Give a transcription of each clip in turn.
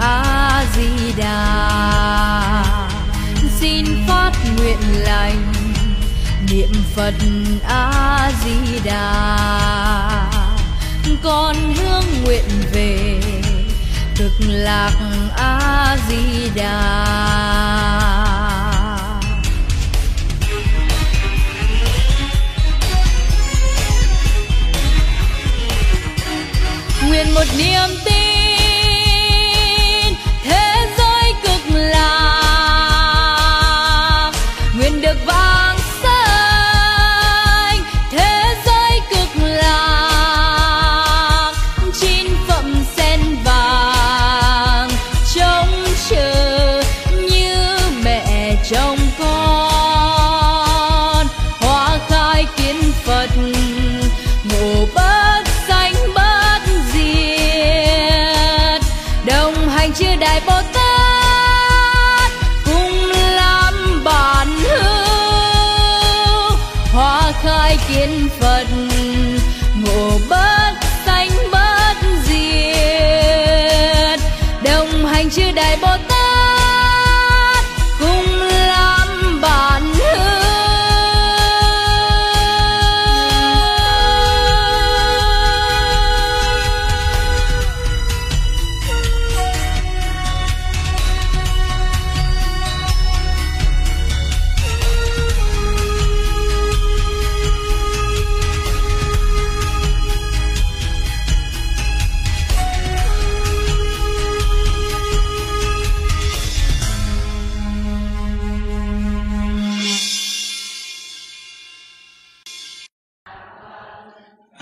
a di đà xin phát nguyện lành, niệm phật a di đà con hướng nguyện về, cực lạc a di đà một niềm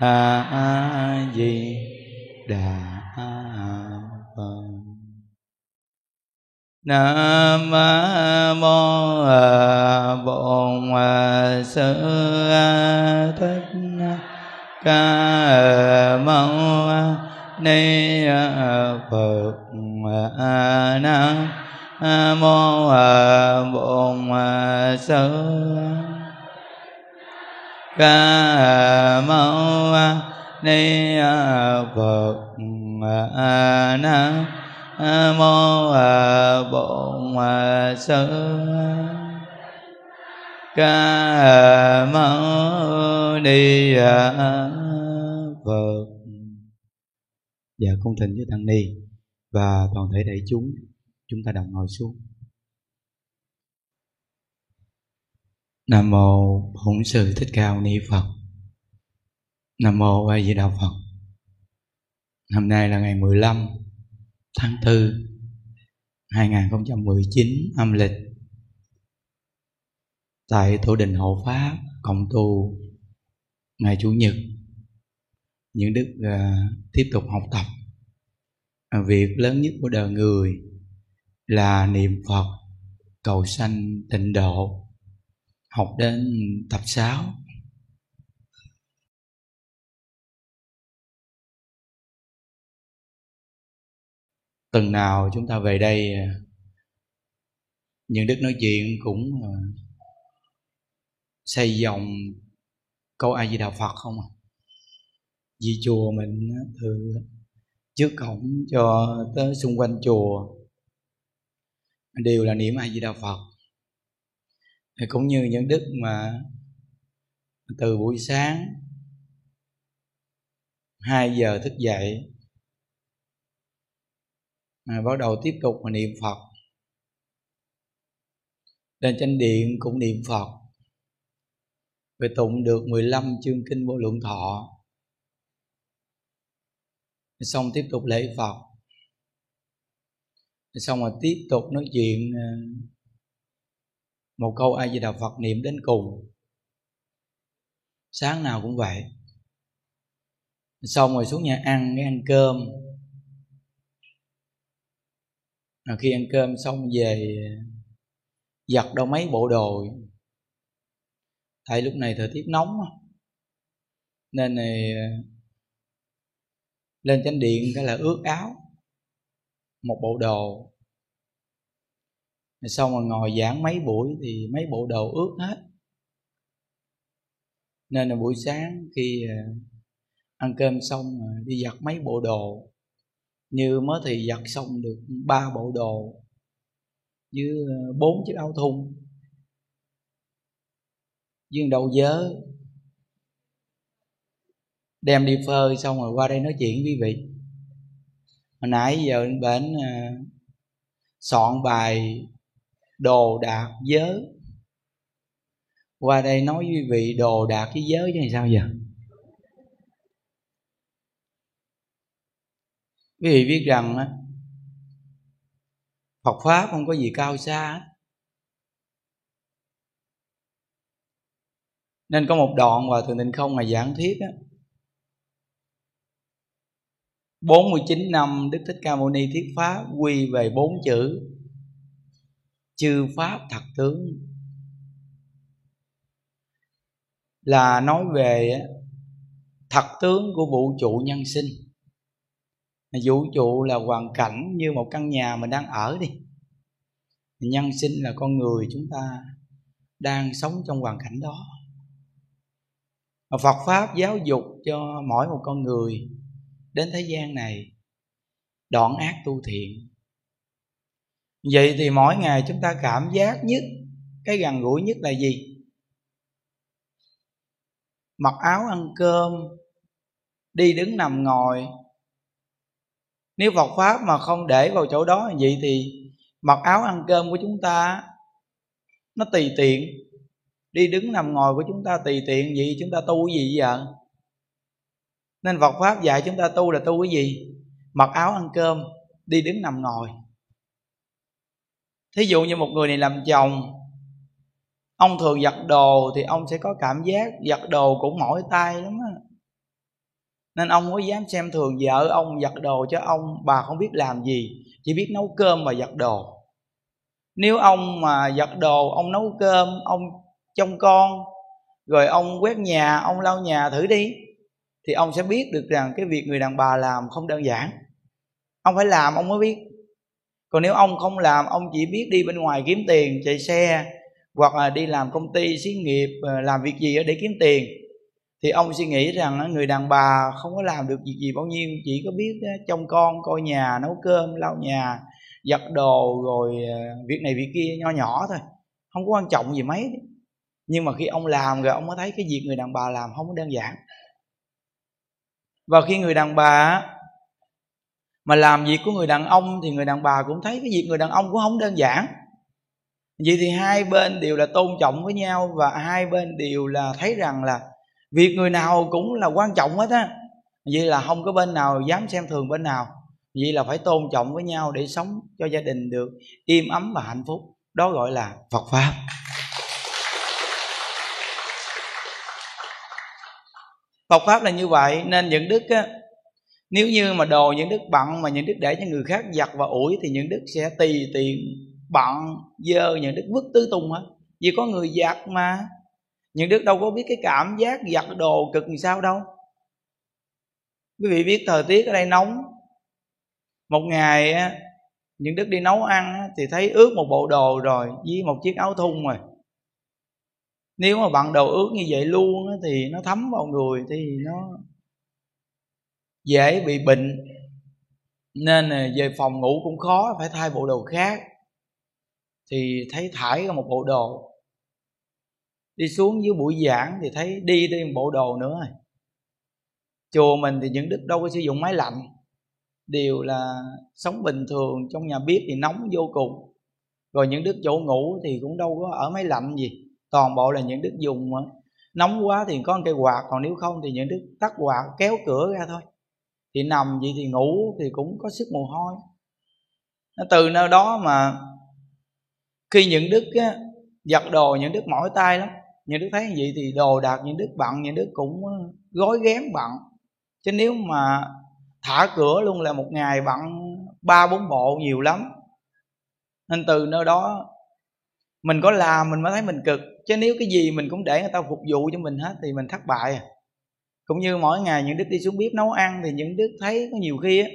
A di đà phật, nam mô bổn sư thích ca mâu ni phật. Nam mô bổn sư ca mâu ni phật nam mô bổn sư ca mâu ni phật. Dạ cung thỉnh với tăng ni và toàn thể đại chúng chúng ta đồng ngồi xuống. Nam mô bổn sư thích ca ni phật. Nam mô a di đà phật. Hôm nay là ngày 15 tháng 4 2019 âm lịch. Tại tổ đình hộ pháp cộng tu ngày chủ nhật những đức uh, tiếp tục học tập. Việc lớn nhất của đời người là niệm phật cầu sanh tịnh độ học đến tập 6 tuần nào chúng ta về đây à, những đức nói chuyện cũng à, xây dòng câu a di đà phật không à? Vì chùa mình từ trước cổng cho tới xung quanh chùa, đều là niệm a di đà phật cũng như những đức mà từ buổi sáng 2 giờ thức dậy à, bắt đầu tiếp tục mà niệm phật. Lên chánh điện cũng niệm phật. Về tụng được 15 chương kinh vô lượng thọ. Xong tiếp tục lễ phật. Xong rồi tiếp tục nói chuyện ờ, một câu a di đà phật niệm đến cùng. Sáng nào cũng vậy. Xong rồi xuống nhà ăn cái ăn cơm. À, khi ăn cơm xong về giặt đâu mấy bộ đồ. Tại lúc này thời tiết nóng nên này lên chánh điện cái là ướt áo một bộ đồ xong rồi ngồi giảng mấy buổi thì mấy bộ đồ ướt hết. Nên là buổi sáng khi à, ăn cơm xong đi giặt mấy bộ đồ, như mới thì giặt xong được ba bộ đồ với à, bốn chiếc áo thun, với đầu dớ. Đem đi phơi xong rồi qua đây nói chuyện quý vị. Hồi nãy giờ bệnh à, soạn bài đồ đạc giới. Qua đây nói với quý vị đồ đạc với giới chứ sao giờ? Quý vị biết rằng Phật pháp không có gì cao xa nên có một đoạn và thường định không mà giảng thuyết á 49 năm Đức Thích Ca Mâu Ni thuyết pháp quy về bốn chữ chư pháp thật tướng. Là nói về thật tướng của vũ trụ nhân sinh. Vũ trụ là hoàn cảnh như một căn nhà mình đang ở đi. Nhân sinh là con người chúng ta đang sống trong hoàn cảnh đó. Phật pháp giáo dục cho mỗi một con người đến thế gian này đoạn ác tu thiện vậy thì mỗi ngày chúng ta cảm giác nhất, cái gần gũi nhất là gì? Mặc áo ăn cơm, đi đứng nằm ngồi. Nếu Phật pháp mà không để vào chỗ đó vậy thì mặc áo ăn cơm của chúng ta, nó tùy tiện. Đi đứng nằm ngồi của chúng ta tùy tiện gì chúng ta tu gì giờ nên Phật pháp dạy chúng ta tu là tu cái gì? Mặc áo ăn cơm, đi đứng nằm ngồi thí dụ như một người này làm chồng, ông thường giặt đồ thì ông sẽ có cảm giác giặt đồ cũng mỏi tay lắm á. Nên ông có dám xem thường vợ ông giặt đồ cho ông, bà không biết làm gì, chỉ biết nấu cơm và giặt đồ. Nếu ông mà giặt đồ, ông nấu cơm, ông trông con, rồi ông quét nhà, ông lau nhà thử đi, thì ông sẽ biết được rằng cái việc người đàn bà làm không đơn giản. Ông phải làm, ông mới biết còn nếu ông không làm, ông chỉ biết đi bên ngoài kiếm tiền, chạy xe, hoặc là đi làm công ty, xí nghiệp ờ, làm việc gì để kiếm tiền. Thì ông suy nghĩ rằng người đàn bà không có làm được việc gì bao nhiêu, chỉ có biết ờ, trông con, coi nhà, nấu cơm, lau nhà, giặt đồ rồi ờ, việc này việc kia, nho nhỏ thôi, không có quan trọng gì mấy. Nhưng mà khi ông làm rồi ông mới thấy cái việc người đàn bà làm không có đơn giản. Và khi người đàn bà mà làm việc của người đàn ông thì người đàn bà cũng thấy cái việc người đàn ông cũng không đơn giản. Vậy thì hai bên đều là tôn trọng với nhau và hai bên đều là thấy rằng là việc người nào cũng là quan trọng hết á. Vậy là không có bên nào dám xem thường bên nào. Vậy là phải tôn trọng với nhau để sống cho gia đình được im ấm và hạnh phúc. Đó gọi là phật pháp. Phật pháp là như vậy nên những đức á, nếu như mà đồ những đức bận mà những đức để cho người khác giặt và ủi thì những đức sẽ tì tiện bận dơ những đức vứt tứ tung hết. Vì có người giặt mà. Những đức đâu có biết cái cảm giác giặt đồ cực làm sao đâu. Quý vị biết thời tiết ở đây nóng. Một ngày những đức đi nấu ăn thì thấy ướt một bộ đồ rồi, với một chiếc áo thun rồi. Nếu mà bạn đồ ướt như vậy luôn thì nó thấm vào người, thì nó dễ bị bệnh, nên về phòng ngủ cũng khó, phải thay bộ đồ khác. Thì thấy thải ra một bộ đồ. Đi xuống dưới buổi giảng thì thấy đi thêm bộ đồ nữa. Rồi chùa mình thì những đức đâu có sử dụng máy lạnh, đều là sống bình thường, trong nhà bếp thì nóng vô cùng. Rồi những đức chỗ ngủ thì cũng đâu có ở máy lạnh gì, toàn bộ là những đức dùng nóng quá thì có một cây quạt, còn nếu không thì những đức tắt quạt, kéo cửa ra thôi thì nằm vậy thì ngủ thì cũng có sức mồ hôi. Nó từ nơi đó mà khi những đức á, giặt đồ những đức mỏi tay lắm. Những đức thấy như vậy thì đồ đạc những đức bận những đức cũng gói ghém bận chứ nếu mà thả cửa luôn là một ngày bận ba bốn bộ nhiều lắm. Nên từ nơi đó mình có làm mình mới thấy mình cực. Chứ nếu cái gì mình cũng để người ta phục vụ cho mình hết thì mình thất bại à cũng như mỗi ngày những đức đi xuống bếp nấu ăn thì những đức thấy có nhiều khi á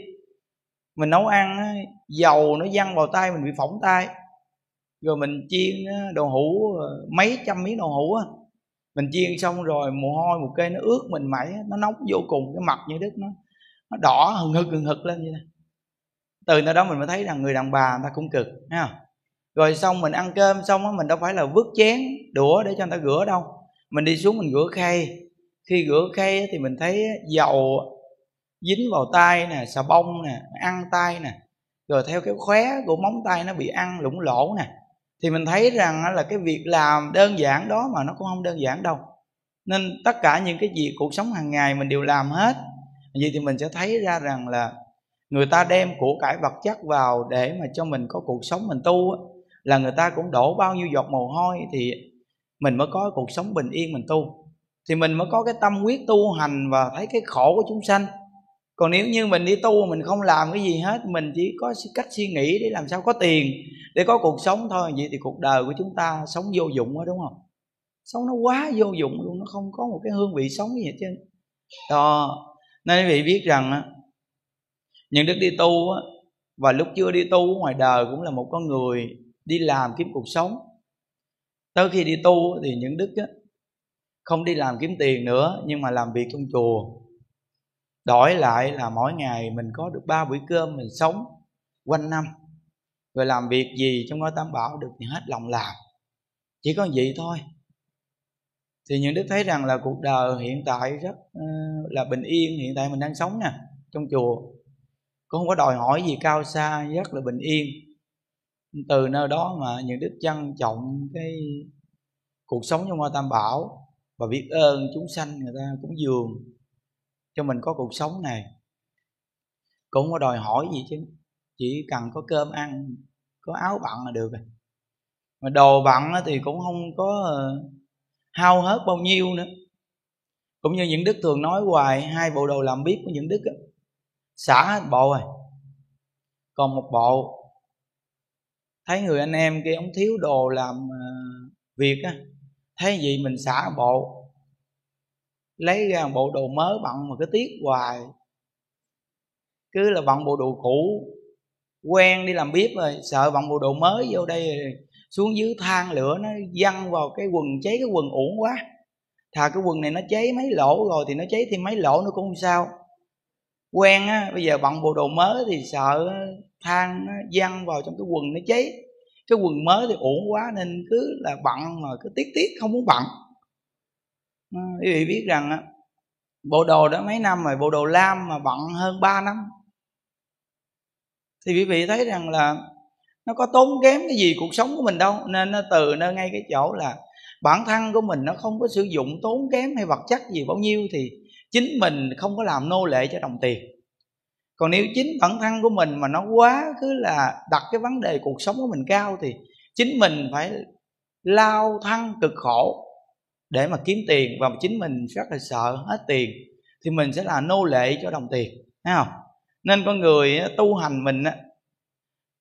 mình nấu ăn á, dầu nó văng vào tay mình bị phỏng tay rồi mình chiên đồ hũ ờ, mấy trăm miếng đồ hũ á. Mình chiên xong rồi mồ hôi một cây nó ướt mình mẩy nó nóng vô cùng cái mặt như đức nó nó đỏ hừng hực hừng hực lên vậy đó từ nơi đó mình mới thấy rằng người đàn bà người ta cũng cực ha rồi xong mình ăn cơm xong á mình đâu phải là vứt chén đũa để cho người ta rửa đâu. Mình đi xuống mình rửa khay khi rửa cây thì mình thấy dầu dính vào tay nè, xà bông nè, ăn tay nè, rồi theo cái khóe của móng tay nó bị ăn lủng lỗ nè, thì mình thấy rằng là cái việc làm đơn giản đó mà nó cũng không đơn giản đâu. Nên tất cả những cái gì cuộc sống hàng ngày mình đều làm hết, vậy thì mình sẽ thấy ra rằng là người ta đem của cải vật chất vào để mà cho mình có cuộc sống, mình tu là người ta cũng đổ bao nhiêu giọt mồ hôi thì mình mới có cuộc sống bình yên mình tu thì mình mới có cái tâm quyết tu hành và thấy cái khổ của chúng sanh. Còn nếu như mình đi tu mình không làm cái gì hết, mình chỉ có cách suy nghĩ để làm sao có tiền để có cuộc sống thôi, vậy thì cuộc đời của chúng ta sống vô dụng quá, đúng không? Sống nó quá vô dụng luôn, nó không có một cái hương vị sống gì hết trơn. Đó. Nên quý vị biết rằng những đức đi tu và lúc chưa đi tu, ngoài đời cũng là một con người đi làm kiếm cuộc sống. Tới khi đi tu thì những đức không đi làm kiếm tiền nữa, nhưng mà làm việc trong chùa. Đổi lại là mỗi ngày mình có được ba bữa cơm, mình sống quanh năm. Rồi làm việc gì trong ngôi tam bảo được thì hết lòng làm. Chỉ có vậy thôi. Thì những đức thấy rằng là cuộc đời hiện tại rất ờ, là bình yên, hiện tại mình đang sống nè, trong chùa. Cũng không có đòi hỏi gì cao xa, rất là bình yên. Từ nơi đó mà những đức trân trọng cái cuộc sống trong ngôi tam bảo và biết ơn chúng sanh người ta cũng dường cho mình có cuộc sống này. Cũng không có đòi hỏi gì chứ? Chỉ cần có cơm ăn, có áo bận là được rồi. Mà đồ bận thì cũng không có ờ, hao hết bao nhiêu nữa. Cũng như những đức thường nói hoài, hai bộ đồ làm biết của những đức xả hết bộ rồi. Còn một bộ, thấy người anh em kia, ông thiếu đồ làm ờ, việc á thấy gì mình xả bộ, lấy ra một bộ đồ mới bận mà cứ tiếc hoài. Cứ là bận bộ đồ cũ, quen đi làm bếp rồi, sợ bận bộ đồ mới vô đây xuống dưới than lửa nó văng vào cái quần, cháy cái quần uổng quá. Thà cái quần này nó cháy mấy lỗ rồi thì nó cháy thêm mấy lỗ nó cũng không sao. Quen á, bây giờ bận bộ đồ mới thì sợ than nó văng vào trong cái quần nó cháy cái quần mới thì uổng quá nên cứ là bận mà cứ tiếc tiếc, không muốn bận. Quý vị biết rằng á, bộ đồ đó mấy năm rồi, bộ đồ lam mà bận hơn 3 năm. Thì quý vị thấy rằng là nó có tốn kém cái gì cuộc sống của mình đâu, nên nó từ nơi ngay cái chỗ là bản thân của mình nó không có sử dụng tốn kém hay vật chất gì bao nhiêu thì chính mình không có làm nô lệ cho đồng tiền còn nếu chính bản thân của mình mà nó quá cứ là đặt cái vấn đề cuộc sống của mình cao thì chính mình phải lao thăng cực khổ để mà kiếm tiền và chính mình rất là sợ hết tiền thì mình sẽ là nô lệ cho đồng tiền, thấy không? Nên con người tu hành mình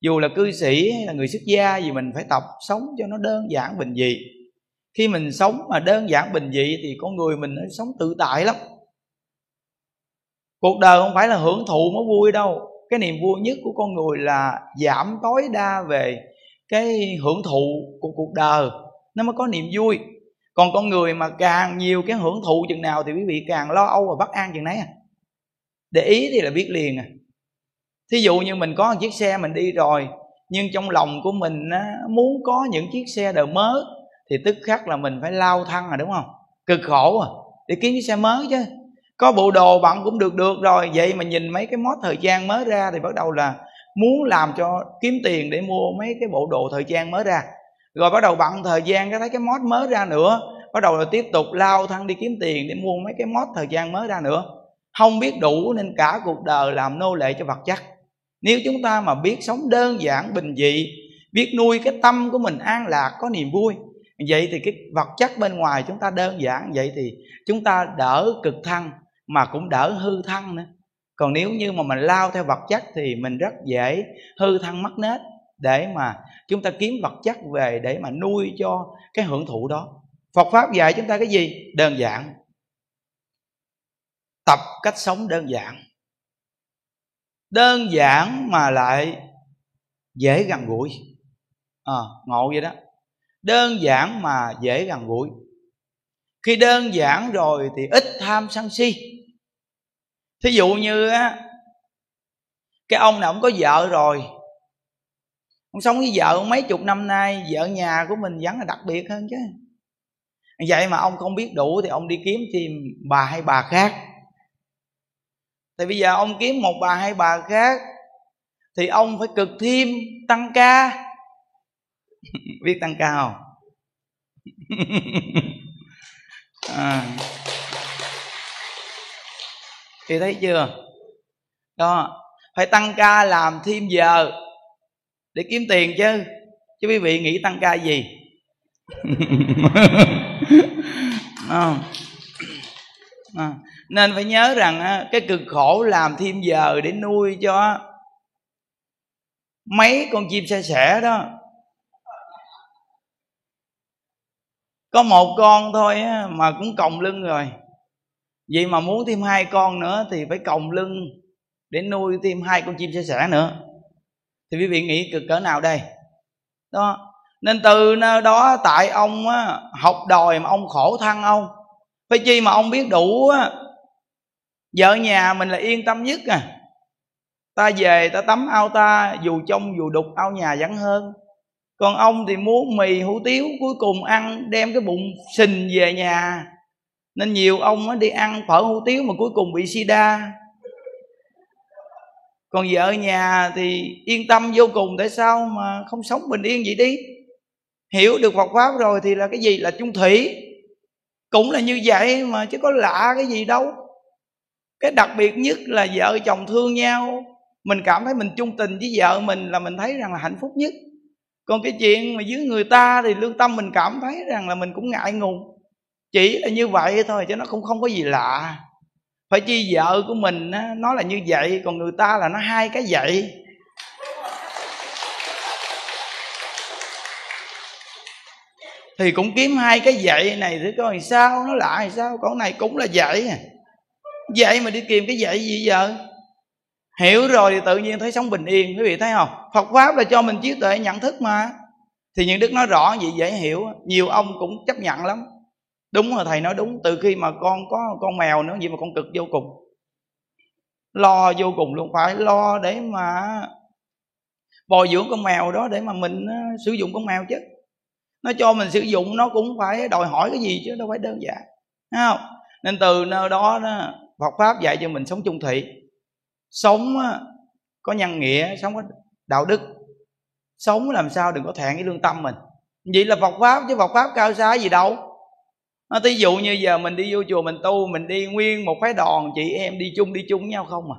dù là cư sĩ hay là người xuất gia gì mình phải tập sống cho nó đơn giản bình dị. Khi mình sống mà đơn giản bình dị thì con người mình nó sống tự tại lắm cuộc đời không phải là hưởng thụ mới vui đâu. Cái niềm vui nhất của con người là giảm tối đa về cái hưởng thụ của cuộc đời. Nó mới có niềm vui. Còn con người mà càng nhiều cái hưởng thụ chừng nào thì quý vị càng lo âu và bất an chừng nấy à. Để ý thì là biết liền à. Thí dụ như mình có một chiếc xe mình đi rồi nhưng trong lòng của mình á, muốn có những chiếc xe đời mới thì tức khắc là mình phải lao thăng à đúng không? Cực khổ à để kiếm chiếc xe mới chứ có bộ đồ bạn cũng được được rồi. Vậy mà nhìn mấy cái mốt thời trang mới ra thì bắt đầu là muốn làm cho kiếm tiền để mua mấy cái bộ đồ thời trang mới ra. Rồi bắt đầu bận thời gian cái thấy cái mốt mới ra nữa, bắt đầu là tiếp tục lao thăng đi kiếm tiền để mua mấy cái mốt thời gian mới ra nữa. Không biết đủ nên cả cuộc đời làm nô lệ cho vật chất. Nếu chúng ta mà biết sống đơn giản, bình dị, biết nuôi cái tâm của mình an lạc, có niềm vui, vậy thì cái vật chất bên ngoài chúng ta đơn giản, vậy thì chúng ta đỡ cực thăng mà cũng đỡ hư thân nữa. Còn nếu như mà mình lao theo vật chất thì mình rất dễ hư thân mất nết để mà chúng ta kiếm vật chất về để mà nuôi cho cái hưởng thụ đó. Phật pháp dạy chúng ta cái gì? Đơn giản. Tập cách sống đơn giản. Đơn giản mà lại dễ gần gũi. À, ngộ vậy đó. Đơn giản mà dễ gần gũi. Khi đơn giản rồi thì ít tham sân si thí dụ như á, cái ông này ông có vợ rồi. Ông sống với vợ ông mấy chục năm nay, vợ nhà của mình vẫn là đặc biệt hơn chứ. Vậy mà ông không biết đủ thì ông đi kiếm tìm bà hay bà khác. Thì bây giờ ông kiếm một bà hay bà khác thì ông phải cực thêm tăng ca. Biết tăng ca không? À thì thấy chưa? Đó. Phải tăng ca làm thêm giờ để kiếm tiền chứ. Chứ quý vị nghĩ tăng ca gì? À. À. nên phải nhớ rằng cái cực khổ làm thêm giờ để nuôi cho mấy con chim xe sẻ đó. Có một con thôi mà cũng còng lưng rồi vậy mà muốn thêm hai con nữa thì phải còng lưng để nuôi thêm hai con chim sẻ sẻ nữa. Thì quý vị nghĩ cực cỡ nào đây? Đó. Nên từ nơi đó tại ông á, học đòi mà ông khổ thân ông. Phải chi mà ông biết đủ á vợ nhà mình là yên tâm nhất à. Ta về ta tắm ao ta dù trong dù đục ao nhà vẫn hơn. Còn ông thì muốn mì hủ tiếu cuối cùng ăn đem cái bụng sình về nhà nên nhiều ông đi ăn phở hủ tiếu mà cuối cùng bị sida. Còn vợ nhà thì yên tâm vô cùng, tại sao mà không sống bình yên vậy đi? Hiểu được Phật pháp rồi thì là cái gì? Là chung thủy. Cũng là như vậy mà chứ có lạ cái gì đâu. Cái đặc biệt nhất là vợ chồng thương nhau. Mình cảm thấy mình chung tình với vợ mình là mình thấy rằng là hạnh phúc nhất. Còn cái chuyện mà dưới người ta thì lương tâm mình cảm thấy rằng là mình cũng ngại ngùng chỉ là như vậy thôi chứ nó cũng không có gì lạ. Phải chi vợ của mình á, nó là như vậy còn người ta là nó hai cái vậy. Thì cũng kiếm hai cái dạy này thì coi sao nó lạ hay sao con này cũng là dạy vậy à. dạy mà đi tìm cái dạy gì giờ hiểu rồi thì tự nhiên thấy sống bình yên quý vị thấy không? Phật pháp là cho mình trí tuệ nhận thức mà. Thì những đức nói rõ vậy dễ hiểu nhiều ông cũng chấp nhận lắm đúng rồi thầy nói đúng từ khi mà con có con mèo nữa vậy mà con cực vô cùng. Lo vô cùng luôn phải lo để mà bồi dưỡng con mèo đó để mà mình ờ, sử dụng con mèo chứ. Nó cho mình sử dụng nó cũng phải đòi hỏi cái gì chứ đâu phải đơn giản Thấy không? Nên từ nơi đó, đó Phật pháp dạy cho mình sống chung thị sống có nhân nghĩa sống có đạo đức. Sống làm sao đừng có thẹn cái lương tâm mình. Vậy là Phật pháp chứ Phật pháp cao xa gì đâu. Ờ, nó ví dụ như giờ mình đi vô chùa mình tu, mình đi nguyên một phái đoàn, chị em đi chung đi chung với nhau không à?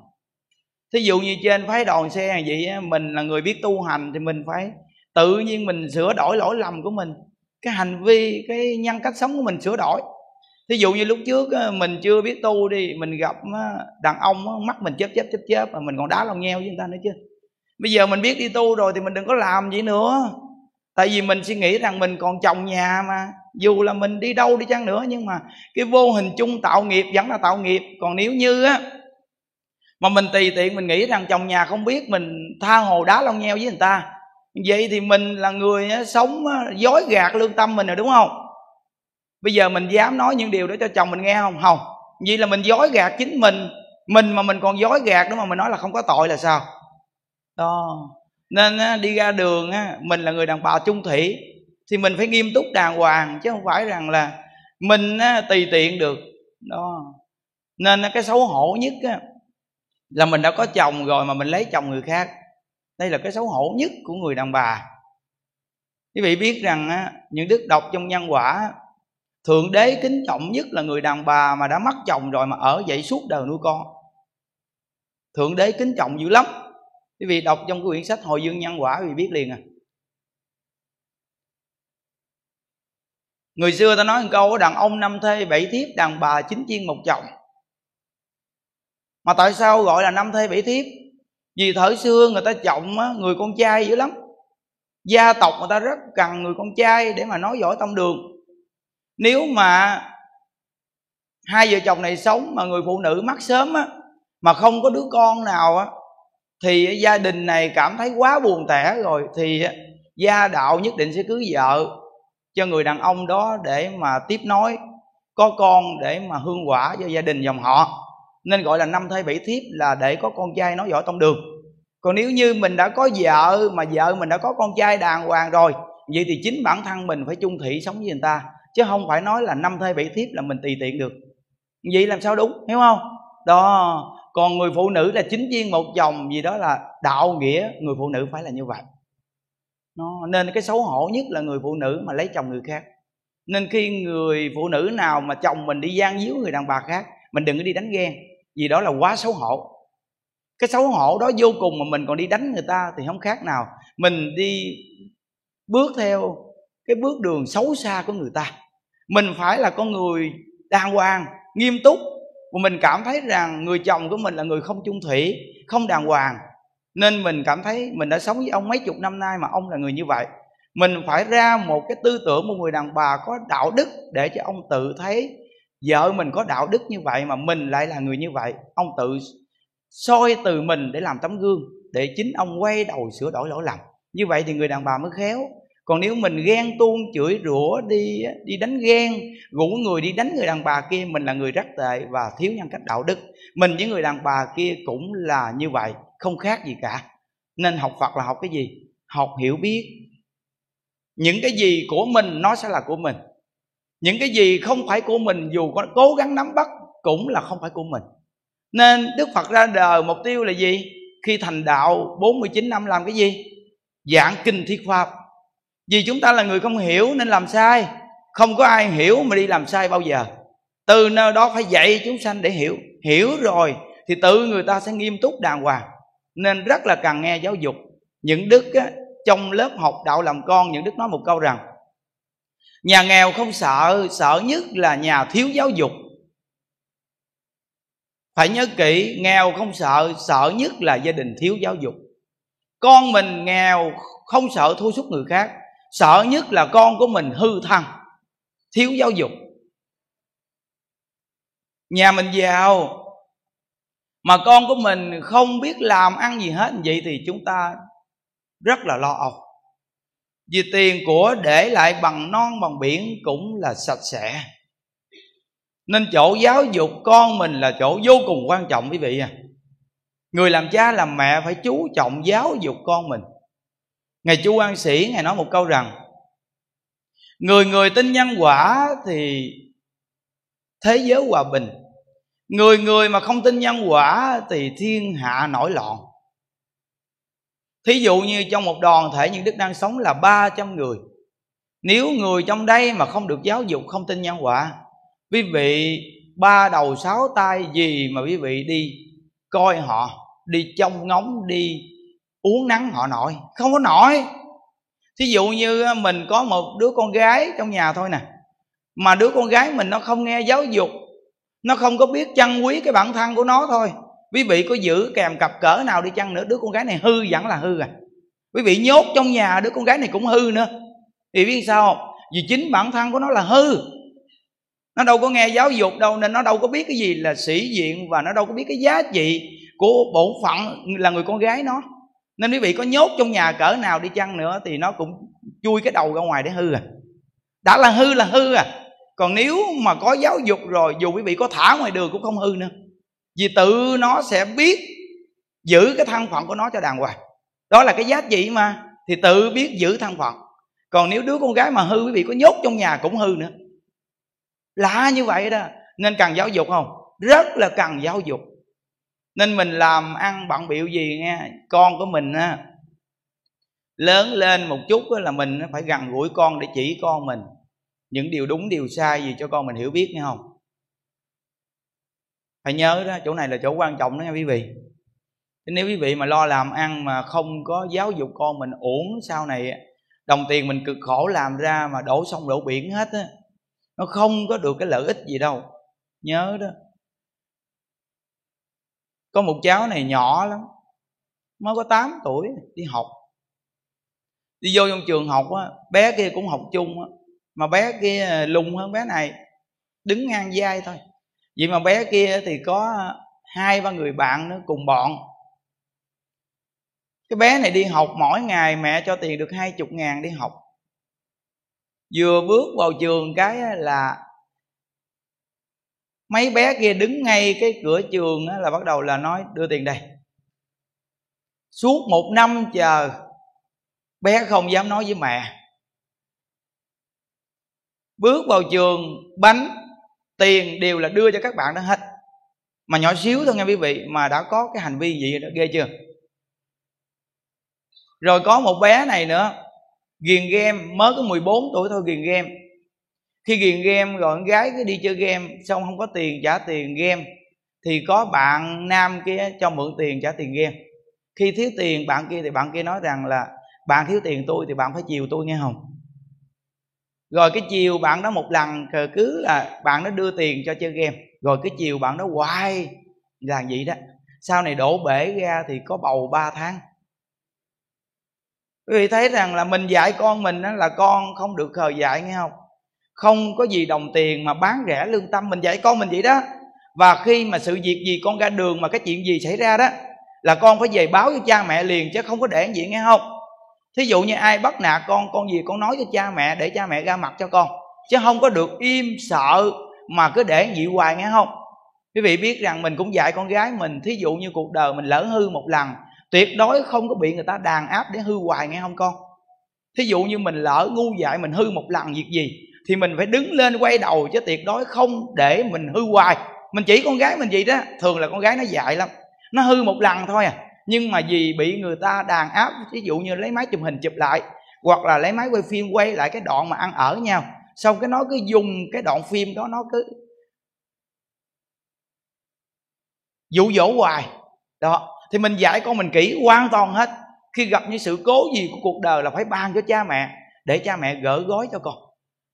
Thí dụ như trên phái đoàn xe vậy mình là người biết tu hành thì mình phải tự nhiên mình sửa đổi lỗi lầm của mình. Cái hành vi, cái nhân cách sống của mình sửa đổi. Thí dụ như lúc trước mình chưa biết tu đi, mình gặp đàn ông mắt mình chớp chớp chớp chớp, mà mình còn đá lòng nheo với người ta nữa chứ. Bây giờ mình biết đi tu rồi thì mình đừng có làm gì nữa. Tại vì mình suy nghĩ rằng mình còn chồng nhà mà dù là mình đi đâu đi chăng nữa, nhưng mà cái vô hình chung tạo nghiệp vẫn là tạo nghiệp. Còn nếu như á, mà mình tùy tiện mình nghĩ rằng chồng nhà không biết mình tha hồ đá lông nheo với người ta, vậy thì mình là người sống dối gạt lương tâm mình rồi, đúng không? Bây giờ mình dám nói những điều đó cho chồng mình nghe không? Không. Vậy là mình dối gạt chính mình mình mà mình còn dối gạt nữa mà mình nói là không có tội là sao? Đó. Nên đi ra đường mình là người đàn bà chung thủy thì mình phải nghiêm túc đàng hoàng chứ không phải rằng là mình tùy tiện được. Đó. Nên cái xấu hổ nhất là mình đã có chồng rồi mà mình lấy chồng người khác. Đây là cái xấu hổ nhất của người đàn bà. Quý vị biết rằng á, những đức đọc trong nhân quả thượng đế kính trọng nhất là người đàn bà mà đã mất chồng rồi mà ở dậy suốt đời nuôi con. Thượng đế kính trọng dữ lắm. Quý vị đọc trong cái quyển sách hồi dương nhân quả quý vị biết liền à. Người xưa ta nói một câu, đàn ông năm thê bảy thiếp, đàn bà chín chiên một chồng. Mà tại sao gọi là năm thê bảy thiếp? Vì thời xưa người ta trọng người con trai dữ lắm. Gia tộc người ta rất cần người con trai để mà nói giỏi tông đường. Nếu mà hai vợ chồng này sống mà người phụ nữ mắc sớm á, mà không có đứa con nào á, thì gia đình này cảm thấy quá buồn tẻ rồi, thì gia đạo nhất định sẽ cưới vợ cho người đàn ông đó để mà tiếp nối, có con để mà hương quả cho gia đình dòng họ. Nên gọi là năm thê bảy thiếp là để có con trai nói giỏi tông đường. Còn nếu như mình đã có vợ, mà vợ mình đã có con trai đàng hoàng rồi, vậy thì chính bản thân mình phải chung thị sống với người ta, chứ không phải nói là năm thê bảy thiếp là mình tùy tiện được. Vậy làm sao đúng, hiểu không? Đó, còn người phụ nữ là chính viên một chồng gì đó là đạo nghĩa người phụ nữ phải là như vậy nó, nên cái xấu hổ nhất là người phụ nữ mà lấy chồng người khác. Nên khi người phụ nữ nào mà chồng mình đi gian díu người đàn bà khác, mình đừng có đi đánh ghen, vì đó là quá xấu hổ. Cái xấu hổ đó vô cùng mà mình còn đi đánh người ta thì không khác nào. Mình đi bước theo cái bước đường xấu xa của người ta. Mình phải là con người đàng hoàng, nghiêm túc và mình cảm thấy rằng người chồng của mình là người không chung thủy, không đàng hoàng nên mình cảm thấy mình đã sống với ông mấy chục năm nay mà ông là người như vậy. Mình phải ra một cái tư tưởng một người đàn bà có đạo đức để cho ông tự thấy vợ mình có đạo đức như vậy mà mình lại là người như vậy. Ông tự soi từ mình để làm tấm gương, để chính ông quay đầu sửa đổi lỗi lầm. Như vậy thì người đàn bà mới khéo. Còn nếu mình ghen tuông, chửi rủa, đi đi đánh ghen, rủ người đi đánh người đàn bà kia, mình là người rất tệ và thiếu nhân cách đạo đức. Mình với người đàn bà kia cũng là như vậy không khác gì cả. Nên học phật là học cái gì? Học hiểu biết. Những cái gì của mình, nó sẽ là của mình. Những cái gì không phải của mình, dù có cố gắng nắm bắt, cũng là không phải của mình. Nên Đức Phật ra đời mục tiêu là gì? Khi thành đạo 49 năm làm cái gì? Giảng kinh thuyết pháp. Vì chúng ta là người không hiểu nên làm sai. Không có ai hiểu mà đi làm sai bao giờ. Từ nơi đó phải dạy chúng sanh để hiểu. Hiểu rồi thì tự người ta sẽ nghiêm túc đàng hoàng nên rất là cần nghe giáo dục. Những đức á, trong lớp học đạo làm con những đức nói một câu rằng nhà nghèo không sợ sợ nhất là nhà thiếu giáo dục. Phải nhớ kỹ nghèo không sợ sợ nhất là gia đình thiếu giáo dục. Con mình nghèo không sợ thua sút người khác sợ nhất là con của mình hư thân thiếu giáo dục. Nhà mình giàu mà con của mình không biết làm ăn gì hết, vậy thì chúng ta rất là lo âu. Vì tiền của để lại bằng non bằng biển cũng là sạch sẽ. Nên chỗ giáo dục con mình là chỗ vô cùng quan trọng, quý vị à. Người làm cha làm mẹ phải chú trọng giáo dục con mình. Ngài chu an sĩ, ngài nói một câu rằng, người người tin nhân quả thì thế giới hòa bình người người mà không tin nhân quả thì thiên hạ nổi loạn. Thí dụ như trong một đoàn thể những đức đang sống là 300 người. Nếu người trong đây mà không được giáo dục, không tin nhân quả, quý vị ba đầu sáu tay gì mà quý vị đi coi họ, đi trông ngóng, đi uống nắng họ nổi? Không có nổi. Thí dụ như ờ, mình có một đứa con gái trong nhà thôi nè, mà đứa con gái mình nó không nghe giáo dục nó không có biết trân quý cái bản thân của nó thôi. Quý vị có giữ kèm cặp cỡ nào đi chăng nữa, đứa con gái này hư vẫn là hư à. Quý vị nhốt trong nhà, đứa con gái này cũng hư nữa. Thì biết sao không? Vì chính bản thân của nó là hư. Nó đâu có nghe giáo dục đâu, nên nó đâu có biết cái gì là sĩ diện và nó đâu có biết cái giá trị của bổn phận là người con gái nó. Nên quý vị có nhốt trong nhà cỡ nào đi chăng nữa thì nó cũng chui cái đầu ra ngoài để hư à. Đã là hư là hư à còn nếu mà có giáo dục rồi, dù quý vị có thả ngoài đường cũng không hư nữa. Vì tự nó sẽ biết giữ cái thân phận của nó cho đàng hoàng. Đó là cái giá trị mà, thì tự biết giữ thân phận. Còn nếu đứa con gái mà hư, quý vị có nhốt trong nhà cũng hư nữa. Lạ như vậy đó. Nên cần giáo dục không? Rất là cần giáo dục. Nên mình làm ăn bận biệu gì nghe, con của mình á, lớn lên một chút là mình phải gần gũi con để chỉ con mình những điều đúng, điều sai gì cho con mình hiểu biết nghe không? Phải nhớ đó, chỗ này là chỗ quan trọng đó nha quý vị. Nếu quý vị mà lo làm ăn mà không có giáo dục con mình ổn sau này đồng tiền mình cực khổ làm ra mà đổ sông đổ biển hết á, nó không có được cái lợi ích gì đâu. Nhớ đó. Có một cháu này nhỏ lắm, mới có 8 tuổi, đi học. Đi vô trong trường học á, bé kia cũng học chung á mà bé kia lùng hơn bé này, đứng ngang vai thôi. Vậy mà bé kia thì có hai ba người bạn nữa cùng bọn. Cái bé này đi học mỗi ngày mẹ cho tiền được hai chục ngàn đi học. Vừa bước vào trường cái là mấy bé kia đứng ngay cái cửa trường là bắt đầu là nói, đưa tiền đây. Suốt một năm chờ, bé không dám nói với mẹ bước vào trường, bánh, tiền đều là đưa cho các bạn đó hết. Mà nhỏ xíu thôi nghe quý vị, mà đã có cái hành vi gì đó ghê chưa? Rồi có một bé này nữa, ghiền game, mới có 14 tuổi thôi ghiền game. Khi ghiền game rồi con gái cứ đi chơi game, xong không có tiền trả tiền game, thì có bạn nam kia cho mượn tiền trả tiền game. Khi thiếu tiền, bạn kia thì bạn kia nói rằng là, bạn thiếu tiền tôi thì bạn phải chiều tôi nghe không? Rồi cái chiều bạn đó một lần cứ là bạn nó đưa tiền cho chơi game. Rồi cái chiều bạn đó hoài, là vậy đó. Sau này đổ bể ra thì có bầu 3 tháng. Quý vị thấy rằng là mình dạy con mình đó là con không được khờ dạy nghe không? Không có gì đồng tiền mà bán rẻ lương tâm, mình dạy con mình vậy đó. Và khi mà sự việc gì con ra đường mà cái chuyện gì xảy ra đó, là con phải về báo với cha mẹ liền chứ không có để gì, nghe không? Thí dụ như ai bắt nạt con con gì con nói cho cha mẹ để cha mẹ ra mặt cho con. Chứ không có được im sợ mà cứ để vậy hoài nghe không? Quý vị biết rằng mình cũng dạy con gái mình, thí dụ như cuộc đời mình lỡ hư một lần, tuyệt đối không có bị người ta đàn áp để hư hoài nghe không con? Thí dụ như mình lỡ ngu dại mình hư một lần việc gì, thì mình phải đứng lên quay đầu chứ tuyệt đối không để mình hư hoài. Mình chỉ con gái mình gì đó, thường là con gái nó dại lắm. Nó hư một lần thôi à nhưng mà vì bị người ta đàn áp ví dụ như lấy máy chụp hình chụp lại, hoặc là lấy máy quay phim quay lại cái đoạn mà ăn ở nhau, xong cái nó cứ dùng cái đoạn phim đó, nó cứ dụ dỗ hoài. Đó, thì mình dạy con mình kỹ hoàn toàn hết. Khi gặp những sự cố gì của cuộc đời là phải ban cho cha mẹ, để cha mẹ gỡ gói cho con.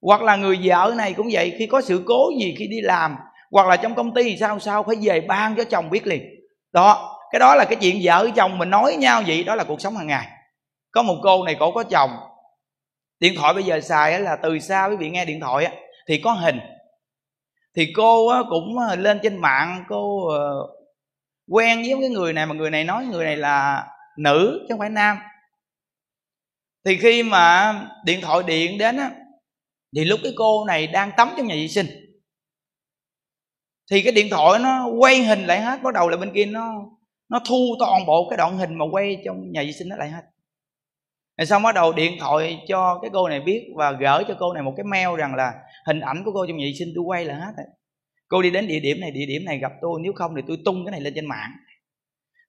Hoặc là người vợ này cũng vậy, khi có sự cố gì khi đi làm, hoặc là trong công ty thì sao sao, phải về ban cho chồng biết liền. Đó cái đó là cái chuyện vợ chồng mình nói nhau vậy, đó là cuộc sống hàng ngày. Có một cô này cổ có chồng. Điện thoại bây giờ xài là từ xa quý vị nghe điện thoại thì có hình. Thì cô cũng ờ, lên trên mạng, cô ờ, quen với cái người này mà người này nói người này là nữ chứ không phải nam. Thì khi mà điện thoại điện đến á, thì lúc cái cô này đang tắm trong nhà vệ sinh, thì cái điện thoại nó quay hình lại hết, bắt đầu là bên kia nó nó thu toàn bộ cái đoạn hình mà quay trong nhà vệ sinh nó lại hết. Rồi xong bắt đầu điện thoại cho cái cô này biết và gửi cho cô này một cái mail rằng là hình ảnh của cô trong nhà vệ sinh tôi quay là hết rồi. Cô đi đến địa điểm này, địa điểm này gặp tôi, nếu không thì tôi tung cái này lên trên mạng.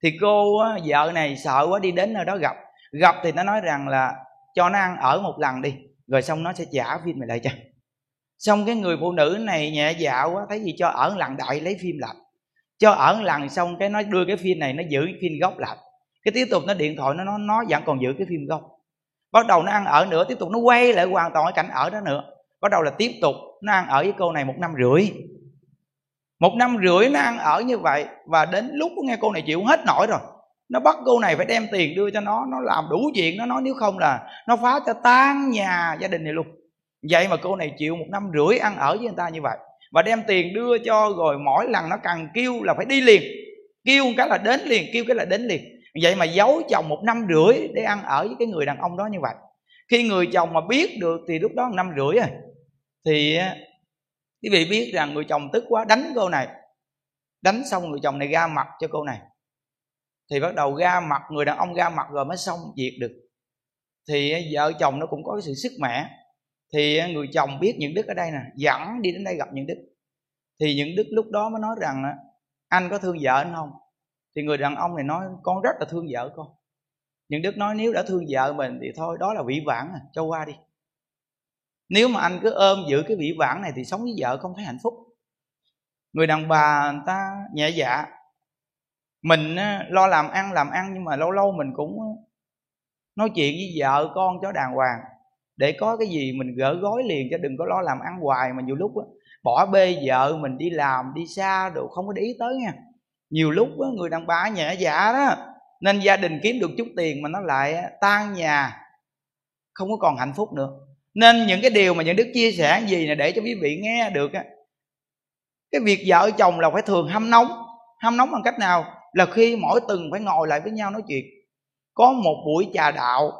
Thì cô vợ này sợ quá đi đến nơi đó gặp. Gặp thì nó nói rằng là cho nó ăn ở một lần đi, rồi xong nó sẽ trả phim này lại cho. Xong cái người phụ nữ này nhẹ dạ quá, thấy gì cho ở lần đại lấy phim lại cho ở lần xong cái nó đưa cái phim này, nó giữ phim gốc lại. Cái tiếp tục nó điện thoại, nó nó nó vẫn còn giữ cái phim gốc. Bắt đầu nó ăn ở nữa, tiếp tục nó quay lại hoàn toàn cái cảnh ở đó nữa. Bắt đầu là tiếp tục nó ăn ở với cô này một năm rưỡi. Một năm rưỡi nó ăn ở như vậy và đến lúc nghe cô này chịu hết nổi rồi. Nó bắt cô này phải đem tiền đưa cho nó nó làm đủ chuyện nó nói nếu không là nó phá cho tan nhà gia đình này luôn. Vậy mà cô này chịu một năm rưỡi ăn ở với người ta như vậy và đem tiền đưa cho rồi mỗi lần nó cần kêu là phải đi liền. Kêu cái là đến liền, kêu cái là đến liền. Vậy mà giấu chồng một năm rưỡi để ăn ở với cái người đàn ông đó như vậy. Khi người chồng mà biết được thì lúc đó một năm rưỡi rồi thì quý vị biết rằng người chồng tức quá, đánh cô này. Đánh xong người chồng này ra mặt cho cô này. Thì bắt đầu ra mặt, người đàn ông ra mặt rồi mới xong việc được. Thì vợ chồng nó cũng có cái sự sức mẻ thì à, người chồng biết những đức ở đây nè, dẫn đi đến đây gặp những đức. Thì những đức lúc đó mới nói rằng à, anh có thương vợ anh không? Thì người đàn ông này nói, con rất là thương vợ con. Những đức nói, nếu đã thương vợ mình thì thôi, đó là vĩ vãng à cho qua đi. Nếu mà anh cứ ôm giữ cái vĩ vãng này thì sống với vợ không thấy hạnh phúc. Người đàn bà người ta nhẹ dạ. Mình à, lo làm ăn làm ăn nhưng mà lâu lâu mình cũng nói chuyện với vợ con cho đàng hoàng để có cái gì mình gỡ gói liền cho đừng có lo làm ăn hoài mà nhiều lúc á, bỏ bê vợ mình đi làm đi xa đồ không có để ý tới nha. Nhiều lúc á, người đàn bà nhẹ dạ đó nên gia đình kiếm được chút tiền mà nó lại tan nhà không có còn hạnh phúc nữa. Nên những cái điều mà những đức chia sẻ gì là để cho quý vị nghe được á. Cái việc vợ chồng là phải thường hâm nóng hâm nóng bằng cách nào? Là khi mỗi tuần phải ngồi lại với nhau nói chuyện. Có một buổi trà đạo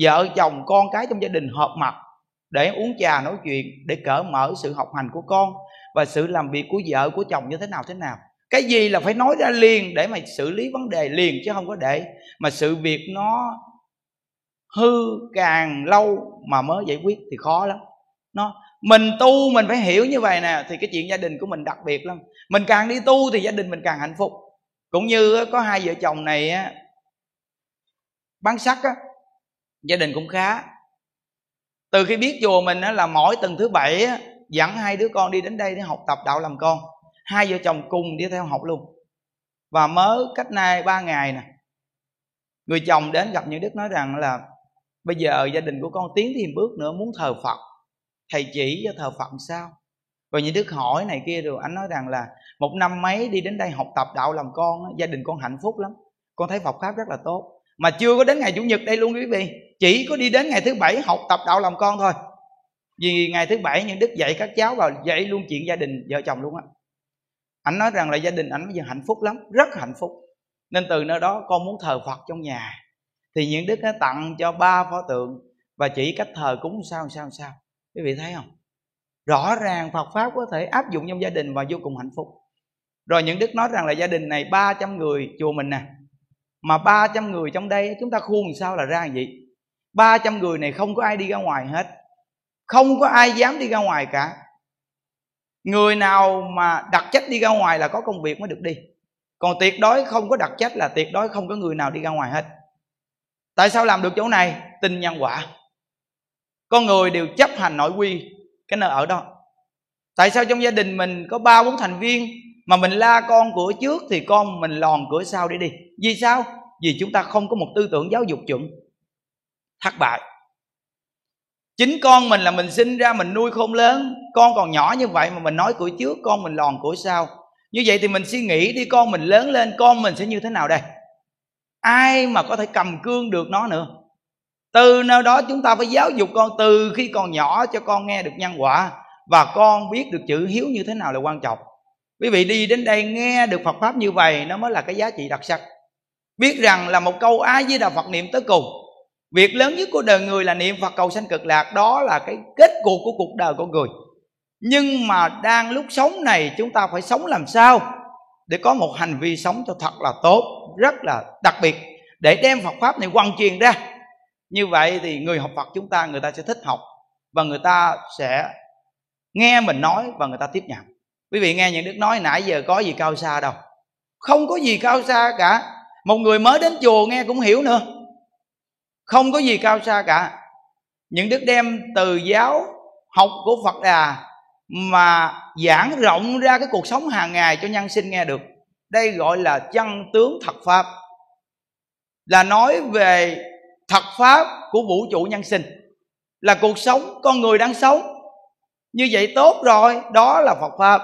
vợ chồng con cái trong gia đình họp mặt để uống trà nói chuyện, để cởi mở sự học hành của con và sự làm việc của vợ, của chồng như thế nào thế nào. Cái gì là phải nói ra liền để mà xử lý vấn đề liền chứ không có để mà sự việc nó hư càng lâu mà mới giải quyết thì khó lắm. Nó, mình tu mình phải hiểu như vậy nè, thì cái chuyện gia đình của mình đặc biệt lắm. Mình càng đi tu thì gia đình mình càng hạnh phúc. Cũng như có hai vợ chồng này á, bán sắt á gia đình cũng khá. Từ khi biết chùa mình là mỗi tuần thứ bảy dẫn hai đứa con đi đến đây để học tập đạo làm con. Hai vợ chồng cùng đi theo học luôn. Và mới cách nay ba ngày nè, người chồng đến gặp những đức nói rằng là bây giờ gia đình của con tiến thêm bước nữa, muốn thờ phật, thầy chỉ cho thờ phật sao? Rồi những đức hỏi này kia rồi anh nói rằng là một năm mấy đi đến đây học tập đạo làm con gia đình con hạnh phúc lắm. Con thấy phật pháp rất là tốt. Mà chưa có đến ngày chủ nhật đây luôn quý vị chỉ có đi đến ngày thứ bảy học tập đạo làm con thôi. Vì ngày thứ bảy những đức dạy các cháu vào dạy luôn chuyện gia đình vợ chồng luôn á. Anh nói rằng là gia đình ảnh bây giờ hạnh phúc lắm, rất hạnh phúc. Nên từ nơi đó con muốn thờ phật trong nhà. Thì những đức nó tặng cho ba pho tượng và chỉ cách thờ cúng sao sao sao. Quý vị thấy không? Rõ ràng Phật pháp có thể áp dụng trong gia đình và vô cùng hạnh phúc. Rồi những đức nói rằng là gia đình này 300 người, chùa mình nè, mà 300 người trong đây, chúng ta khuôn sao là ra gì? 300 người này không có ai đi ra ngoài hết. Không có ai dám đi ra ngoài cả. Người nào mà đặt trách đi ra ngoài là có công việc mới được đi. Còn tuyệt đối không có đặt trách là tuyệt đối không có người nào đi ra ngoài hết. Tại sao làm được chỗ này? Tin nhân quả. Con người đều chấp hành nội quy cái nơi ở đó. Tại sao trong gia đình mình có ba bốn thành viên mà mình la con cửa trước thì con mình lòn cửa sau để đi? Vì sao? Vì chúng ta không có một tư tưởng giáo dục chuẩn thất bại. Chính con mình là mình sinh ra, mình nuôi khôn lớn. Con còn nhỏ như vậy mà mình nói của trước, con mình lòn của sau. Như vậy thì mình suy nghĩ đi, con mình lớn lên, con mình sẽ như thế nào đây? Ai mà có thể cầm cương được nó nữa? Từ nơi đó chúng ta phải giáo dục con, từ khi còn nhỏ cho con nghe được nhân quả. Và con biết được chữ hiếu như thế nào là quan trọng. Quý vị đi đến đây nghe được phật pháp như vậy, nó mới là cái giá trị đặc sắc. Biết rằng là một câu ai với đạo phật niệm tới cùng việc lớn nhất của đời người là niệm phật cầu sanh cực lạc, đó là cái kết cục của cuộc đời con người. Nhưng mà đang lúc sống này, chúng ta phải sống làm sao để có một hành vi sống cho thật là tốt, rất là đặc biệt, để đem phật pháp này quăng truyền ra. Như vậy thì người học phật chúng ta, người ta sẽ thích học và người ta sẽ nghe mình nói và người ta tiếp nhận. Quý vị nghe những đức nói nãy giờ có gì cao xa đâu. Không có gì cao xa cả. Một người mới đến chùa nghe cũng hiểu nữa không có gì cao xa cả. Những đức đem từ giáo học của phật đà mà giảng rộng ra cái cuộc sống hàng ngày cho nhân sinh nghe được, đây gọi là chân tướng thật pháp. Là nói về thật pháp của vũ trụ nhân sinh, là cuộc sống con người đang sống. Như vậy tốt rồi, đó là phật pháp.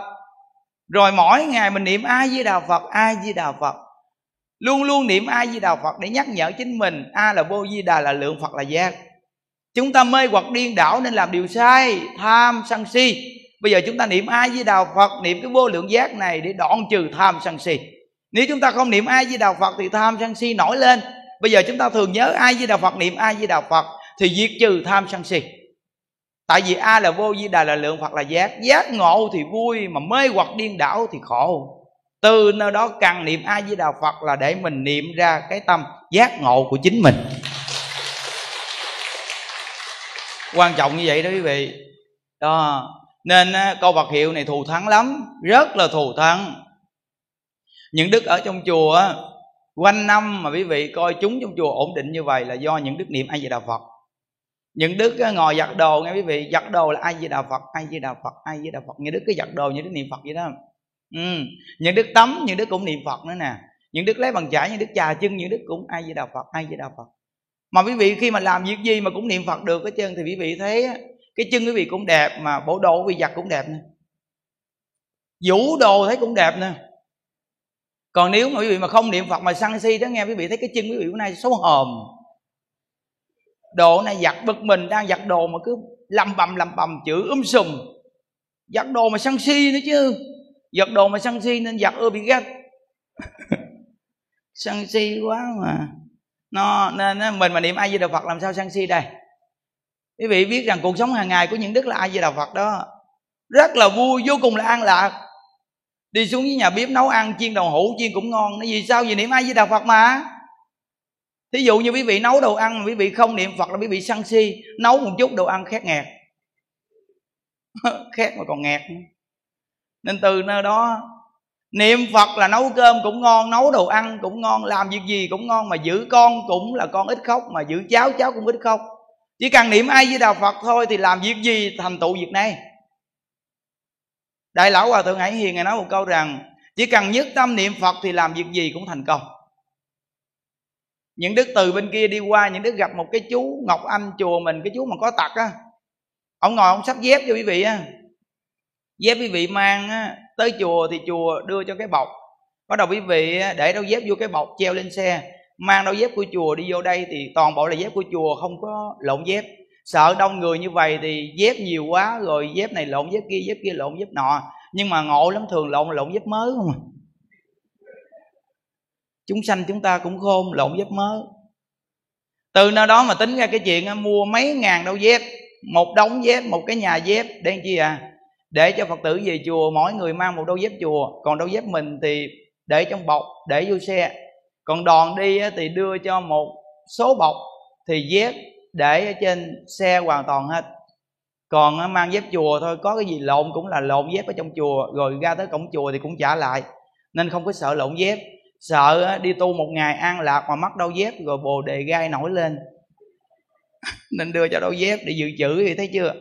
Rồi mỗi ngày mình niệm ai với đạo phật ai với đạo phật luôn luôn niệm ai với đạo phật để nhắc nhở chính mình, a là vô di đà, là lượng phật là giác. Chúng ta mê hoặc điên đảo nên làm điều sai, tham sân si. Bây giờ chúng ta niệm ai với đạo phật, niệm cái vô lượng giác này để đoạn trừ tham sân si. Nếu chúng ta không niệm ai với đạo phật thì tham sân si nổi lên. Bây giờ chúng ta thường nhớ ai với đạo phật, niệm ai với đạo phật thì diệt trừ tham sân si. Tại vì a là vô di đà là lượng phật là giác. Giác ngộ thì vui mà mê hoặc điên đảo thì khổ từ nơi đó cần niệm a di đà phật là để mình niệm ra cái tâm giác ngộ của chính mình. Quan trọng như vậy đó quý vị. Đó. Nên câu vật hiệu này thù thắng lắm. Rất là thù thắng. Những đức ở trong chùa quanh năm mà quý vị coi chúng trong chùa ổn định như vậy là do những đức niệm a di đà phật. Những đức ngồi giặt đồ nghe quý vị, giặt đồ là ai di đà phật ai di đà phật ai di đà phật. Những đức cứ giặt đồ những đức niệm phật vậy đó ừ. những đức tắm, những đức cũng niệm phật nữa nè. Những đức lấy bằng chải, những đức trà chân những đức cũng ai với đạo phật, ai với đạo phật. Mà quý vị khi mà làm việc gì mà cũng niệm phật được cái chân thì quý vị thấy cái chân quý vị cũng đẹp mà bộ đồ quý vị giặt cũng đẹp nè vũ đồ thấy cũng đẹp nè còn nếu mà quý vị mà không niệm phật mà sân si đó nghe quý vị thấy cái chân quý vị bữa nay xấu hòm đồ này giặt bực mình, đang giặt đồ mà cứ lầm bầm lầm bầm, chữ um sùm. Giặt đồ mà sân si nữa chứ giật đồ mà sân si nên giặt ưa bị ghét. Sân si quá mà. Nó nên mình mà niệm ai di đà phật làm sao sân si đây? Quý vị biết rằng cuộc sống hàng ngày của những đức là ai di đà phật đó, rất là vui, vô cùng là an lạc. Đi xuống với nhà bếp nấu ăn, chiên đậu hũ, chiên cũng ngon. Nó vì sao vì niệm ai với đạo phật mà? Thí dụ như quý vị nấu đồ ăn mà quý vị không niệm phật là quý vị sân si, nấu một chút đồ ăn khét nghẹt. Khét mà còn nghẹt nên từ nơi đó, niệm phật là nấu cơm cũng ngon, nấu đồ ăn cũng ngon, làm việc gì cũng ngon, mà giữ con cũng là con ít khóc, mà giữ cháu cháu cũng ít khóc. Chỉ cần niệm ai với đạo phật thôi thì làm việc gì thành tựu việc này? Đại lão hòa thượng hải hiền ngài nói một câu rằng, chỉ cần nhất tâm niệm phật thì làm việc gì cũng thành công. Những đức từ bên kia đi qua, những đức gặp một cái chú ngọc anh chùa mình, cái chú mà có tật á, ông ngồi ông sắp dép cho quý vị á dép quý vị mang á, tới chùa thì chùa đưa cho cái bọc. Bắt đầu quý vị để đâu dép vô cái bọc treo lên xe. Mang đâu dép của chùa đi vô đây thì toàn bộ là dép của chùa không có lộn dép. Sợ đông người như vậy thì dép nhiều quá rồi dép này lộn dép kia dép kia lộn dép nọ. Nhưng mà ngộ lắm thường lộn lộn dép mới không à. Chúng sanh chúng ta cũng khôn lộn dép mới. Từ nơi đó mà tính ra cái chuyện mua mấy ngàn đâu dép một đống dép một cái nhà dép đen chi à để cho phật tử về chùa, mỗi người mang một đôi dép chùa. Còn đôi dép mình thì để trong bọc, để vô xe. Còn đoàn đi thì đưa cho một số bọc thì dép để ở trên xe hoàn toàn hết. Còn mang dép chùa thôi, có cái gì lộn cũng là lộn dép ở trong chùa, rồi ra tới cổng chùa thì cũng trả lại. Nên không có sợ lộn dép. Sợ đi tu một ngày an lạc mà mắc đau dép, rồi bồ đề gai nổi lên. Nên đưa cho đôi dép để dự trữ, thì thấy chưa?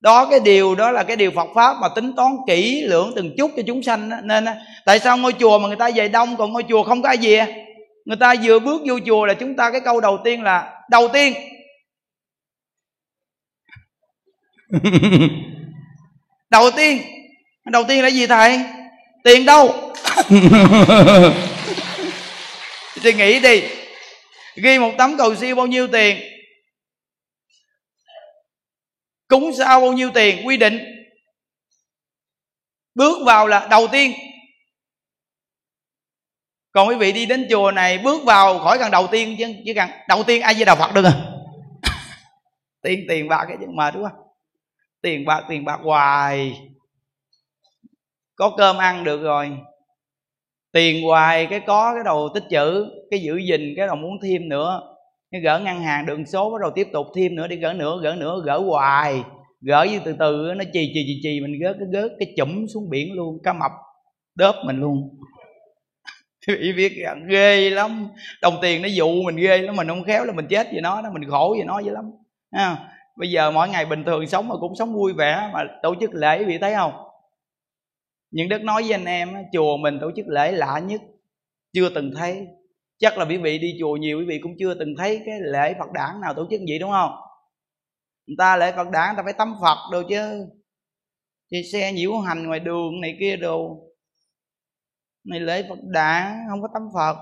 Đó cái điều đó là cái điều Phật pháp mà tính toán kỹ lưỡng từng chút cho chúng sanh đó. nên tại sao ngôi chùa mà người ta về đông còn ngôi chùa không có ai về? Người ta vừa bước vô chùa là chúng ta cái câu đầu tiên là đầu tiên. Đầu tiên. Đầu tiên là gì thầy? Tiền đâu? Suy nghĩ đi. Ghi một tấm cầu siêu bao nhiêu tiền cúng sao bao nhiêu tiền? Quy định. Bước vào là đầu tiên. Còn quý vị đi đến chùa này, bước vào khỏi cần đầu tiên chứ chỉ cần đầu tiên ai với đạo phật được à tiền tiền bạc cái chứ, mệt đúng không tiền bạc tiền bạc hoài. Có cơm ăn được rồi. Tiền hoài, cái có, cái đầu tích chữ cái giữ gìn, cái đầu muốn thêm nữa cái gỡ ngân hàng đường số bắt đầu tiếp tục thêm nữa đi gỡ nữa gỡ nữa gỡ hoài. Gỡ như từ từ nó chì chì chì chì mình gớt cái gớt cái chụm xuống biển luôn cá mập đớp mình luôn. Bị biết ghê lắm. Đồng tiền nó dụ mình ghê lắm mình không khéo là mình chết vì nó đó mình khổ vì nó dữ lắm. À, bây giờ mỗi ngày bình thường sống mà cũng sống vui vẻ mà tổ chức lễ bị thấy không? Những đức nói với anh em chùa mình tổ chức lễ lạ nhất chưa từng thấy chắc là quý vị đi chùa nhiều, quý vị cũng chưa từng thấy cái lễ phật đản nào tổ chức vậy đúng không? Người ta lễ phật đản, người ta phải tắm phật đồ chứ. Thì xe nhiễu hành ngoài đường này kia đồ. Này lễ phật đản, không có tắm phật.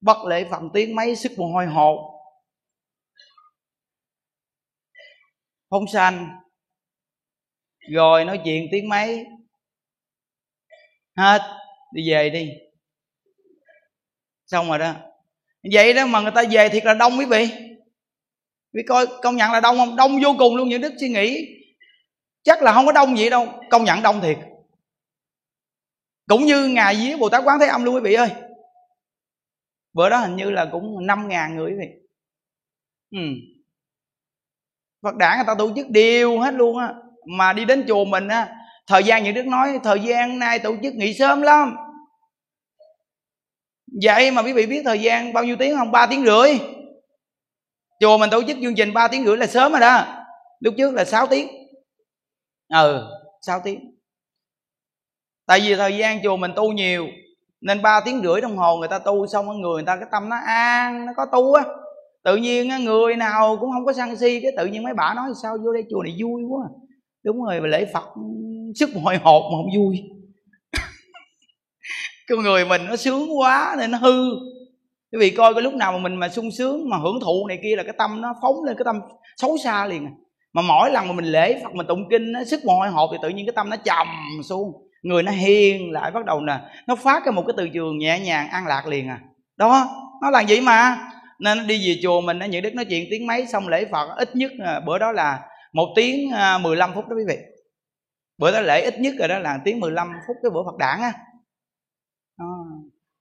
Bất lễ phạm tiếng mấy, sức mồ hôi hột. Không sanh. Rồi nói chuyện tiếng mấy. Hết. Đi về đi xong rồi đó. Vậy đó mà người ta về thiệt là đông quý vị. Vì coi, công nhận là đông không? Đông vô cùng luôn, những đức suy nghĩ. Chắc là không có đông gì đâu, công nhận đông thiệt. Cũng như ngày vía bồ tát quán thế âm luôn quý vị ơi. Bữa đó hình như là cũng năm ngàn người quý vị. Ừ. phật đản người ta tổ chức đều hết luôn á. Mà đi đến chùa mình á, thời gian những đức nói, thời gian nay tổ chức nghỉ sớm lắm vậy mà quý vị biết thời gian bao nhiêu tiếng không? Ba tiếng rưỡi. Chùa mình tổ chức chương trình 3 tiếng rưỡi là sớm rồi đó. Lúc trước là 6 tiếng. Ừ 6 tiếng. Tại vì thời gian chùa mình tu nhiều, nên 3 tiếng rưỡi đồng hồ người ta tu xong người người ta cái tâm nó an, nó có tu á. Tự nhiên người nào cũng không có sân si, cái tự nhiên mấy bà nói sao vô đây chùa này vui quá. Đúng rồi, lễ phật, sức hồi hộp mà không vui con người mình nó sướng quá nên nó hư. Quý vị coi cái lúc nào mà mình mà sung sướng, mà hưởng thụ này kia là cái tâm nó phóng lên, cái tâm xấu xa liền à. mà mỗi lần mà mình lễ phật, mình tụng kinh nó sức mồ hôi hộp thì tự nhiên cái tâm nó trầm xuống. Người nó hiền lại, bắt đầu nè, nó phát cái một cái từ trường nhẹ nhàng, an lạc liền à. Đó, nó là vậy mà. Nên đi về chùa mình nó những đức nói chuyện tiếng mấy xong lễ phật ít nhất bữa đó là một tiếng à, 15 phút đó quý vị. Bữa đó lễ ít nhất rồi đó là tiếng 15 phút cái bữa phật đản á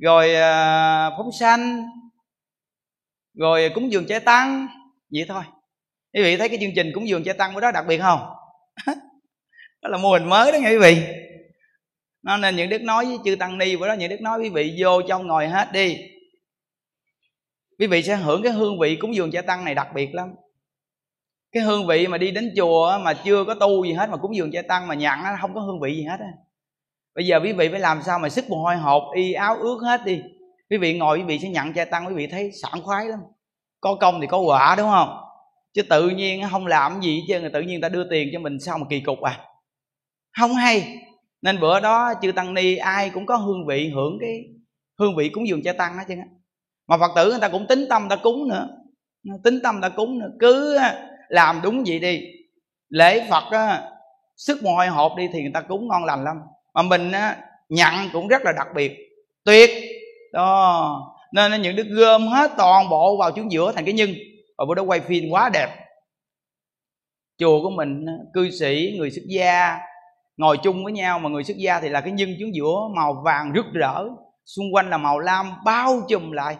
rồi à, phóng sanh. Rồi à, cúng dường chay tăng. Vậy thôi. Quý vị thấy cái chương trình cúng dường chay tăng của đó đặc biệt không? Đó là mô hình mới đó nghe quý vị. Nó nên những đức nói với chư tăng ni bữa đó, những đức nói quý vị vô trong ngồi hết đi. Quý vị sẽ hưởng cái hương vị cúng dường chay tăng này đặc biệt lắm. Cái hương vị mà đi đến chùa mà chưa có tu gì hết mà cúng dường chay tăng mà nhận nó không có hương vị gì hết á bây giờ quý vị phải làm sao mà sức mồ hôi hột y áo ướt hết đi. Quý vị ngồi quý vị sẽ nhận cha tăng quý vị thấy sảng khoái lắm. Có công thì có quả đúng không? Chứ tự nhiên không làm gì chứ tự nhiên ta đưa tiền cho mình sao mà kỳ cục à? Không hay. Nên bữa đó chư tăng ni ai cũng có hương vị hưởng cái hương vị cúng dường cha tăng hết chứ mà phật tử người ta cũng tính tâm ta cúng nữa. Tính tâm ta cúng nữa. Cứ làm đúng vậy đi. Lễ phật á, sức mồ hôi hộp đi thì người ta cúng ngon lành lắm mà mình á, nhận cũng rất là đặc biệt tuyệt. Đó. Nên những đứa gom hết toàn bộ vào chúng giữa thành cái nhân. Và bữa đó quay phim quá đẹp. Chùa của mình cư sĩ người xuất gia ngồi chung với nhau mà người xuất gia thì là cái nhân chúng giữa màu vàng rực rỡ. Xung quanh là màu lam bao trùm lại.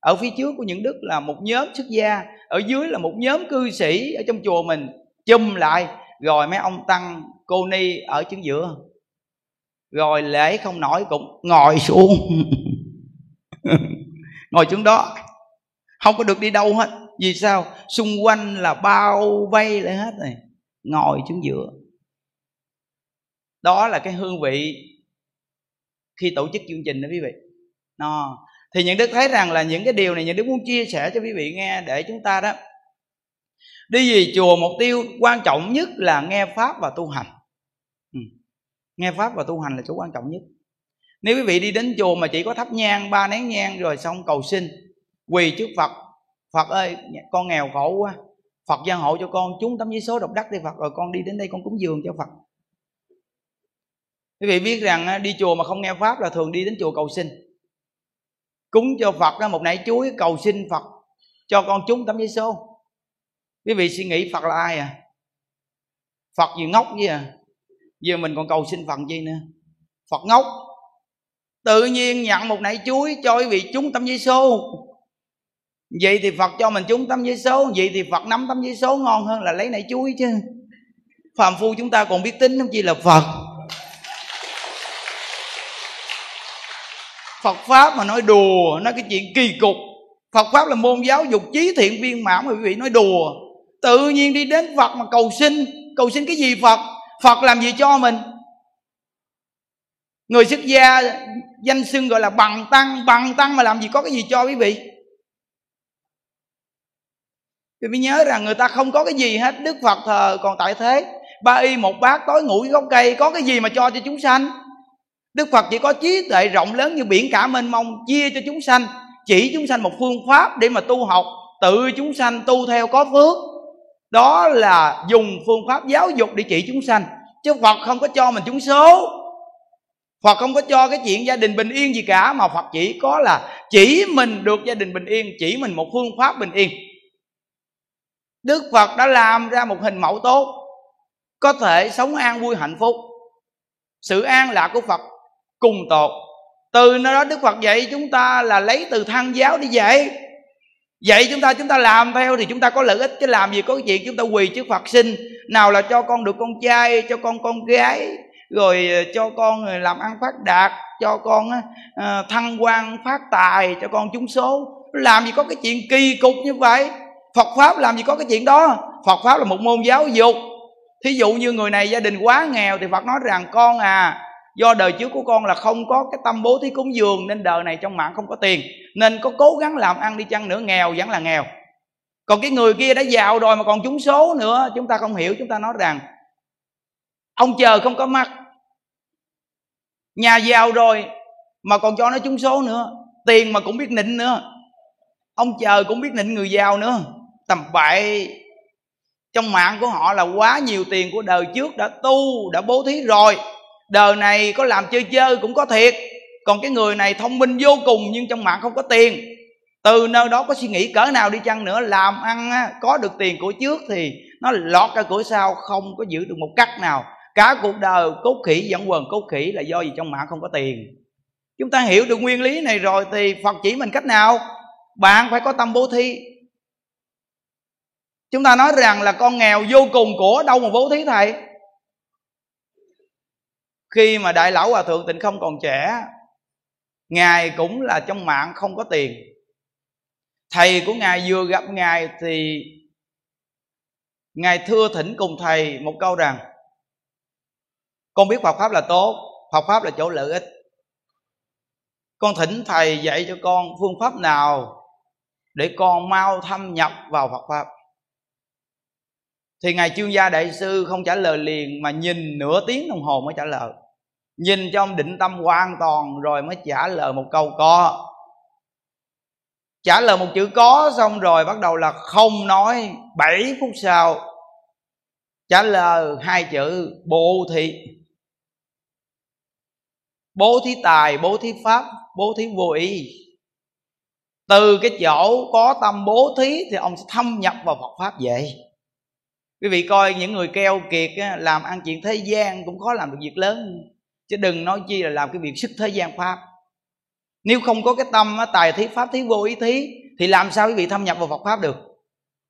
Ở phía trước của những đức là một nhóm xuất gia ở dưới là một nhóm cư sĩ ở trong chùa mình chùm lại. Rồi mấy ông tăng cô ni ở chính giữa rồi lễ không nổi cũng ngồi xuống. Ngồi xuống đó. Không có được đi đâu hết. Vì sao? Xung quanh là bao vây lại hết này. Ngồi xuống giữa. Đó là cái hương vị khi tổ chức chương trình đó quý vị. Nó thì những đức thấy rằng là những cái điều này, những đức muốn chia sẻ cho quý vị nghe để chúng ta đó đi về chùa mục tiêu quan trọng nhất là nghe pháp và tu hành nghe pháp và tu hành là chỗ quan trọng nhất. Nếu quý vị đi đến chùa mà chỉ có thắp nhang, ba nén nhang rồi xong cầu xin, quỳ trước phật phật ơi con nghèo khổ quá, phật gia hộ cho con, chúng tấm giấy số độc đắc đi phật, rồi con đi đến đây con cúng dường cho phật. Quý vị biết rằng đi chùa mà không nghe pháp là thường đi đến chùa cầu xin. Cúng cho phật một nải chuối, cầu xin phật cho con chúng tấm giấy số. Quý vị suy nghĩ phật là ai à? Phật gì ngốc vậy à? Giờ mình còn cầu xin phần gì nữa? Phật ngốc. Tự nhiên nhận một nải chuối cho quý vị chúng tấm giấy số vậy thì phật cho mình chúng tấm giấy số vậy thì phật nắm tấm giấy số ngon hơn là lấy nải chuối chứ. Phàm phu chúng ta còn biết tính không chi là phật. Phật pháp mà nói đùa, nói cái chuyện kỳ cục. Phật pháp là môn giáo dục trí thiện viên mãn mà quý vị nói đùa. Tự nhiên đi đến Phật mà cầu xin. Cầu xin cái gì Phật? Phật làm gì cho mình? Người xuất gia danh xưng gọi là bằng tăng. Bằng tăng mà làm gì có cái gì cho quý vị? Quý vị nhớ rằng người ta không có cái gì hết. Đức Phật thờ còn tại thế. Ba y một bát, tối ngủ dưới gốc cây. Có cái gì mà cho cho chúng sanh? Đức Phật chỉ có trí tuệ rộng lớn như biển cả mênh mông, Chia cho chúng sanh, Chỉ chúng sanh một phương pháp để mà tu học, Tự chúng sanh tu theo có phước. Đó là dùng phương pháp giáo dục để chỉ chúng sanh. Chứ Phật không có cho mình chúng số. Phật không có cho cái chuyện gia đình bình yên gì cả, Mà Phật chỉ có là chỉ mình được gia đình bình yên, Chỉ mình một phương pháp bình yên. Đức Phật đã làm ra một hình mẫu tốt, Có thể sống an vui hạnh phúc. Sự an lạc của Phật cùng tột. Từ nơi đó đức phật dạy chúng ta là lấy từ thăng giáo đi dạy vậy chúng ta chúng ta làm theo thì chúng ta có lợi ích, chứ làm gì có chuyện chúng ta quỳ trước phật sinh. Nào là cho con được con trai, cho con con gái, rồi ờ, cho con ờ, làm ăn phát đạt, cho con ờ, thăng quan phát tài, cho con trúng số. Làm gì có cái chuyện kỳ cục như vậy? Phật pháp làm gì có cái chuyện đó? Phật pháp là một môn giáo dục. Thí dụ như người này gia đình quá nghèo thì phật nói rằng, con à do đời trước của con là không có cái tâm bố thí cúng dường, nên đời này trong mạng không có tiền. Nên có cố gắng làm ăn đi chăng nữa, nghèo vẫn là nghèo. Còn cái người kia đã giàu rồi mà còn trúng số nữa, chúng ta không hiểu, chúng ta nói rằng, ông chờ không có mắt. Nhà giàu rồi mà còn cho nó trúng số nữa, tiền mà cũng biết nịnh nữa. Ông chờ cũng biết nịnh người giàu nữa. Tầm bậy, trong mạng của họ là quá nhiều tiền của đời trước đã tu, đã bố thí rồi đời này có làm chơi chơi cũng có thiệt. Còn cái người này thông minh vô cùng nhưng trong mạng không có tiền. Từ nơi đó có suy nghĩ cỡ nào đi chăng nữa làm ăn á, có được tiền của trước thì nó lọt ra cửa sau không có giữ được một cách nào. Cả cuộc đời cốt khỉ dẫn quần cốt khỉ là do gì trong mạng không có tiền. Chúng ta hiểu được nguyên lý này rồi thì phật chỉ mình cách nào? Bạn phải có tâm bố thí. Chúng ta nói rằng là con nghèo vô cùng của đâu mà bố thí thầy? Khi mà đại lão hòa thượng tịnh không còn trẻ, ngài cũng là trong mạng không có tiền. Thầy của ngài vừa gặp ngài thì ngài thưa thỉnh cùng thầy một câu rằng, con biết Phật pháp là tốt, Phật pháp là chỗ lợi ích. Con thỉnh thầy dạy cho con phương pháp nào để con mau thâm nhập vào Phật pháp? Thì ngài chuyên gia đại sư không trả lời liền mà nhìn nửa tiếng đồng hồ mới trả lời. Nhìn trong định tâm hoàn toàn rồi mới trả lời một câu có. Trả lời một chữ có xong rồi bắt đầu là không nói. 7 phút sau, trả lời hai chữ bố thí. Bố thí tài, bố thí pháp, bố thí vô ý. Từ cái chỗ có tâm bố thí thì ông sẽ thâm nhập vào Phật pháp vậy quý vị coi những người keo kiệt làm ăn chuyện thế gian cũng khó làm được việc lớn. Chứ đừng nói chi là làm cái việc sức thế gian pháp. Nếu không có cái tâm tài thí pháp, thí vô ý thí, thì làm sao quý vị thâm nhập vào Phật pháp được?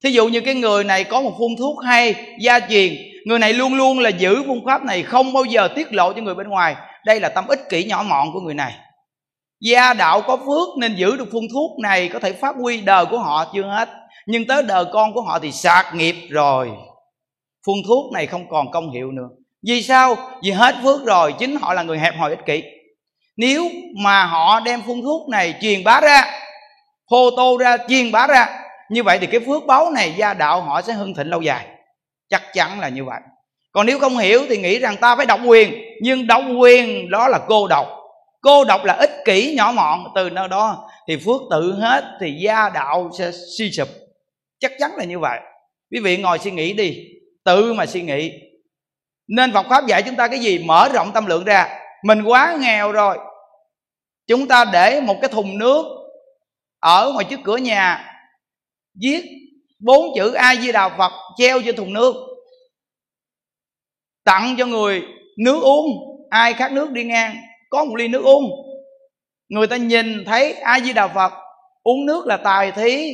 Thí dụ như cái người này có một phương thuốc hay, gia truyền, người này luôn luôn là giữ phương pháp này, không bao giờ tiết lộ cho người bên ngoài. Đây là tâm ích kỷ nhỏ mọn của người này. Gia đạo có phước nên giữ được phun thuốc này, có thể phát huy đời của họ chưa hết. Nhưng tới đời con của họ thì sạc nghiệp rồi phun thuốc này không còn công hiệu nữa. Vì sao? Vì hết phước rồi, chính họ là người hẹp hòi ích kỷ. Nếu mà họ đem phun thuốc này truyền bá ra hô tô ra, truyền bá ra, như vậy thì cái phước báo này gia đạo họ sẽ hưng thịnh lâu dài. Chắc chắn là như vậy. Còn nếu không hiểu thì nghĩ rằng ta phải độc quyền, nhưng độc quyền đó là cô độc. Cô độc là ích kỷ nhỏ mọn, từ nơi đó thì phước tự hết thì gia đạo sẽ suy sụp. Chắc chắn là như vậy. Quý vị ngồi suy nghĩ đi tự mà suy nghĩ. Nên Phật pháp dạy chúng ta cái gì? Mở rộng tâm lượng ra. Mình quá nghèo rồi. Chúng ta để một cái thùng nước ở ngoài trước cửa nhà, viết bốn chữ a di đà phật, treo trên thùng nước. Tặng cho người nước uống, ai khát nước đi ngang, có một ly nước uống. Người ta nhìn thấy a di đà phật, uống nước là tài thí.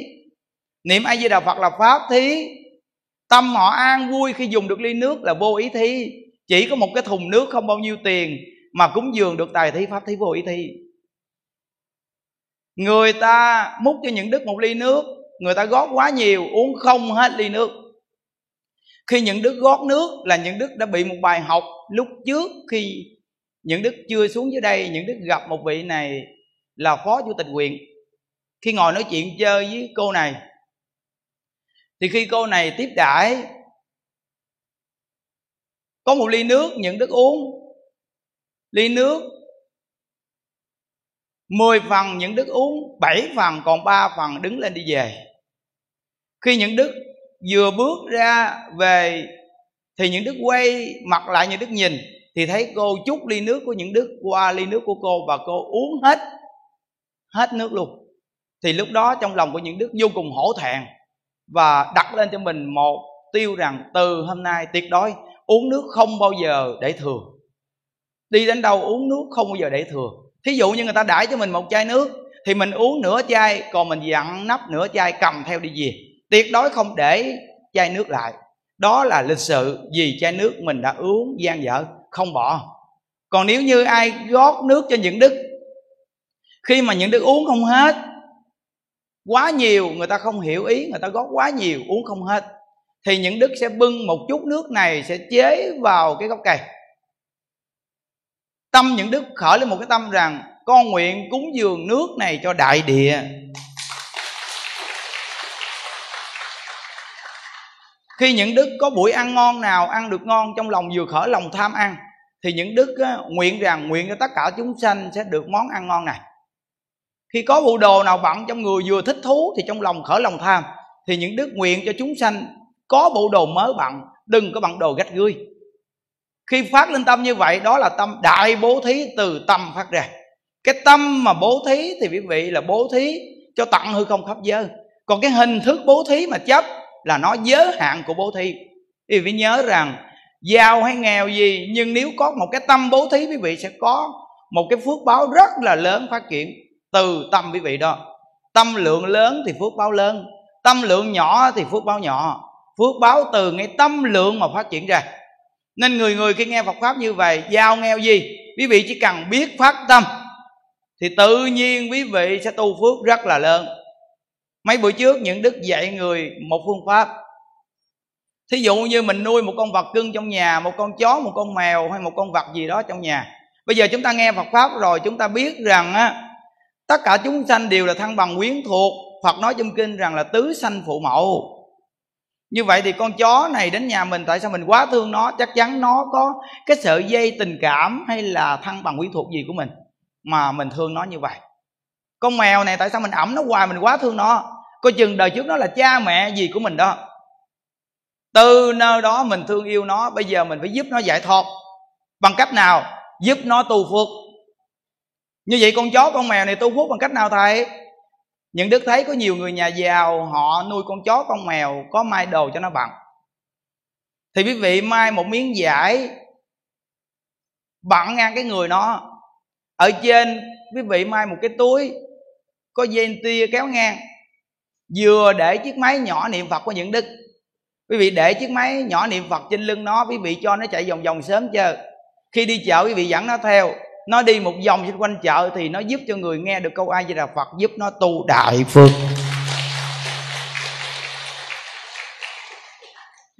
Niệm a di đà phật là pháp thí tâm họ an vui khi dùng được ly nước là vô ý thi. Chỉ có một cái thùng nước không bao nhiêu tiền mà cúng dường được tài thi pháp thí vô ý thi. Người ta múc cho những đức một ly nước, người ta gót quá nhiều, uống không hết ly nước. Khi những đức gót nước là những đức đã bị một bài học lúc trước. Khi những đức chưa xuống dưới đây, những đức gặp một vị này là phó chủ tịch huyện. Khi ngồi nói chuyện chơi với cô này thì khi cô này tiếp đãi, có một ly nước những thức uống. Ly nước 10 phần những đức uống 7 phần, còn 3 phần đứng lên đi về. Khi những đức vừa bước ra về, thì những đức quay mặt lại, những đức nhìn, thì thấy cô chúc ly nước của những đức qua ly nước của cô và cô uống hết hết nước luôn. Thì lúc đó trong lòng của những đức vô cùng hổ thẹn và đặt lên cho mình một tiêu rằng từ hôm nay tuyệt đối uống nước không bao giờ để thừa. Đi đến đâu uống nước không bao giờ để thừa. Thí dụ như người ta đãi cho mình một chai nước, thì mình uống nửa chai, còn mình dặn nắp nửa chai cầm theo đi về. Tuyệt đối không để chai nước lại. Đó là lịch sự vì chai nước mình đã uống, gian dở, không bỏ. Còn nếu như ai gót nước cho những đức, khi mà những đức uống không hết quá nhiều người ta không hiểu ý người ta gót quá nhiều uống không hết. Thì những đức sẽ bưng một chút nước này sẽ chế vào cái gốc cây. Tâm những đức khởi lên một cái tâm rằng con nguyện cúng dường nước này cho đại địa. Khi những đức có buổi ăn ngon nào ăn được ngon trong lòng vừa khởi lòng tham ăn thì những đức á, nguyện rằng nguyện cho tất cả chúng sanh sẽ được món ăn ngon này khi có bộ đồ nào vặn trong người vừa thích thú thì trong lòng khởi lòng tham. Thì những đức nguyện cho chúng sanh có bộ đồ mới bận đừng có bằng đồ gách gươi khi phát lên tâm như vậy, đó là tâm đại bố thí từ tâm phát ra. Cái tâm mà bố thí thì quý vị là bố thí cho tặng hư không khắp giới. Còn cái hình thức bố thí mà chấp là nó giới hạn của bố thí. Thì phải nhớ rằng, giàu hay nghèo gì, nhưng nếu có một cái tâm bố thí, quý vị sẽ có một cái phước báo rất là lớn phát triển từ tâm quý vị đó. Tâm lượng lớn thì phước báo lớn, tâm lượng nhỏ thì phước báo nhỏ. Phước báo từ ngay tâm lượng mà phát triển ra. Nên người người khi nghe Phật pháp như vậy giàu nghèo gì? Quý vị chỉ cần biết phát tâm, thì tự nhiên quý vị sẽ tu phước rất là lớn. Mấy buổi trước những đức dạy người một phương pháp. Thí dụ như mình nuôi một con vật cưng trong nhà, một con chó, một con mèo hay một con vật gì đó trong nhà. Bây giờ chúng ta nghe phật pháp rồi, chúng ta biết rằng á tất cả chúng sanh đều là thăng bằng quyến thuộc. Phật nói trong kinh rằng là tứ sanh phụ mẫu. Như vậy thì con chó này đến nhà mình, tại sao mình quá thương nó? Chắc chắn nó có cái sợi dây tình cảm hay là thăng bằng quyến thuộc gì của mình mà mình thương nó như vậy. Con mèo này tại sao mình ẩm nó hoài, mình quá thương nó? Coi chừng đời trước nó là cha mẹ gì của mình đó. Từ nơi đó mình thương yêu nó, bây giờ mình phải giúp nó giải thoát. Bằng cách nào? Giúp nó tu phước như vậy con chó con mèo này tu phước bằng cách nào thầy? Những đức thấy có nhiều người nhà giàu, họ nuôi con chó con mèo, có mai đồ cho nó bằng. Thì quý vị mai một miếng vải bận ngang cái người nó. Ở trên, quý vị mai một cái túi, có dây tia kéo ngang. Vừa để chiếc máy nhỏ niệm phật của những đức. Quý vị để chiếc máy nhỏ niệm phật trên lưng nó, quý vị cho nó chạy vòng vòng sớm chưa? Khi đi chợ, quý vị dẫn nó theo nó đi một vòng xung quanh chợ thì nó giúp cho người nghe được câu ai di đà phật, giúp nó tu đại phước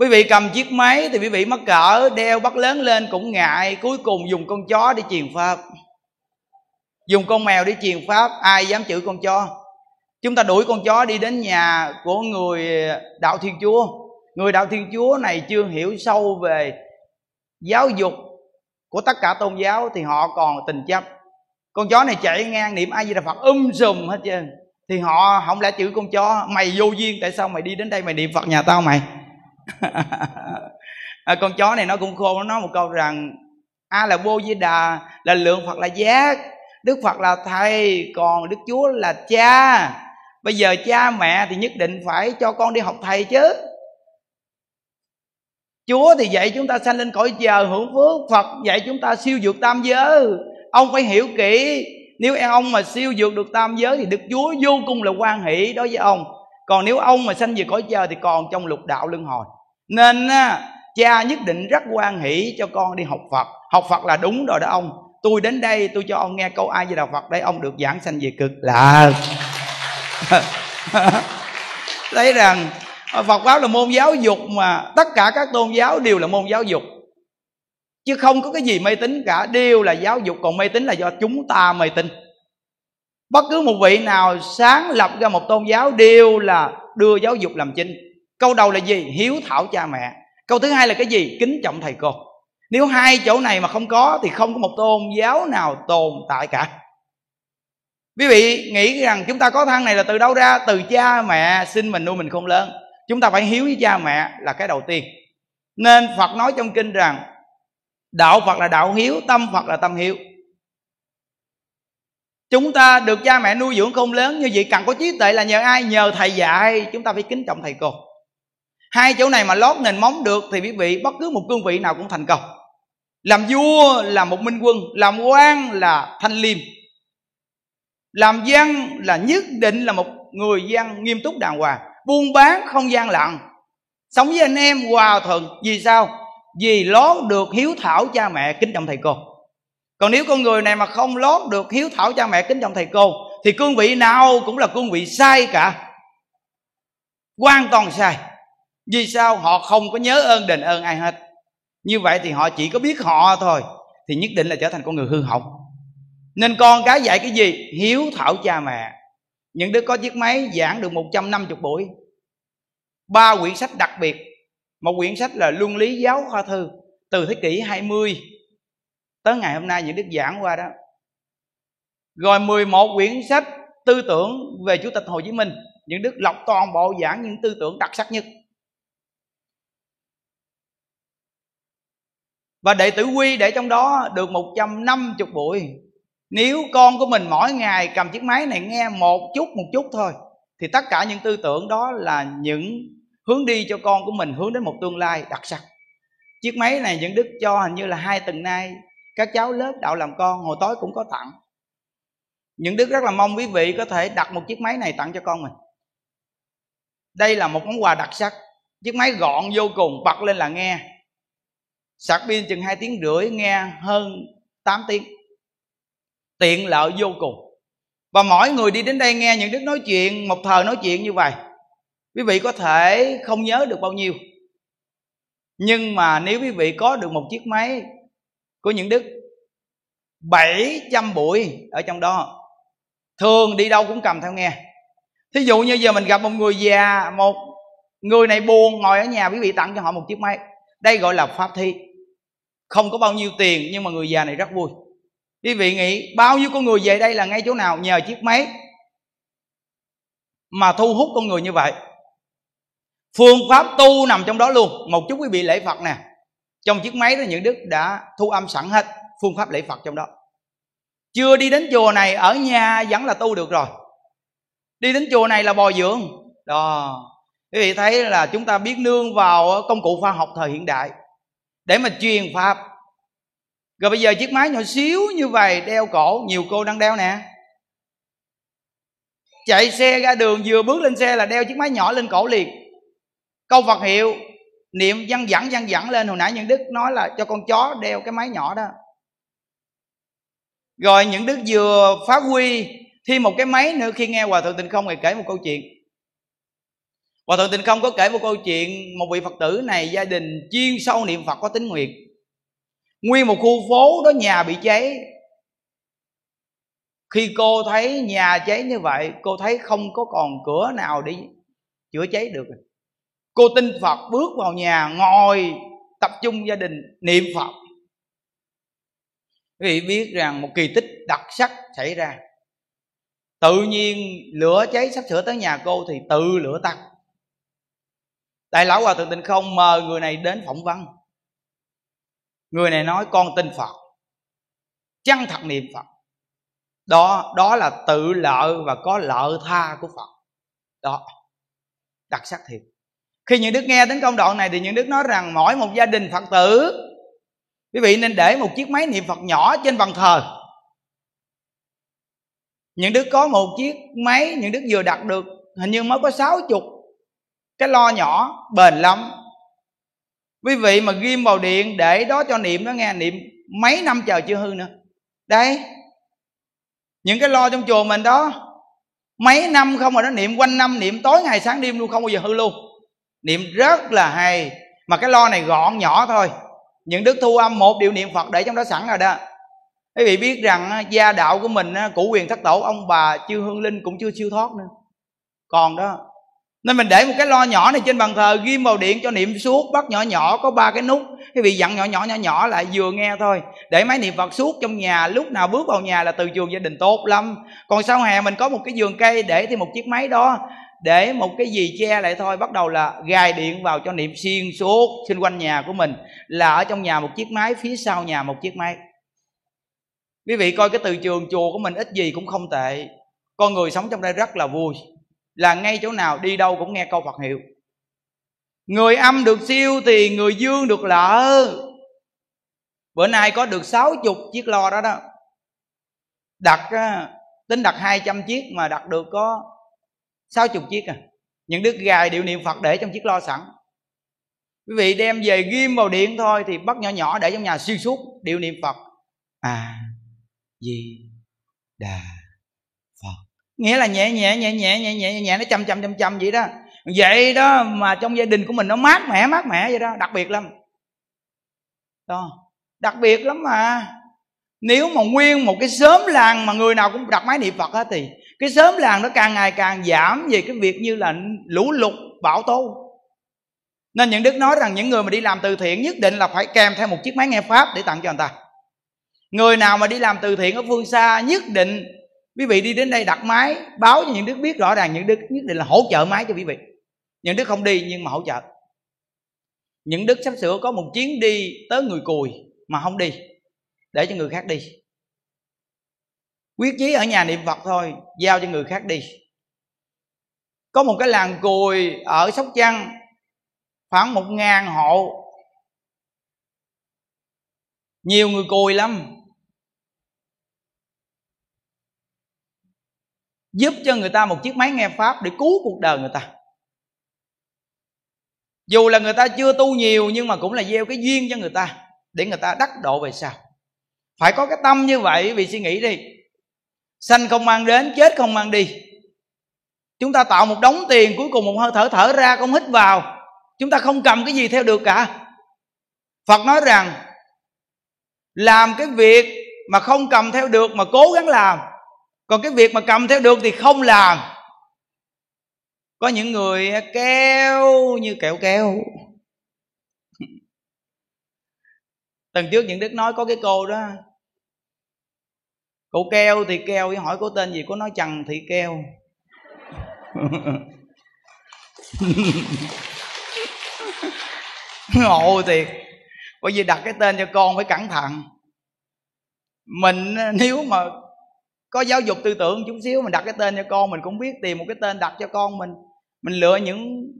quý vị cầm chiếc máy thì quý vị mắc cỡ đeo bắt lớn lên cũng ngại, cuối cùng dùng con chó để truyền pháp. Dùng con mèo để truyền pháp, ai dám chửi con chó? Chúng ta đuổi con chó đi đến nhà của người đạo thiên chúa. Người đạo thiên chúa này chưa hiểu sâu về giáo dục của tất cả tôn giáo thì họ còn tình chấp. Con chó này chạy ngang niệm ai di đà phật um sùm hết trơn. Thì họ không lẽ chữ con chó mày vô duyên tại sao mày đi đến đây mày niệm phật nhà tao mày? À, con chó này nó cũng khôn nó nói một câu rằng a là vô di đà là lượng phật là giác đức phật là thầy còn đức chúa là cha. Bây giờ cha mẹ thì nhất định phải cho con đi học thầy chứ chúa thì dạy chúng ta sanh lên cõi chờ hưởng phước. Phật dạy chúng ta siêu dược tam giới. Ông phải hiểu kỹ, nếu em ông mà siêu dược được tam giới thì đức chúa vô cùng là quan hỷ đối với ông. Còn nếu ông mà sanh về cõi chờ thì còn trong lục đạo luân hồi. Nên cha nhất định rất quan hỷ cho con đi học phật. Học phật là đúng rồi đó ông. Tôi đến đây, tôi cho ông nghe câu ai về đạo phật đây ông được giảng sanh về cực lạc. Thấy rằng À, Phật pháp là môn giáo dục mà tất cả các tôn giáo đều là môn giáo dục. Chứ không có cái gì mê tín cả, đều là giáo dục, còn mê tín là do chúng ta mê tín. Bất cứ một vị nào sáng lập ra một tôn giáo đều là đưa giáo dục làm chính. Câu đầu là gì? Hiếu thảo cha mẹ. Câu thứ hai là cái gì? Kính trọng thầy cô. Nếu hai chỗ này mà không có thì không có một tôn giáo nào tồn tại cả. Quý vị nghĩ rằng chúng ta có thân này là từ đâu ra? Từ cha mẹ sinh mình nuôi mình không lớn chúng ta phải hiếu với cha mẹ là cái đầu tiên. Nên phật nói trong kinh rằng, đạo phật là đạo hiếu, tâm phật là tâm hiếu. Chúng ta được cha mẹ nuôi dưỡng không lớn như vậy, cần có trí tuệ là nhờ ai? Nhờ thầy dạy. Chúng ta phải kính trọng thầy cô. Hai chỗ này mà lót nền móng được thì quý vị, bất cứ một cương vị nào cũng thành công. Làm vua là một minh quân, làm quan là thanh liêm. Làm văn là nhất định là một người văn nghiêm túc đàng hoàng buôn bán không gian lặng. Sống với anh em hòa thuận, vì sao? Vì lót được hiếu thảo cha mẹ kính trọng thầy cô. Còn nếu con người này mà không lót được hiếu thảo cha mẹ kính trọng thầy cô, thì cương vị nào cũng là cương vị sai cả. Hoàn toàn sai. Vì sao? Họ không có nhớ ơn đền ơn ai hết. Như vậy thì họ chỉ có biết họ thôi, thì nhất định là trở thành con người hư hỏng. Nên con cái dạy cái gì? Hiếu thảo cha mẹ những đứa có chiếc máy giảng được 150 buổi. Ba quyển sách đặc biệt. Một quyển sách là luân lý giáo khoa thư, từ thế kỷ 20 tới ngày hôm nay những đức giảng qua đó. Rồi 11 quyển sách tư tưởng về chủ tịch Hồ Chí Minh. Những đức lọc toàn bộ giảng những tư tưởng đặc sắc nhất. Và đệ tử quy để trong đó được 150 buổi nếu con của mình mỗi ngày cầm chiếc máy này nghe một chút một chút thôi, thì tất cả những tư tưởng đó là những hướng đi cho con của mình hướng đến một tương lai đặc sắc. Chiếc máy này những đức cho hình như là hai tuần nay các cháu lớp đạo làm con, hồi tối cũng có tặng. Những đức rất là mong quý vị có thể đặt một chiếc máy này tặng cho con mình. Đây là một món quà đặc sắc. Chiếc máy gọn vô cùng, bật lên là nghe. Sạc pin chừng hai tiếng rưỡi, nghe hơn 8 tiếng tiện lợi vô cùng. Và mỗi người đi đến đây nghe những đức nói chuyện, một thời nói chuyện như vậy, quý vị có thể không nhớ được bao nhiêu. Nhưng mà nếu quý vị có được một chiếc máy của những đức 700 buổi ở trong đó, thường đi đâu cũng cầm theo nghe. Thí dụ như giờ mình gặp một người già, một người này buồn, ngồi ở nhà quý vị tặng cho họ một chiếc máy. Đây gọi là pháp thi. Không có bao nhiêu tiền, nhưng mà người già này rất vui quý vị nghĩ bao nhiêu con người về đây là ngay chỗ nào nhờ chiếc máy mà thu hút con người như vậy? Phương pháp tu nằm trong đó luôn. Một chút quý vị lễ phật nè. Trong chiếc máy đó những đức đã thu âm sẵn hết phương pháp lễ phật trong đó. Chưa đi đến chùa này, ở nhà vẫn là tu được rồi. Đi đến chùa này là bồi dưỡng. Đó. Quý vị thấy là chúng ta biết nương vào công cụ khoa học thời hiện đại để mà truyền pháp rồi bây giờ chiếc máy nhỏ xíu như vậy đeo cổ, nhiều cô đang đeo nè. Chạy xe ra đường, vừa bước lên xe là đeo chiếc máy nhỏ lên cổ liền. Câu phật hiệu, niệm văn dẫn văn dẫn lên. Hồi nãy những đức nói là cho con chó đeo cái máy nhỏ đó. Rồi những đức vừa phát huy thêm một cái máy nữa. Khi nghe hòa thượng tịnh không ngày kể một câu chuyện. Hòa thượng tịnh không có kể một câu chuyện, một vị phật tử này gia đình chuyên sâu niệm phật có tính nguyện nguyên một khu phố đó nhà bị cháy. Khi cô thấy nhà cháy như vậy, cô thấy không có còn cửa nào để chữa cháy được. Cô tin phật bước vào nhà, ngồi tập trung gia đình, niệm phật. Quý vị biết rằng một kỳ tích đặc sắc xảy ra. Tự nhiên lửa cháy sắp sửa tới nhà cô thì tự lửa tắt. Đại lão hòa thượng tịnh không mời người này đến phỏng vấn người này nói con tin phật. Chân thật niệm phật? Đó đó là tự lợi và có lợi tha của phật. Đó. Đặc sắc thiệt. Khi những đức nghe đến công đoạn này thì những đức nói rằng mỗi một gia đình phật tử, quý vị nên để một chiếc máy niệm phật nhỏ trên bàn thờ. Những đức có một chiếc máy, những đức vừa đặt được, hình như mới có sáu chục. Cái lo nhỏ bền lắm quý vị mà ghim vào điện để đó cho niệm đó nghe, niệm mấy năm chờ chưa hư nữa. Đấy những cái lo trong chùa mình đó, mấy năm không mà nó niệm quanh năm, niệm tối ngày sáng đêm luôn, không bao giờ hư luôn. Niệm rất là hay, mà cái lo này gọn nhỏ thôi. Những đức thu âm một điều niệm phật để trong đó sẵn rồi đó. Quý vị biết rằng gia đạo của mình cụ quyền thất tổ, ông bà chư hương linh cũng chưa siêu thoát nữa. Còn đó nên mình để một cái lo nhỏ này trên bàn thờ, ghim vào điện cho niệm suốt, bắt nhỏ nhỏ, có ba cái nút. Quý vị dặn nhỏ nhỏ nhỏ nhỏ lại vừa nghe thôi. Để máy niệm phật suốt trong nhà, lúc nào bước vào nhà là từ trường gia đình tốt lắm. Còn sau hè mình có một cái giường cây, để thêm một chiếc máy đó. Để một cái gì che lại thôi, bắt đầu là gài điện vào cho niệm xuyên suốt xung quanh nhà của mình. Là ở trong nhà một chiếc máy, phía sau nhà một chiếc máy. Quý vị coi cái từ trường chùa của mình ít gì cũng không tệ. Con người sống trong đây rất là vui là ngay chỗ nào đi đâu cũng nghe câu phật hiệu. Người âm được siêu thì người dương được lỡ. Bữa nay có được sáu chục chiếc lo đó đó. Đặt tính đặt hai trăm chiếc mà đặt được có sáu chục chiếc à. Những đứa gài điệu niệm phật để trong chiếc lo sẵn. Quý vị đem về ghim vào điện thôi thì bắt nhỏ nhỏ để trong nhà xuyên suốt điệu niệm phật. À di đà nghĩa là nhẹ nhẹ nhẹ nhẹ nhẹ nhẹ nhẹ nó chầm chầm chầm chầm vậy đó. Vậy đó mà trong gia đình của mình nó mát mẻ mát mẻ vậy đó, đặc biệt lắm. Đó, đặc biệt lắm mà. Nếu mà nguyên một cái sớm làng mà người nào cũng đặt máy niệm phật á thì cái sớm làng nó càng ngày càng giảm về cái việc như là lũ lụt, bão tố. Nên những đức nói rằng những người mà đi làm từ thiện nhất định là phải kèm theo một chiếc máy nghe pháp để tặng cho người ta. Người nào mà đi làm từ thiện ở phương xa nhất định quý vị đi đến đây đặt máy, báo cho những đức biết rõ ràng, những đức nhất định là hỗ trợ máy cho quý vị. Những đức không đi nhưng mà hỗ trợ. Những đức sắp sửa có một chuyến đi tới người cùi mà không đi, để cho người khác đi. Quyết chí ở nhà niệm phật thôi, giao cho người khác đi. Có một cái làng cùi ở sóc trăng, khoảng một ngàn hộ. Nhiều người cùi lắm. Giúp cho người ta một chiếc máy nghe pháp để cứu cuộc đời người ta. Dù là người ta chưa tu nhiều, nhưng mà cũng là gieo cái duyên cho người ta để người ta đắc độ về sau. Phải có cái tâm như vậy, vì suy nghĩ đi. Sanh không mang đến, chết không mang đi. Chúng ta tạo một đống tiền, cuối cùng một hơi thở thở ra không hít vào. Chúng ta không cầm cái gì theo được cả. Phật nói rằng, làm cái việc mà không cầm theo được mà cố gắng làm còn cái việc mà cầm theo được thì không làm. Có những người kéo như kẹo kéo. Tuần trước những đức nói có cái cô đó. Cô keo thì keo với hỏi cô tên gì, cô nói trần thị keo ngộ thiệt. Bởi vì đặt cái tên cho con phải cẩn thận. Mình nếu mà có giáo dục tư tưởng chút xíu, mình đặt cái tên cho con, mình cũng biết tìm một cái tên đặt cho con mình. Mình lựa những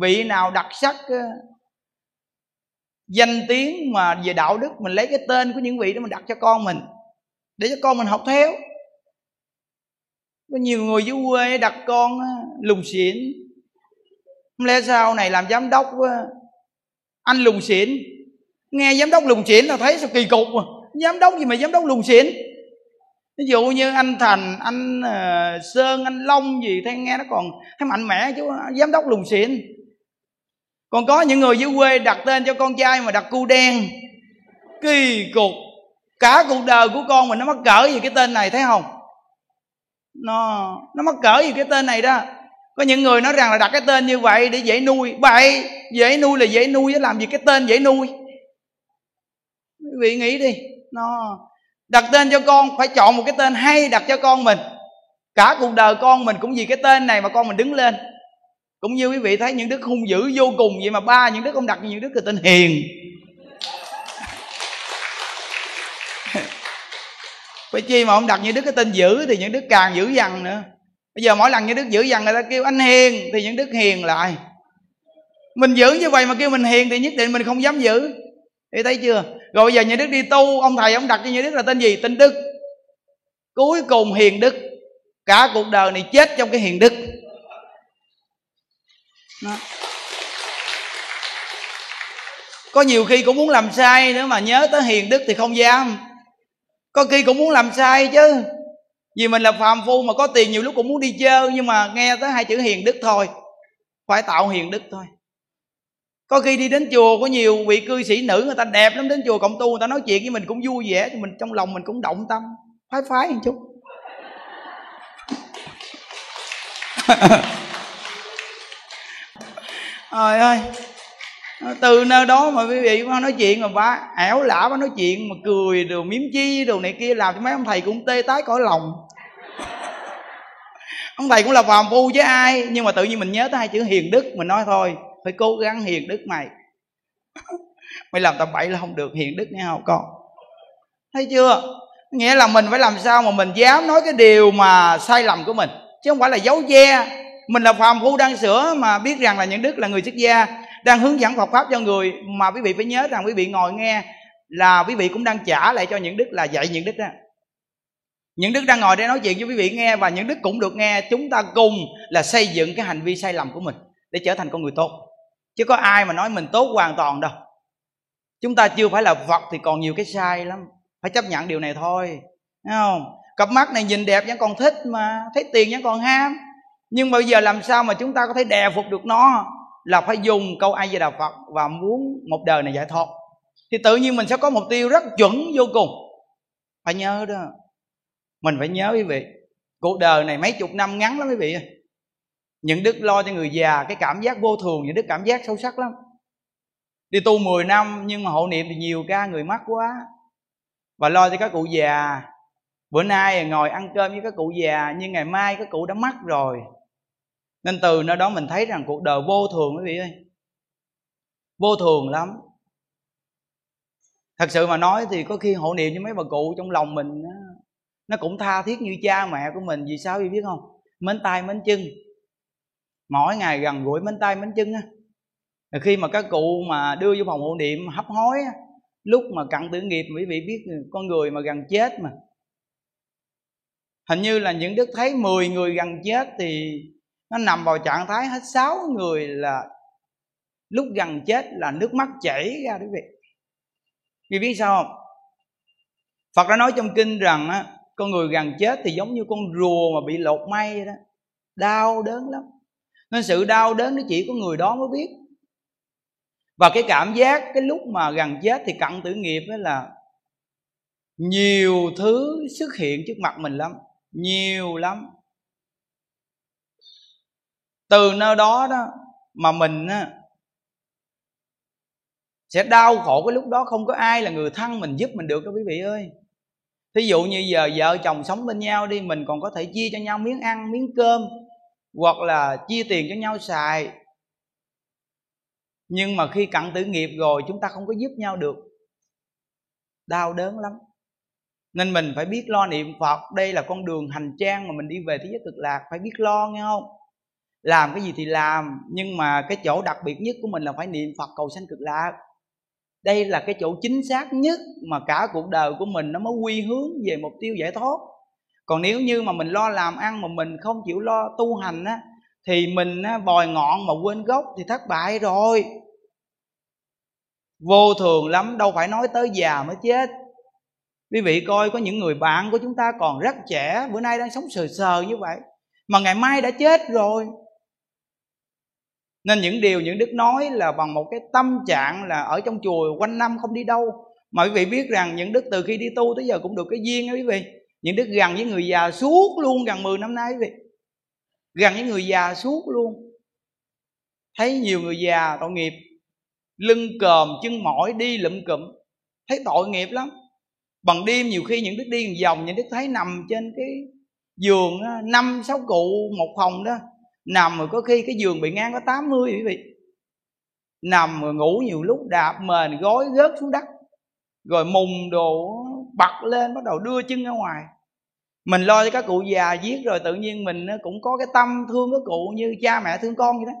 vị nào đặc sắc ờ, danh tiếng mà về đạo đức, mình lấy cái tên của những vị đó mình đặt cho con mình, để cho con mình học theo. Có nhiều người dưới quê đặt con ờ, lùng xỉn. Không lẽ sau này làm giám đốc ờ, anh lùng xỉn? Nghe giám đốc lùng xỉn là thấy sao kỳ cục mà. Giám đốc gì mà giám đốc lùng xỉn? Ví dụ như anh thành anh uh, sơn anh long gì thấy nghe nó còn thấy mạnh mẽ chứ giám đốc lùn xịn còn có những người dưới quê đặt tên cho con trai mà đặt cu đen. Kỳ cục. Cả cuộc đời của con mình nó mắc cỡ gì cái tên này thấy không? Nó nó mắc cỡ gì cái tên này đó. Có những người nói rằng là đặt cái tên như vậy để dễ nuôi. Vậy dễ nuôi là dễ nuôi chứ làm gì cái tên dễ nuôi? Quý vị nghĩ đi. Nó đặt tên cho con, phải chọn một cái tên hay đặt cho con mình. Cả cuộc đời con mình cũng vì cái tên này mà con mình đứng lên. Cũng như quý vị thấy những đức hung dữ vô cùng vậy mà ba những đức không đặt những đức là tên hiền. Phải chi mà không đặt những đức cái tên dữ thì những đức càng dữ dằn nữa. Bây giờ mỗi lần những đức dữ dằn người ta kêu anh hiền thì những đức hiền lại. Mình giữ như vậy mà kêu mình hiền thì nhất định mình không dám giữ. Thì thấy chưa? Rồi bây giờ nhà đức đi tu, ông thầy ông đặt cho nhà đức là tên gì? Tên đức. Cuối cùng hiền đức. Cả cuộc đời này chết trong cái hiền đức. Đó. có nhiều khi cũng muốn làm sai nữa mà nhớ tới hiền đức thì không dám. Có khi cũng muốn làm sai chứ. Vì mình là phàm phu mà có tiền nhiều lúc cũng muốn đi chơi nhưng mà nghe tới hai chữ hiền đức thôi. Phải tạo hiền đức thôi có khi đi đến chùa có nhiều vị cư sĩ nữ, người ta đẹp lắm, đến chùa cộng tu, người ta nói chuyện với mình cũng vui vẻ, thì mình trong lòng mình cũng động tâm, phái phái một chút. Trời ơi, từ nơi đó mà quý vị nói chuyện mà bà ẻo lả bà nói chuyện mà cười đồ miếm chi đồ này kia, làm cho mấy ông thầy cũng tê tái cõi lòng. Ông thầy cũng là phàm phu chứ ai, nhưng mà tự nhiên mình nhớ tới hai chữ hiền đức, mình nói thôi phải cố gắng hiền đức mày. Mày làm tầm bậy là không được hiền đức nghe không con. Thấy chưa? Nghĩa là mình phải làm sao mà mình dám nói cái điều mà sai lầm của mình, chứ không phải là giấu che mình là phàm phu đang sửa mà biết rằng là những đức là người xuất gia, đang hướng dẫn Phật pháp cho người mà quý vị phải nhớ rằng quý vị ngồi nghe là quý vị cũng đang trả lại cho những đức là dạy những đức đó. Những đức đang ngồi đây nói chuyện cho quý vị nghe và những đức cũng được nghe, chúng ta cùng là xây dựng cái hành vi sai lầm của mình để trở thành con người tốt chứ có ai mà nói mình tốt hoàn toàn đâu. Chúng ta chưa phải là phật thì còn nhiều cái sai lắm. Phải chấp nhận điều này thôi, thấy không? Cặp mắt này nhìn đẹp vẫn còn thích mà, thấy tiền vẫn còn ham. Nhưng bây giờ làm sao mà chúng ta có thể đè phục được nó? Là phải dùng câu ai về đà phật và muốn một đời này giải thoát. Thì tự nhiên mình sẽ có mục tiêu rất chuẩn vô cùng. Phải nhớ đó. Mình phải nhớ quý vị, cuộc đời này mấy chục năm ngắn lắm quý vị những đức lo cho người già, cái cảm giác vô thường, những đức cảm giác sâu sắc lắm. Đi tu 10 năm, nhưng mà hộ niệm thì nhiều ca người mắc quá. Và lo cho các cụ già. Bữa nay ngồi ăn cơm với các cụ già, nhưng ngày mai các cụ đã mắc rồi. Nên từ nơi đó mình thấy rằng cuộc đời vô thường, quý vị ơi. Vô thường lắm. Thật sự mà nói thì có khi hộ niệm cho mấy bà cụ trong lòng mình nó cũng tha thiết như cha mẹ của mình, vì sao vậy biết không? Mến tay, mến chân mỗi ngày gần gũi mến tay mến chân á. Khi mà các cụ mà đưa vô phòng hộ niệm hấp hối á, lúc mà cận tử nghiệp, quý vị biết con người mà gần chết mà. Hình như là những đức thấy 10 người gần chết thì nó nằm vào trạng thái hết sáu người là lúc gần chết là nước mắt chảy ra quý vị. Vì biết sao không? Phật đã nói trong kinh rằng á, con người gần chết thì giống như con rùa mà bị lột may vậy đó. Đau đớn lắm nên sự đau đớn nó chỉ có người đó mới biết. Và cái cảm giác cái lúc mà gần chết thì cận tử nghiệp đó là nhiều thứ xuất hiện trước mặt mình lắm nhiều lắm. Từ nơi đó đó mà mình á, sẽ đau khổ cái lúc đó không có ai là người thân mình giúp mình được đâu quý vị ơi. Thí dụ như giờ vợ chồng sống bên nhau đi mình còn có thể chia cho nhau miếng ăn miếng cơm hoặc là chia tiền cho nhau xài. Nhưng mà khi cận tử nghiệp rồi, chúng ta không có giúp nhau được. Đau đớn lắm. Nên mình phải biết lo niệm phật. Đây là con đường hành trang mà mình đi về thế giới cực lạc. Phải biết lo, nghe không? Làm cái gì thì làm, nhưng mà cái chỗ đặc biệt nhất của mình là phải niệm phật cầu sanh cực lạc. Đây là cái chỗ chính xác nhất mà cả cuộc đời của mình nó mới quy hướng về mục tiêu giải thoát còn nếu như mà mình lo làm ăn mà mình không chịu lo tu hành á thì mình á, bòi ngọn mà quên gốc thì thất bại rồi. Vô thường lắm đâu phải nói tới già mới chết. Quý vị coi có những người bạn của chúng ta còn rất trẻ bữa nay đang sống sờ sờ như vậy mà ngày mai đã chết rồi. Nên những điều những đức nói là bằng một cái tâm trạng là ở trong chùa quanh năm không đi đâu. Mà quý vị biết rằng những đức từ khi đi tu tới giờ cũng được cái duyên đó quý vị những đức gần với người già suốt luôn gần 10 năm nay vậy gần với người già suốt luôn. Thấy nhiều người già tội nghiệp, lưng còm, chân mỏi, đi lụm cụm. Thấy tội nghiệp lắm. Bằng đêm nhiều khi những đức đi một vòng, những đức thấy nằm trên cái giường năm, sáu cụ một phòng đó, nằm rồi có khi cái giường bị ngang có 80 quý vị. Nằm rồi ngủ nhiều lúc đạp mền, gối gớt xuống đất, rồi mùng đồ bật lên, bắt đầu đưa chân ra ngoài. Mình lo cho các cụ già giết rồi tự nhiên mình ờ, cũng có cái tâm thương các cụ như cha mẹ thương con vậy đó.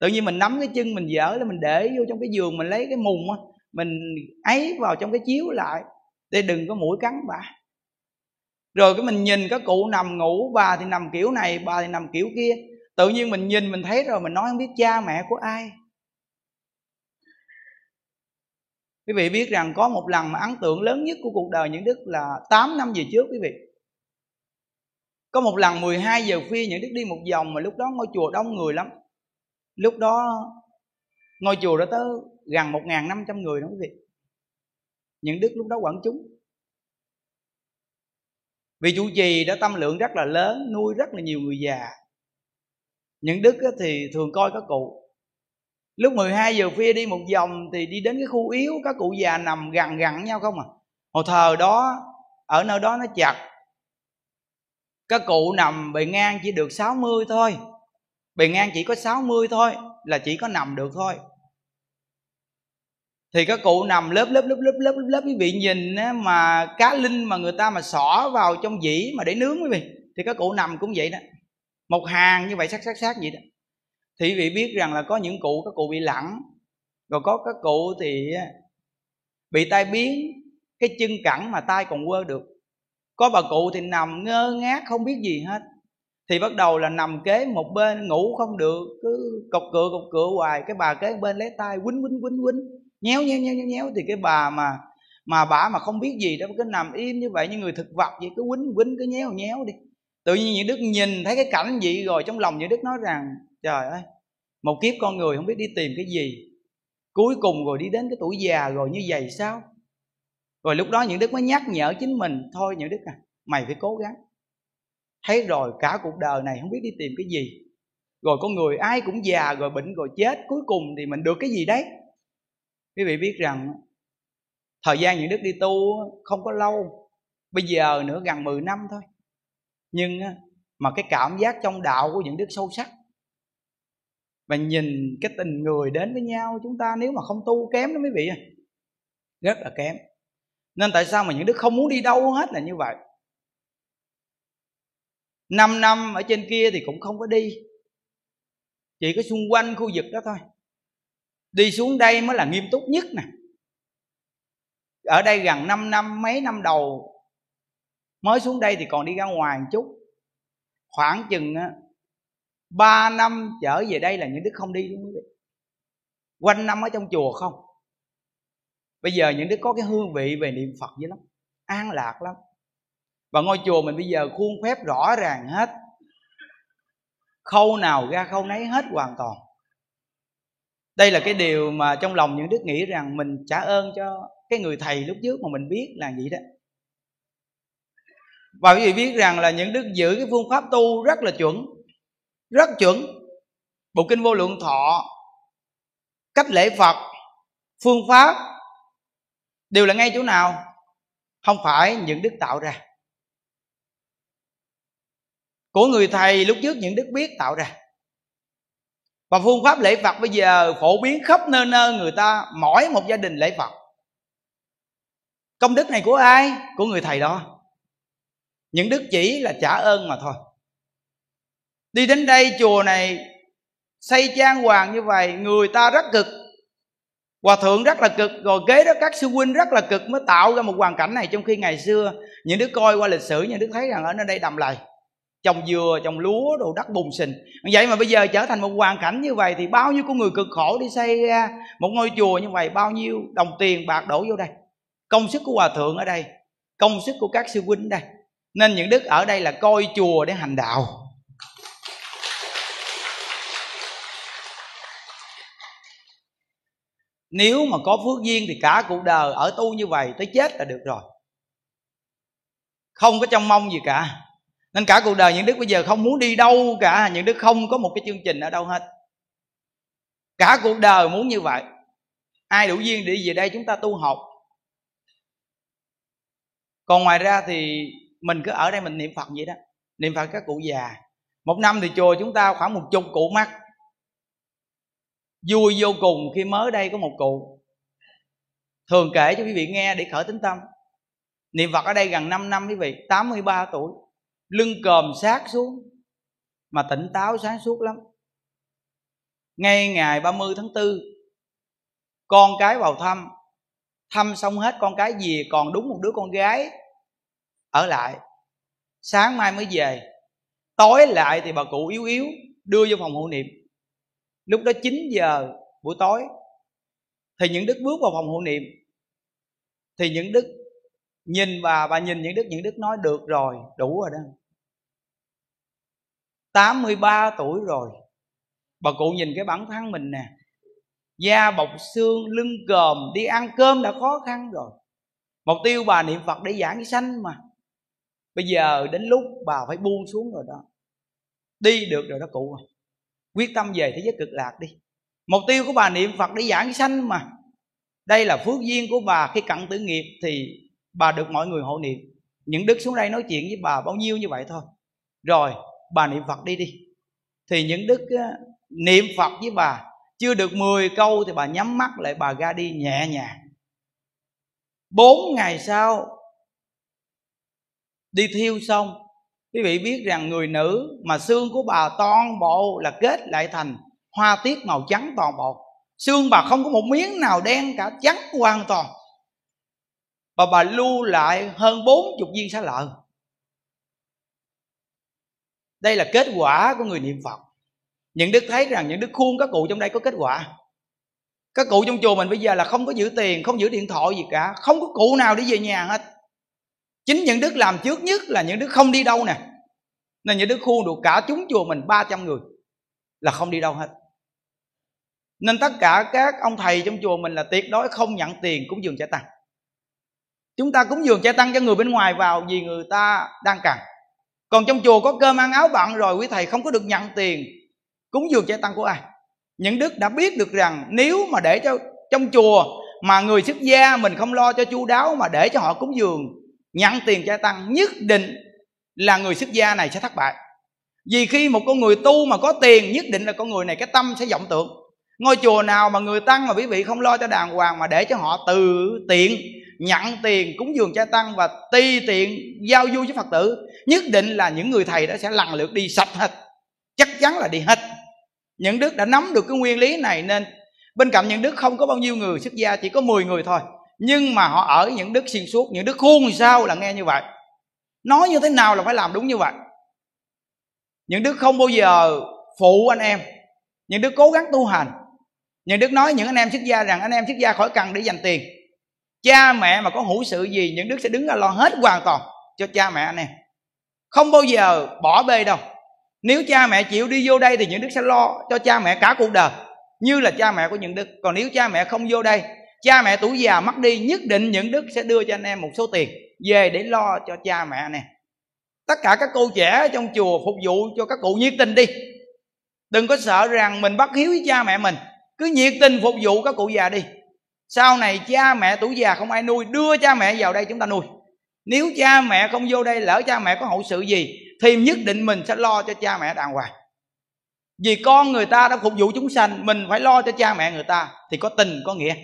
Tự nhiên mình nắm cái chân mình dở là mình để vô trong cái giường, mình lấy cái mùng mình ấy vào trong cái chiếu lại. Để đừng có mũi cắn bà. Rồi cái mình nhìn các cụ nằm ngủ, bà thì nằm kiểu này, bà thì nằm kiểu kia. Tự nhiên mình nhìn, mình thấy rồi, mình nói không biết cha mẹ của ai. Quý vị biết rằng có một lần mà ấn tượng lớn nhất của cuộc đời những đức là 8 năm về trước, quý vị. Có một lần 12 giờ khuya những đức đi một vòng mà lúc đó ngôi chùa đông người lắm. Lúc đó ngôi chùa đã tới gần 1.500 người đó, quý vị. Những đức lúc đó quảng chúng. Vì chủ trì đã tâm lượng rất là lớn, nuôi rất là nhiều người già. Những đức thì thường coi các cụ lúc 12 giờ khuya đi một vòng thì đi đến cái khu yếu các cụ già nằm gần gần nhau không à? Hồi thờ đó ở nơi đó nó chặt. Các cụ nằm bề ngang chỉ được 60 thôi. Bề ngang chỉ có 60 thôi là chỉ có nằm được thôi. Thì các cụ nằm lớp lớp lớp lớp lớp lớp, lớp quý vị nhìn á, mà cá linh mà người ta mà xỏ vào trong dĩ mà để nướng quý vị. Thì các cụ nằm cũng vậy đó. Một hàng như vậy sát sát sát vậy đó thì vị biết rằng là có những cụ, các cụ bị lẳng rồi có các cụ thì à, bị tai biến, cái chân cẳng mà tay còn quơ được. Có bà cụ thì nằm ngơ ngác, không biết gì hết. Thì bắt đầu là nằm kế một bên, ngủ không được, cứ cọc cựa cọc cựa hoài. Cái bà kế bên lấy tay, quýnh quýnh quýnh quýnh. Nhéo nhéo nhéo nhéo thì cái bà mà mà bà mà không biết gì đó, cứ nằm im như vậy, như người thực vật vậy, cứ quýnh quýnh, cứ nhéo nhéo đi. Tự nhiên những đức nhìn thấy cái cảnh vậy rồi, trong lòng những đức nói rằng trời ơi. Một kiếp con người không biết đi tìm cái gì. Cuối cùng rồi đi đến cái tuổi già rồi như vậy sao? Rồi lúc đó những đức mới nhắc nhở chính mình, thôi những đức à mày phải cố gắng. Thấy rồi cả cuộc đời này không biết đi tìm cái gì. Rồi con người ai cũng già rồi bệnh rồi chết, cuối cùng thì mình được cái gì đấy? Quý vị biết rằng thời gian những đức đi tu không có lâu, bây giờ nữa gần 10 năm thôi. Nhưng mà cái cảm giác trong đạo của những đức sâu sắc và nhìn cái tình người đến với nhau chúng ta nếu mà không tu kém đó quý vị rất là kém. Nên tại sao mà những đứa không muốn đi đâu hết là như vậy? Năm năm ở trên kia thì cũng không có đi. Chỉ có xung quanh khu vực đó thôi. Đi xuống đây mới là nghiêm túc nhất nè. Ở đây gần 5 năm, mấy năm đầu, mới xuống đây thì còn đi ra ngoài một chút. Khoảng chừng ba năm trở về đây là những đức không đi luôn quý vị? Quanh năm ở trong chùa không? Bây giờ những đức có cái hương vị về niệm phật dữ lắm, an lạc lắm. Và ngôi chùa mình bây giờ khuôn phép rõ ràng hết. Khâu nào ra khâu nấy hết hoàn toàn. Đây là cái điều mà trong lòng những đức nghĩ rằng mình trả ơn cho cái người thầy lúc trước mà mình biết là vậy đó. Và quý vị biết rằng là những đức giữ cái phương pháp tu rất là chuẩn rất chuẩn. Bộ kinh vô lượng thọ, cách lễ phật, phương pháp đều là ngay chỗ nào? Không phải những đức tạo ra. Của người thầy lúc trước những đức biết tạo ra. Và phương pháp lễ phật bây giờ phổ biến khắp nơi nơi người ta mỗi một gia đình lễ phật. Công đức này của ai? Của người thầy đó. Những đức chỉ là trả ơn mà thôi đi đến đây chùa này, xây trang hoàng như vậy, người ta rất cực. Hòa thượng rất là cực, rồi kế đó các sư huynh rất là cực mới tạo ra một hoàn cảnh này. Trong khi ngày xưa, những đứa coi qua lịch sử, những đứa thấy rằng ở nơi đây đầm lầy. Trồng dừa, trồng lúa, đồ đất bùn sình vậy mà bây giờ trở thành một hoàn cảnh như vậy thì bao nhiêu con người cực khổ đi xây ra một ngôi chùa như vậy, bao nhiêu đồng tiền bạc đổ vô đây? Công sức của hòa thượng ở đây, công sức của các sư huynh đây. Nên những đức ở đây là coi chùa để hành đạo. Nếu mà có phước duyên thì cả cuộc đời ở tu như vậy tới chết là được rồi. Không có trong mong gì cả. Nên cả cuộc đời những đức bây giờ không muốn đi đâu cả. Những đức không có một cái chương trình ở đâu hết. Cả cuộc đời muốn như vậy. Ai đủ duyên để đi về đây chúng ta tu học. Còn ngoài ra thì mình cứ ở đây mình niệm phật vậy đó. Niệm phật các cụ già. Một năm thì chùa chúng ta khoảng một chục cụ mắc vui vô cùng khi mới đây có một cụ. Thường kể cho quý vị nghe để khởi tính tâm. Niệm phật ở đây gần 5 năm, quý vị 83 tuổi. Lưng còm sát xuống, mà tỉnh táo sáng suốt lắm. Ngay ngày 30 tháng 4 con cái vào thăm. Thăm xong hết, con cái về còn đúng một đứa con gái ở lại. Sáng mai mới về. Tối lại thì bà cụ yếu yếu đưa vô phòng hộ niệm lúc đó 9 giờ buổi tối, thì những đức bước vào phòng hộ niệm. Thì những đức nhìn và bà nhìn những đức những đức nói, được rồi, đủ rồi đó. 83 tuổi rồi, bà cụ nhìn cái bản thân mình nè. Da bọc xương, lưng còm, đi ăn cơm đã khó khăn rồi. Mục tiêu bà niệm phật để giảng sanh mà. Bây giờ đến lúc bà phải buông xuống rồi đó. Đi được rồi đó cụ à quyết tâm về thế giới cực lạc đi. Mục tiêu của bà niệm phật để giảng sanh mà. Đây là phước duyên của bà. Khi cận tử nghiệp thì bà được mọi người hộ niệm. Những đức xuống đây nói chuyện với bà bao nhiêu như vậy thôi. Rồi, bà niệm phật đi đi. Thì những đức niệm phật với bà, chưa được 10 câu thì bà nhắm mắt lại, bà ra đi nhẹ nhàng. Bốn ngày sau, đi thiêu xong quý vị biết rằng người nữ mà xương của bà toàn bộ là kết lại thành hoa tiết màu trắng toàn bộ. Xương bà không có một miếng nào đen cả, trắng hoàn toàn. Và bà lưu lại hơn bốn chục viên xá lợi. Đây là kết quả của người niệm phật. Những đức thấy rằng những đức khuôn các cụ trong đây có kết quả. Các cụ trong chùa mình bây giờ là không có giữ tiền, không giữ điện thoại gì cả, không có cụ nào đi về nhà hết chính những đức làm trước nhất là những đức không đi đâu nè. Nên những đức khuôn được cả chúng chùa mình 300 người là không đi đâu hết. Nên tất cả các ông thầy trong chùa mình là tuyệt đối không nhận tiền cúng dường trái tăng. Chúng ta cúng dường trái tăng cho người bên ngoài vào vì người ta đang cần. Còn trong chùa có cơm ăn áo bận rồi, quý thầy không có được nhận tiền cúng dường trái tăng của ai. Những đức đã biết được rằng nếu mà để cho trong chùa mà người xuất gia mình không lo cho chu đáo mà để cho họ cúng dường nhận tiền trai tăng, nhất định là người xuất gia này sẽ thất bại. Vì khi một con người tu mà có tiền, nhất định là con người này, cái tâm sẽ vọng tưởng. Ngôi chùa nào mà người tăng mà quý vị không lo cho đàng hoàng mà để cho họ tự tiện nhận tiền, cúng dường cha tăng và ti tiện giao du với phật tử, nhất định là những người thầy đó sẽ lần lượt đi sạch hết. Chắc chắn là đi hết. Những đức đã nắm được cái nguyên lý này nên bên cạnh những đức không có bao nhiêu người xuất gia, chỉ có 10 người thôi nhưng mà họ ở những đức xuyên suốt, những đức khuôn sao là nghe như vậy? Nói như thế nào là phải làm đúng như vậy? Những đức không bao giờ phụ anh em. Những đức cố gắng tu hành. Những đức nói những anh em xuất gia rằng anh em xuất gia khỏi cần để dành tiền. Cha mẹ mà có hữu sự gì, những đức sẽ đứng ra lo hết hoàn toàn cho cha mẹ anh em. Không bao giờ bỏ bê đâu. Nếu cha mẹ chịu đi vô đây thì những đức sẽ lo cho cha mẹ cả cuộc đời, như là cha mẹ của những đức. Còn nếu cha mẹ không vô đây cha mẹ tuổi già mất đi, nhất định những đức sẽ đưa cho anh em một số tiền. Về để lo cho cha mẹ nè tất cả các cô trẻ trong chùa phục vụ cho các cụ nhiệt tình đi. Đừng có sợ rằng mình bắt hiếu với cha mẹ mình. Cứ nhiệt tình phục vụ các cụ già đi. Sau này cha mẹ tuổi già không ai nuôi, đưa cha mẹ vào đây chúng ta nuôi. Nếu cha mẹ không vô đây lỡ cha mẹ có hậu sự gì, thì nhất định mình sẽ lo cho cha mẹ đàng hoàng. Vì con người ta đã phục vụ chúng sanh, mình phải lo cho cha mẹ người ta, thì có tình, có nghĩa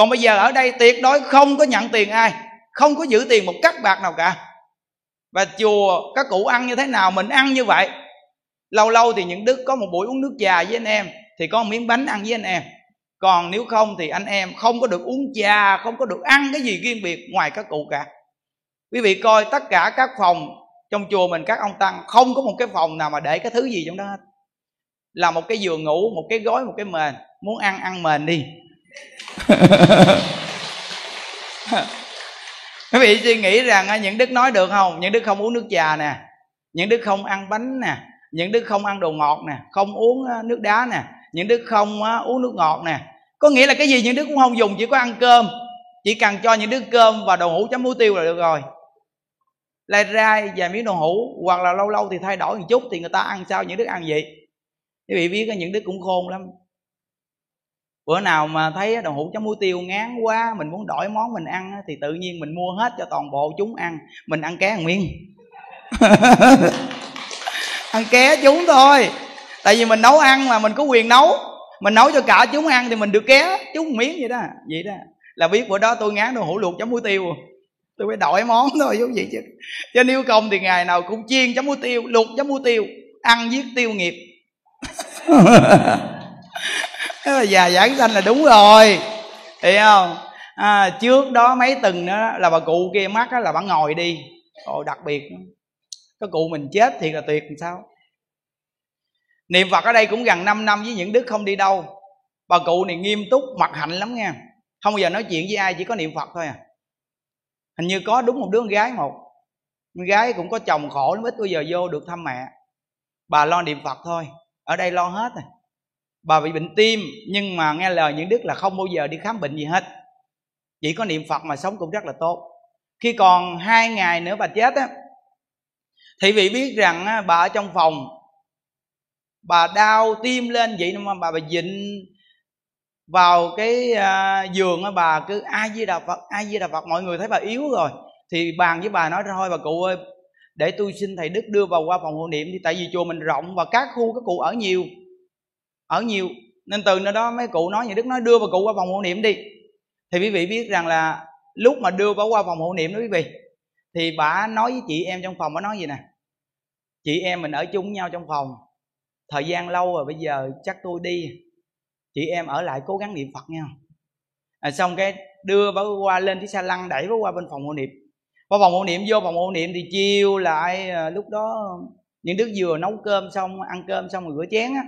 còn bây giờ ở đây tuyệt đối không có nhận tiền ai, không có giữ tiền một cắt bạc nào cả. Và chùa các cụ ăn như thế nào mình ăn như vậy. Lâu lâu thì những đức có một buổi uống nước trà với anh em thì có một miếng bánh ăn với anh em. Còn nếu không thì anh em không có được uống trà, không có được ăn cái gì riêng biệt ngoài các cụ cả. Quý vị coi tất cả các phòng trong chùa mình, các ông tăng, không có một cái phòng nào mà để cái thứ gì trong đó hết. Là một cái giường ngủ, một cái gối, một cái mền. Muốn ăn ăn mền đi quý vị suy nghĩ rằng à, những đức nói được không? Những đức không uống nước trà nè. Những đức không ăn bánh nè. Những đức không ăn đồ ngọt nè. Không uống à, nước đá nè. Những đức không à, uống nước ngọt nè. Có nghĩa là cái gì những đức cũng không dùng, chỉ có ăn cơm. Chỉ cần cho những đứa cơm và đồ hũ chấm muối tiêu là được rồi. Lai rai vài miếng đồ hũ, hoặc là lâu lâu thì thay đổi một chút thì người ta ăn sao, những đứa ăn vậy? Quý vị biết những đứa cũng khôn lắm bữa nào mà thấy đậu hũ chấm muối tiêu ngán quá, mình muốn đổi món mình ăn thì tự nhiên mình mua hết cho toàn bộ chúng ăn. Mình ăn ké một miếng ăn ké chúng thôi. Tại vì mình nấu ăn mà mình có quyền nấu. Mình nấu cho cả chúng ăn thì mình được ké. Chúng miếng vậy đó vậy đó. Là biết bữa đó tôi ngán đậu hũ luộc chấm muối tiêu. Tôi phải đổi món thôi, giống vậy chứ. Cho nếu công thì ngày nào cũng chiên chấm muối tiêu, luộc chấm muối tiêu, ăn giết tiêu nghiệp. thế là già giảng sanh là đúng rồi. Hiểu không? À, trước đó mấy tuần đó là bà cụ kia mắt là bà ngồi đi. Ồ đặc biệt. Cái cụ mình chết thì là tuyệt làm sao? Niệm phật ở đây cũng gần 5 năm với những đức không đi đâu. Bà cụ này nghiêm túc mặt hạnh lắm nha. Không bao giờ nói chuyện với ai chỉ có niệm phật thôi à. Hình như có đúng một đứa con gái một. Con gái cũng có chồng khổ lắm ít bao giờ vô được thăm mẹ. Bà lo niệm phật thôi. Ở đây lo hết rồi bà bị bệnh tim nhưng mà nghe lời những đức là không bao giờ đi khám bệnh gì hết. Chỉ có niệm phật mà sống cũng rất là tốt. Khi còn hai ngày nữa bà chết á thì vị biết rằng bà ở trong phòng bà đau tim lên vậy mà bà bà dịnh vào cái à, giường á bà cứ ai di đà phật ai di đà phật mọi người thấy bà yếu rồi thì bàn với bà nói thôi bà cụ ơi để tôi xin thầy đức đưa vào qua phòng hộ niệm thì tại vì chùa mình rộng và các khu các cụ ở nhiều ở nhiều nên từ nơi đó mấy cụ nói nhà đức nói đưa bà cụ qua phòng hộ niệm đi. Thì quý vị biết rằng là lúc mà đưa bà qua phòng hộ niệm đó quý vị thì bà nói với chị em trong phòng bà nói gì nè? Chị em mình ở chung với nhau trong phòng. Thời gian lâu rồi bây giờ chắc tôi đi. Chị em ở lại cố gắng niệm phật nha. À, xong cái đưa bà qua lên cái xa lăn đẩy bà qua bên phòng hộ niệm. Qua phòng hộ niệm vô phòng hộ niệm thì chiêu lại à, lúc đó những đứa vừa nấu cơm xong ăn cơm xong rồi rửa chén á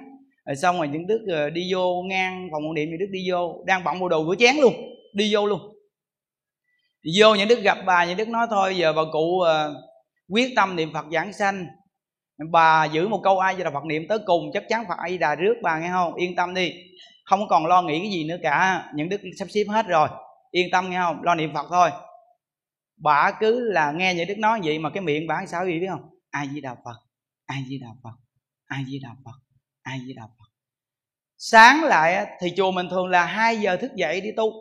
rồi xong rồi những đức ờ, đi vô ngang phòng hộ niệm những đức đi vô đang bận bộ đồ rửa chén luôn đi vô luôn. Đi vô những đức gặp bà những đức nói thôi giờ bà cụ uh, quyết tâm niệm phật giảng sanh. Bà giữ một câu ai là phật niệm tới cùng chắc chắn phật ai đà rước bà nghe không? Yên tâm đi không còn lo nghĩ cái gì nữa cả những đức sắp xếp hết rồi yên tâm nghe không? Lo niệm phật thôi. Bà cứ là nghe những đức nói vậy mà cái miệng bà sao gì biết không? Ai di đà phật? Ai di đà phật? Ai di đà phật? Ai di đà phật sáng lại thì chùa mình thường là 2 giờ thức dậy đi tu.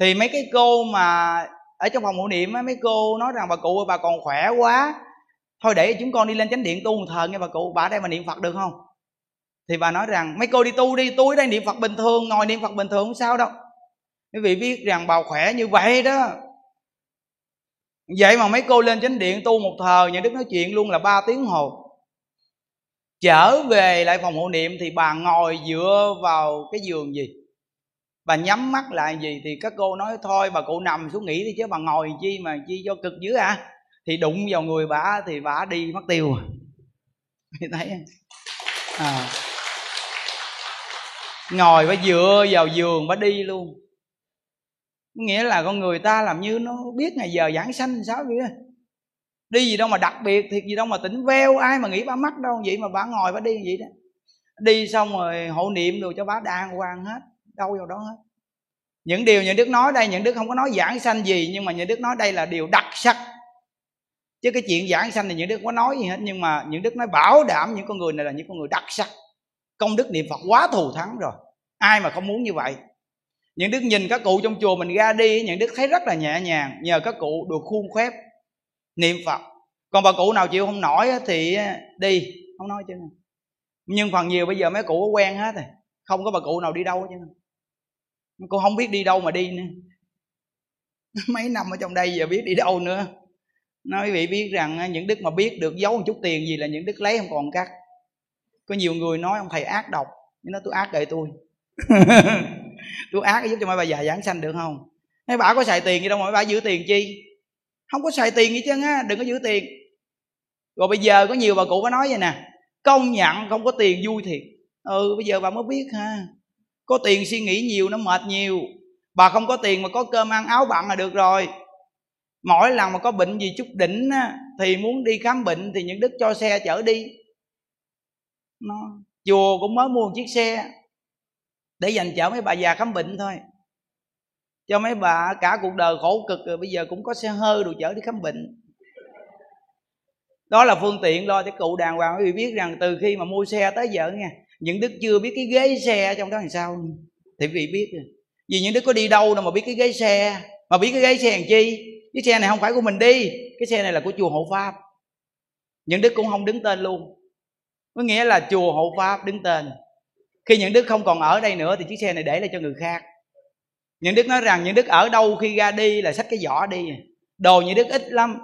Thì mấy cái cô mà ở trong phòng hộ niệm mấy cô nói rằng, bà cụ bà còn khỏe quá. Thôi để chúng con đi lên chánh điện tu một thời nghe bà cụ, bà đây mà niệm phật được không? Thì bà nói rằng, mấy cô đi tu đi, tôi đây niệm phật bình thường, ngồi niệm phật bình thường không sao đâu. Quý vị biết rằng bà khỏe như vậy đó. Vậy mà mấy cô lên chánh điện tu một thời, nhà đức nói chuyện luôn là ba tiếng hồ trở về lại phòng hộ niệm thì bà ngồi dựa vào cái giường gì? Bà nhắm mắt lại gì thì các cô nói, thôi, bà cụ nằm xuống nghỉ đi chứ, bà ngồi chi mà chi cho cực dữ à thì đụng vào người bà thì bà đi mất tiêu thì thấy à ngồi bà dựa vào giường bà đi luôn. Nghĩa là con người ta làm như nó biết ngày giờ giảng sanh sao vậy đi gì đâu mà đặc biệt, thiệt gì đâu mà tỉnh veo, ai mà nghĩ bà mắc đâu. Vậy mà bà ngồi bà đi vậy đó. Đi xong rồi hộ niệm rồi cho bà đàng hoàng hết, đâu vào đó hết. Những điều những đức nói đây những đức không có nói giảng sanh gì, nhưng mà những đức nói đây là điều đặc sắc. Chứ cái chuyện giảng sanh thì những đức không có nói gì hết, nhưng mà những đức nói bảo đảm những con người này là những con người đặc sắc. Công đức niệm phật quá thù thắng rồi. Ai mà không muốn như vậy? Những đức nhìn các cụ trong chùa mình ra đi những đức thấy rất là nhẹ nhàng, nhờ các cụ được khuôn khép niệm phật. Còn bà cụ nào chịu không nổi thì đi. Không nói chứ. Nhưng phần nhiều bây giờ mấy cụ có quen hết rồi. Không có bà cụ nào đi đâu chứ. Cô không biết đi đâu mà đi nữa. Mấy năm ở trong đây giờ biết đi đâu nữa. Nói quý vị biết rằng những đức mà biết được giấu một chút tiền gì là những đức lấy không còn cắt. Có nhiều người nói ông thầy ác độc. Nhưng nó tôi ác kệ tôi. Tôi ác giúp cho mấy bà già giảng sanh được không? Mấy bà có xài tiền gì đâu mà mấy bà giữ tiền chi không có xài tiền gì chứ á đừng có giữ tiền. Rồi bây giờ có nhiều bà cụ có nói vậy nè công nhận không có tiền vui thiệt. Ừ bây giờ bà mới biết ha. Có tiền suy nghĩ nhiều nó mệt nhiều. Bà không có tiền mà có cơm ăn áo bặn là được rồi. Mỗi lần mà có bệnh gì chút đỉnh á, thì muốn đi khám bệnh thì những đức cho xe chở đi. Nó chùa cũng mới mua một chiếc xe để dành chở mấy bà già khám bệnh thôi cho mấy bà cả cuộc đời khổ cực rồi bây giờ cũng có xe hơi đồ chở đi khám bệnh. Đó là phương tiện lo cho cụ đàng hoàng. Quý vị biết rằng từ khi mà mua xe tới giờ nha những đức chưa biết cái ghế xe trong đó làm sao. Thì quý vị biết rồi. Vì những đức có đi đâu đâu mà biết cái ghế xe. Mà biết cái ghế xe làm chi? Cái xe này không phải của mình đi. Cái xe này là của chùa hộ pháp. Những đức cũng không đứng tên luôn. Có nghĩa là chùa hộ pháp đứng tên. Khi những đức không còn ở đây nữa thì chiếc xe này để lại cho người khác những đức nói rằng những đức ở đâu khi ra đi là xách cái giỏ đi. Đồ những đức ít lắm.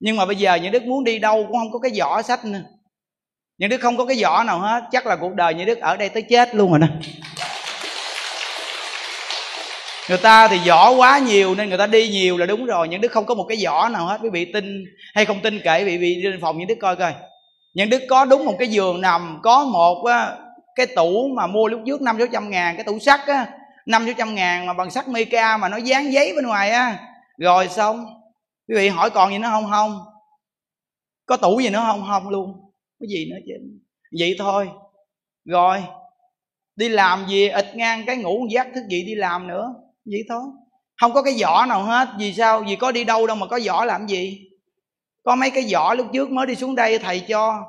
Nhưng mà bây giờ những đức muốn đi đâu cũng không có cái giỏ sách nữa. Những đức không có cái giỏ nào hết. Chắc là cuộc đời những đức ở đây tới chết luôn rồi đó. Người ta thì giỏ quá nhiều nên người ta đi nhiều là đúng rồi. Những đức không có một cái giỏ nào hết. Quý vị tin hay không tin kể bị vị lên phòng những đức coi coi. Những đức có đúng một cái giường nằm, có một cái tủ mà mua lúc trước năm sáu trăm ngàn, cái tủ sắt á năm trăm ngàn mà bằng sắt mica mà nó dán giấy bên ngoài á. Rồi xong, quý vị hỏi còn gì nữa không? Không. Có tủ gì nữa không? Không luôn. Cái gì nữa chứ? Vậy thôi. Rồi, đi làm gì ịt ngang cái ngủ giác thức gì đi làm nữa. Vậy thôi. Không có cái vỏ nào hết. Vì sao? Vì có đi đâu đâu mà có vỏ làm gì? Có mấy cái vỏ lúc trước mới đi xuống đây, thầy cho.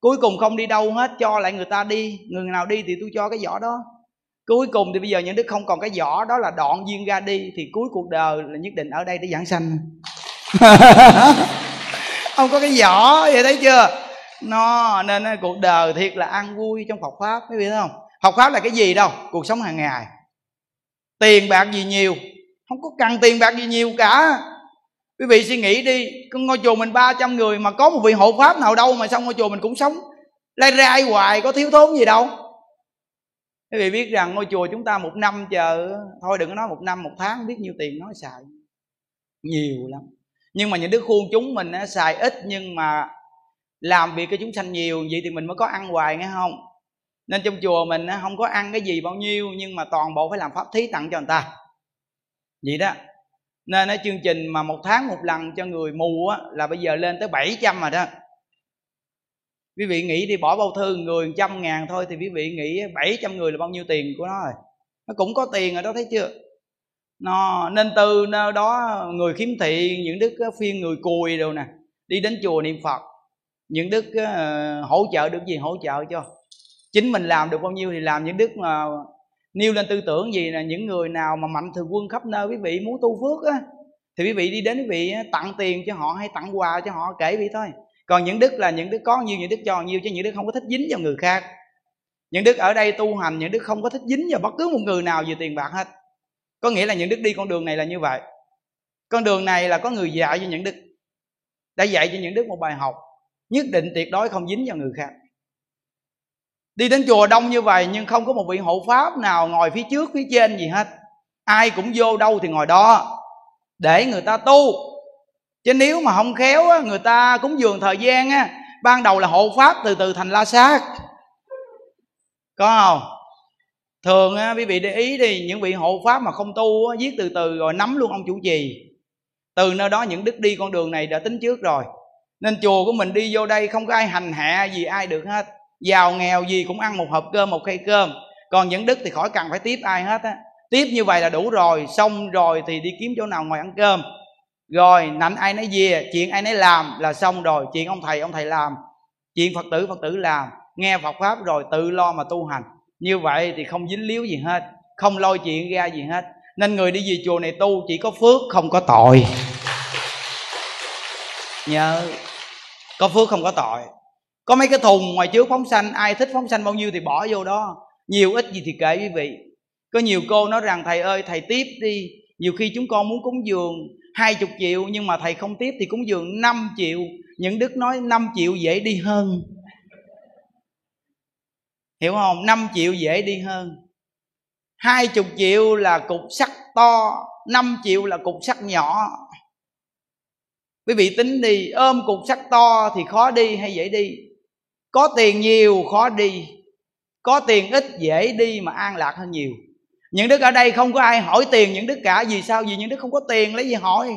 Cuối cùng không đi đâu hết, cho lại người ta đi. Người nào đi thì tôi cho cái vỏ đó cuối cùng thì bây giờ những đức không còn cái vỏ, đó là đoạn duyên ra đi, thì cuối cuộc đời là nhất định ở đây để giảng sanh. Không có cái vỏ, vậy thấy chưa? Nó nên cuộc đời thiệt là ăn vui trong Phật pháp quý vị thấy không? Học pháp là cái gì đâu? Cuộc sống hàng ngày. Tiền bạc gì nhiều? Không có cần tiền bạc gì nhiều cả. Quý vị suy nghĩ đi con ngôi chùa mình 300 người mà có một vị hộ pháp nào đâu mà xong ngôi chùa mình cũng sống? Lai rai hoài, có thiếu thốn gì đâu quý vị biết rằng ngôi chùa chúng ta một năm chờ thôi đừng có nói một năm một tháng biết nhiêu tiền nói xài. Nhiều lắm. Nhưng mà những đứa khuôn chúng mình á, xài ít nhưng mà làm việc cho chúng sanh nhiều vậy thì mình mới có ăn hoài nghe không? Nên trong chùa mình á, không có ăn cái gì bao nhiêu nhưng mà toàn bộ phải làm pháp thí tặng cho người ta. Vậy đó. Nên ở chương trình mà một tháng một lần cho người mù á, là bây giờ lên tới 700 rồi đó quý vị nghĩ đi bỏ bao thư người trăm ngàn thôi thì quý vị nghĩ 700 người là bao nhiêu tiền của nó rồi? Nó cũng có tiền rồi đó thấy chưa? Nó nên từ nơi đó người khiếm thị những đức ờ, phiên người cùi đâu nè đi đến chùa niệm phật. Những đức uh, hỗ trợ được gì hỗ trợ cho. Chính mình làm được bao nhiêu thì làm những đức mà nêu lên tư tưởng gì là những người nào mà mạnh thường quân khắp nơi quý vị muốn tu phước á thì quý vị đi đến quý vị ờ, tặng tiền cho họ hay tặng quà cho họ kể vị thôi còn những đức là những đức có nhiêu những đức cho nhiêu chứ những đức không có thích dính vào người khác. Những đức ở đây tu hành, những đức không có thích dính vào bất cứ một người nào về tiền bạc hết. Có nghĩa là những đức đi con đường này là như vậy. Con đường này là có người dạy cho những đức, đã dạy cho những đức một bài học, nhất định tuyệt đối không dính vào người khác. Đi đến chùa đông như vậy, nhưng không có một vị hộ pháp nào ngồi phía trước, phía trên gì hết. Ai cũng vô đâu thì ngồi đó, để người ta tu chứ nếu mà không khéo á, người ta cúng dường thời gian á ban đầu là hộ pháp từ từ thành la sát. Có không? Thường á, quý vị để ý đi những vị hộ pháp mà không tu á, viết từ từ rồi nắm luôn ông chủ trì. Từ nơi đó những đức đi con đường này đã tính trước rồi. Nên chùa của mình đi vô đây không có ai hành hạ gì ai được hết. Giàu nghèo gì cũng ăn một hộp cơm một khay cơm. Còn những đức thì khỏi cần phải tiếp ai hết á. Tiếp như vậy là đủ rồi xong rồi thì đi kiếm chỗ nào ngồi ăn cơm rồi nạnh ai nấy về chuyện ai nấy làm là xong rồi. Chuyện ông thầy ông thầy làm. Chuyện phật tử phật tử làm. Nghe phật pháp rồi tự lo mà tu hành. Như vậy thì không dính líu gì hết. Không lôi chuyện ra gì hết. Nên người đi về chùa này tu chỉ có phước, không có tội. Nhớ. Có phước, không có tội. Có mấy cái thùng ngoài trước phóng sanh, ai thích phóng sanh bao nhiêu thì bỏ vô đó. Nhiều ít gì thì kệ quý vị. Có nhiều cô nói rằng, thầy ơi, thầy tiếp đi. Nhiều khi chúng con muốn cúng dường hai chục triệu, nhưng mà thầy không tiếp thì cúng dường 5 triệu. Những đức nói 5 triệu dễ đi hơn. Hiểu không? 5 triệu dễ đi hơn. Hai chục triệu là cục sắt to 5 triệu là cục sắt nhỏ. Quý vị tính đi, ôm cục sắt to thì khó đi hay dễ đi? Có tiền nhiều, khó đi. Có tiền ít, dễ đi mà an lạc hơn nhiều những đức ở đây không có ai hỏi tiền, những đức cả vì sao? Vì những đức không có tiền, lấy gì hỏi?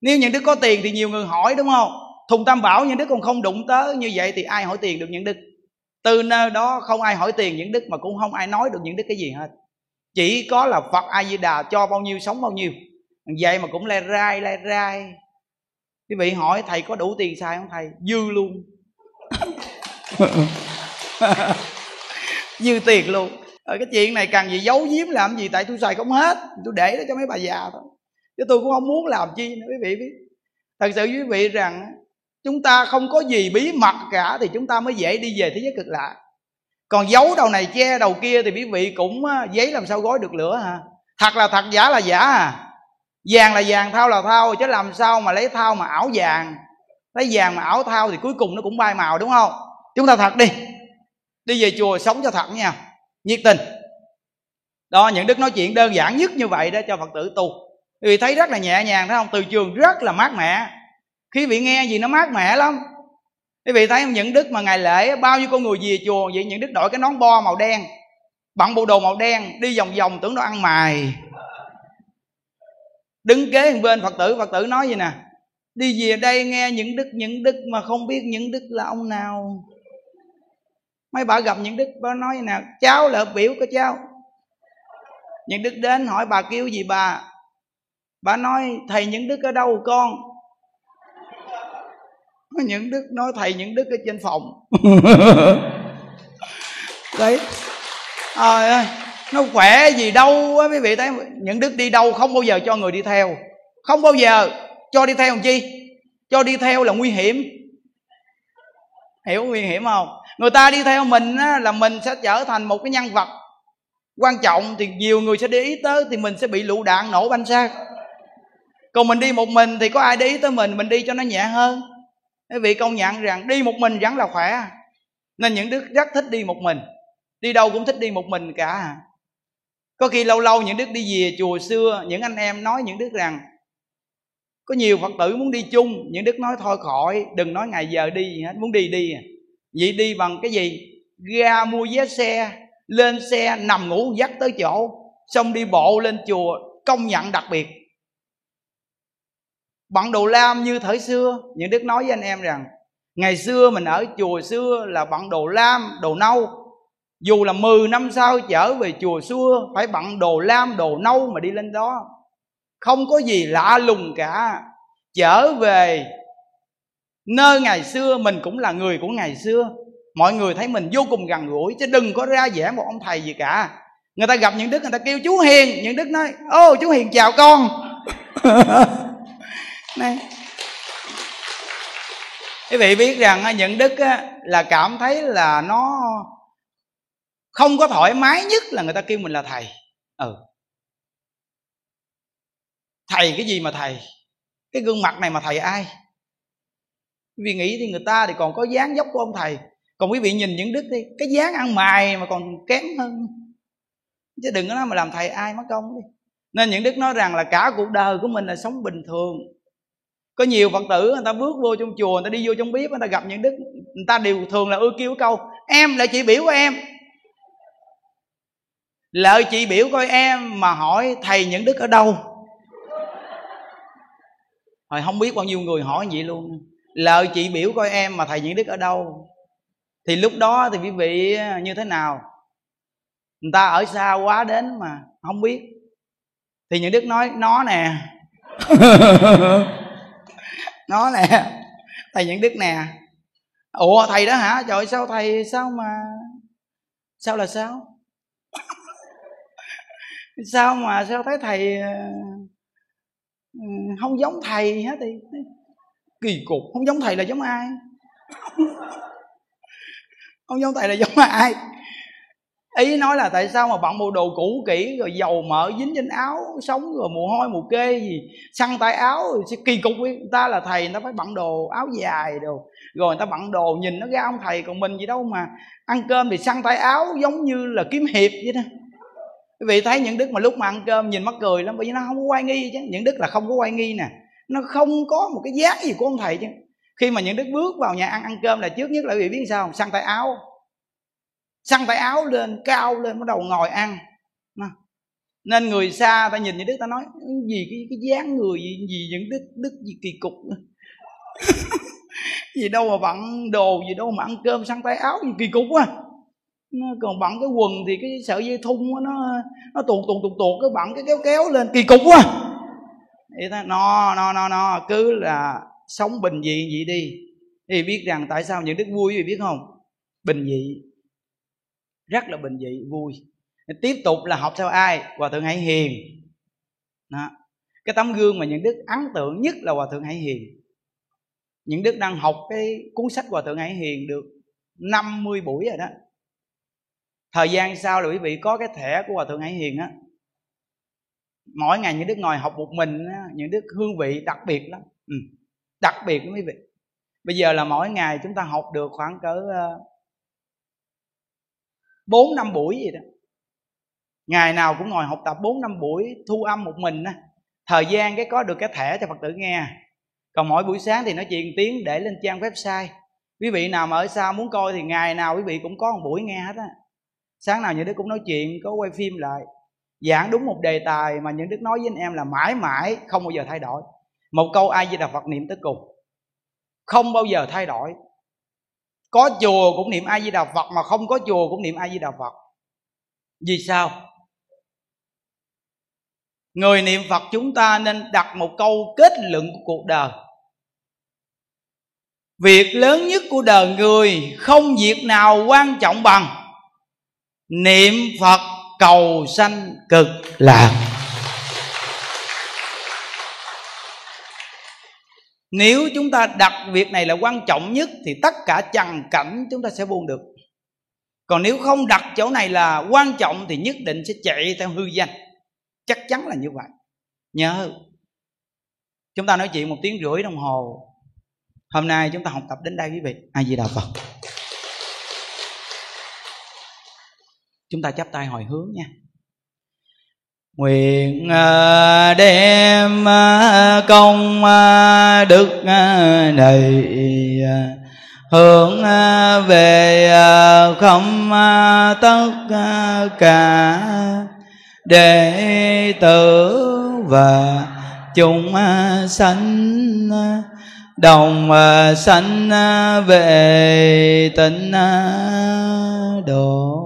Nếu những đức có tiền thì nhiều người hỏi, đúng không? Thùng tam bảo, những đức còn không đụng tới như vậy thì ai hỏi tiền được những đức từ nơi đó không ai hỏi tiền những đức mà cũng không ai nói được những đức cái gì hết. Chỉ có là phật a di đà cho bao nhiêu sống bao nhiêu. Vậy mà cũng lai rai lai rai. Quý vị hỏi, thầy có đủ tiền xài không, thầy? Dư luôn. Dư tiền luôn ở cái chuyện này cần gì giấu giếm làm gì, tại tôi xài không hết. Tôi để đó cho mấy bà già thôi. Chứ tôi cũng không muốn làm chi nữa, quý vị biết. Thật sự quý vị rằng chúng ta không có gì bí mật cả thì chúng ta mới dễ đi về thế giới cực lạ còn giấu đầu này che đầu kia thì quý vị cũng giấy làm sao gói được lửa hả? Thật là thật, giả là giả à. Vàng là vàng thao là thao chứ làm sao mà lấy thao mà ảo vàng. Lấy vàng mà ảo thao thì cuối cùng nó cũng bay màu, đúng không? Chúng ta thật đi. Đi về chùa sống cho thật nha nhiệt tình. Đó, những đức nói chuyện đơn giản nhất như vậy đó cho phật tử tu. Vì thấy rất là nhẹ nhàng thấy không? Từ trường rất là mát mẻ. Khi vị nghe gì nó mát mẻ lắm. Quý vị thấy không? Những đức mà ngày lễ, bao nhiêu con người về chùa, vậy những đức đội cái nón bo màu đen bằng bộ đồ màu đen, đi vòng vòng tưởng nó ăn mài. Đứng kế bên, phật tử phật tử nói gì nè? Đi về đây nghe những đức những đức mà không biết những đức là ông nào mấy bà gặp những đức bà nói nè cháu là biểu của cháu. Những đức đến hỏi bà kêu gì bà? Bà nói thầy những đức ở đâu con? Những đức nói thầy những đức ở trên phòng. Đấy. Trời ơi nó khỏe gì đâu á quý vị thấy những đức đi đâu không bao giờ cho người đi theo. Không bao giờ. Cho đi theo làm chi? Cho đi theo là nguy hiểm. Hiểu nguy hiểm không người ta đi theo mình á, là mình sẽ trở thành một cái nhân vật quan trọng thì nhiều người sẽ để ý tới thì mình sẽ bị lựu đạn nổ banh xác. Còn mình đi một mình thì có ai để ý tới mình mình đi cho nó nhẹ hơn. Quý vị công nhận rằng đi một mình vẫn là khỏe nên những đức rất thích đi một mình. Đi đâu cũng thích đi một mình cả. Có khi lâu lâu những đức đi về chùa xưa những anh em nói những đức rằng có nhiều phật tử muốn đi chung. Những đức nói thôi khỏi đừng nói ngày giờ đi gì hết muốn đi đi à vậy đi bằng cái gì? Ra mua vé xe, lên xe, nằm ngủ, dắt tới chỗ, xong đi bộ lên chùa, công nhận đặc biệt. Bận đồ lam như thời xưa, những đức nói với anh em rằng, ngày xưa mình ở chùa xưa là bận đồ lam, đồ nâu. Dù là 10 năm sau trở về chùa xưa, phải bận đồ lam, đồ nâu mà đi lên đó. Không có gì lạ lùng cả. Trở về nơi ngày xưa mình cũng là người của ngày xưa. Mọi người thấy mình vô cùng gần gũi, chứ đừng có ra vẻ một ông thầy gì cả. Người ta gặp những đức, người ta kêu chú hiền. Những đức nói, ô, chú hiền, chào con. Này. Quý vị biết rằng những đức là cảm thấy là nó không có thoải mái nhất là người ta kêu mình là thầy. Ừ. Thầy cái gì mà thầy? Cái gương mặt này mà thầy ai? Quý vị nghĩ thì người ta thì còn có dáng dốc của ông thầy. Còn quý vị nhìn những đức đi, cái dáng ăn mày mà còn kém hơn. Chứ đừng có nói mà làm thầy ai mất công đi. Nên những đức nói rằng là cả cuộc đời của mình là sống bình thường. Có nhiều phật tử người ta bước vô trong chùa, người ta đi vô trong bếp, người ta gặp những đức, người ta đều thường là ưa kêu câu, em là chị biểu của em. Lợi chị biểu coi em mà hỏi thầy những đức ở đâu? Hồi không biết bao nhiêu người hỏi vậy luôn lợi chị biểu coi em mà thầy những đức ở đâu? Thì lúc đó thì quý vị như thế nào? Người ta ở xa quá đến mà không biết. Thì những đức nói nó nè. Nó nè thầy những đức nè. Ủa thầy đó hả? Trời sao thầy sao mà sao là sao? Sao mà sao thấy thầy ờ, ừ, không giống thầy hết thì kỳ cục. Không giống thầy là giống ai? Không giống thầy là giống ai? Ý nói là tại sao mà bận bộ đồ cũ kỹ, rồi dầu mỡ dính trên áo sống, rồi mồ hôi, mồ kê gì, săn tay áo, rồi sẽ kỳ cục với người ta là thầy, người ta phải bận đồ áo dài đồ. Rồi người ta bận đồ, nhìn nó ra ông thầy, còn mình gì đâu mà ăn cơm thì săn tay áo giống như là kiếm hiệp vậy đó. Quý vị thấy những đức mà lúc mà ăn cơm nhìn mắc cười lắm, bởi vì nó không có quay nghi chứ. Những đức là không có quay nghi nè nó không có một cái dáng gì của ông thầy chứ. Khi mà những đức bước vào nhà ăn ăn cơm là trước nhất là quý vị biết sao săn tay áo. Săn tay áo lên cao lên bắt đầu ngồi ăn. Nên người xa ta nhìn những đức ta nói gì cái cái dáng người gì, gì những đức đức gì kỳ cục gì đâu mà bận đồ gì đâu mà ăn cơm săn tay áo gì kỳ cục quá. Nó còn bận cái quần thì cái sợi dây thun nó nó tuột tuột tuột tuột cái bận cái kéo kéo lên kỳ cục quá ý ta, no no no no, cứ là sống bình dị vậy đi. Thì biết rằng tại sao những đức vui vì biết không? Bình dị. Rất là bình dị, vui. Tiếp tục là học theo ai? Hòa thượng hải hiền. Đó. cái tấm gương mà những đức ấn tượng nhất là hòa thượng hải hiền. Những đức đang học cái cuốn sách hòa thượng hải hiền được 50 buổi rồi đó. Thời gian sau là quý vị có cái thẻ của hòa thượng hải hiền á mỗi ngày những đức ngồi học một mình những đức hương vị đặc biệt lắm. Ừ. đặc biệt quý vị. Bây giờ là mỗi ngày chúng ta học được khoảng cỡ ờ, bốn năm buổi gì đó. Ngày nào cũng ngồi học tập bốn năm buổi, thu âm một mình á. Thời gian cái có được cái thẻ cho phật tử nghe. Còn mỗi buổi sáng thì nói chuyện tiếng để lên trang website. Quý vị nào mà ở xa muốn coi thì ngày nào quý vị cũng có một buổi nghe hết á. Sáng nào những đứa cũng nói chuyện, có quay phim lại giảng đúng một đề tài mà những đức nói với anh em là mãi mãi không bao giờ thay đổi. Một câu ai di đà phật niệm tới cùng. Không bao giờ thay đổi. Có chùa cũng niệm ai di đà phật mà không có chùa cũng niệm ai di đà phật. Vì sao? Người niệm phật chúng ta nên đặt một câu kết luận của cuộc đời. Việc lớn nhất của đời người không việc nào quan trọng bằng niệm phật cầu sanh cực lạc. Nếu chúng ta đặt việc này là quan trọng nhất thì tất cả trần cảnh chúng ta sẽ buông được. Còn nếu không đặt chỗ này là quan trọng thì nhất định sẽ chạy theo hư danh. Chắc chắn là như vậy. Nhớ, chúng ta nói chuyện một tiếng rưỡi đồng hồ. Hôm nay chúng ta học tập đến đây quý vị. Ai gì đạo phật. Chúng ta chắp tay hồi hướng nha. Nguyện à, đem à, công à, đức này hướng về không tất cả đệ tử và chúng sanh đồng sanh về tịnh độ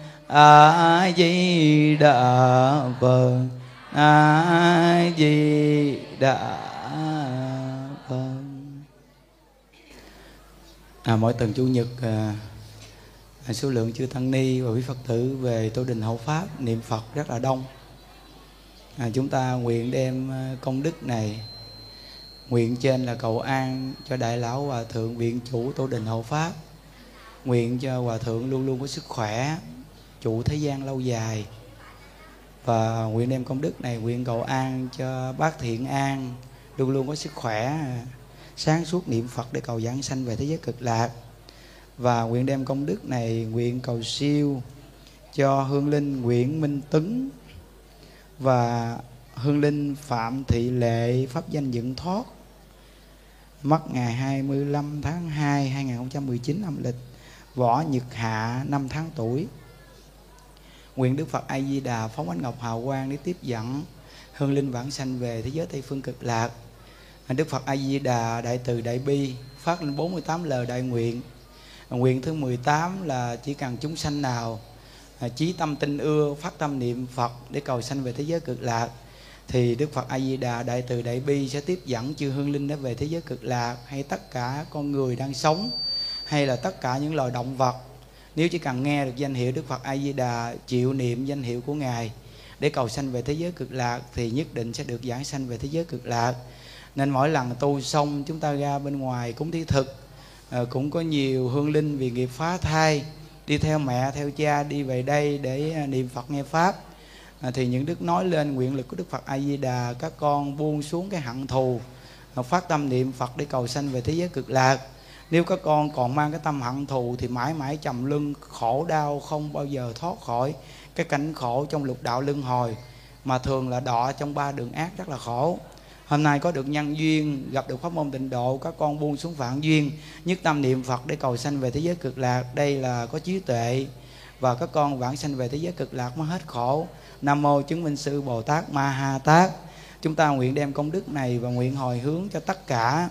a di đà phật a di đà phật. À, mỗi tuần chủ nhật à, số lượng chư tăng ni và quý phật tử về tô đình hậu pháp niệm phật rất là đông. À, chúng ta nguyện đem à, công đức này nguyện trên là cầu an cho đại lão hòa thượng viện chủ tô đình hậu pháp. Nguyện cho hòa thượng luôn luôn có sức khỏe trụ thế gian lâu dài. Và nguyện đem công đức này nguyện cầu an cho bác thiện an, luôn luôn có sức khỏe, sáng suốt niệm phật để cầu giảng sanh về thế giới cực lạc. Và nguyện đem công đức này nguyện cầu siêu cho hương linh Nguyễn Minh Tấn và hương linh Phạm Thị Lệ pháp danh dựng thoát. Mất ngày 25 tháng 2 2019 âm lịch, võ Nhật Hạ năm tháng tuổi nguyện Đức Phật A Di Đà phóng ánh ngọc hào quang để tiếp dẫn hương linh vãng sanh về thế giới Tây phương cực lạc. Đức Phật A Di Đà đại từ đại bi, phát lên 48 lời đại nguyện. Nguyện thứ 18 là chỉ cần chúng sanh nào à, chí tâm tinh ưa, phát tâm niệm Phật để cầu sanh về thế giới cực lạc, thì Đức Phật A Di Đà đại từ đại bi sẽ tiếp dẫn chư hương linh để về thế giới cực lạc, hay tất cả con người đang sống, hay là tất cả những loài động vật nếu chỉ cần nghe được danh hiệu Đức Phật A Di Đà chịu niệm danh hiệu của ngài để cầu sanh về thế giới cực lạc thì nhất định sẽ được giải sanh về thế giới cực lạc. Nên mỗi lần tu xong chúng ta ra bên ngoài cúng thí thực à, cũng có nhiều hương linh vì nghiệp phá thai đi theo mẹ theo cha đi về đây để ờ, niệm Phật nghe pháp. À, thì những đức nói lên nguyện lực của đức phật a di đà các con buông xuống cái hận thù phát tâm niệm phật để cầu sanh về thế giới cực lạc nếu các con còn mang cái tâm hận thù thì mãi mãi trầm lưng khổ đau không bao giờ thoát khỏi. Cái cảnh khổ trong lục đạo luân hồi mà thường là đọa trong ba đường ác rất là khổ. Hôm nay có được nhân duyên, gặp được pháp môn tịnh độ các con buông xuống phản duyên, nhất tâm niệm phật để cầu sanh về thế giới cực lạc. Đây là có trí tuệ và các con vãng sanh về thế giới cực lạc mới hết khổ. Nam mô chứng minh sư bồ tát ma ha tát. Chúng ta nguyện đem công đức này và nguyện hồi hướng cho tất cả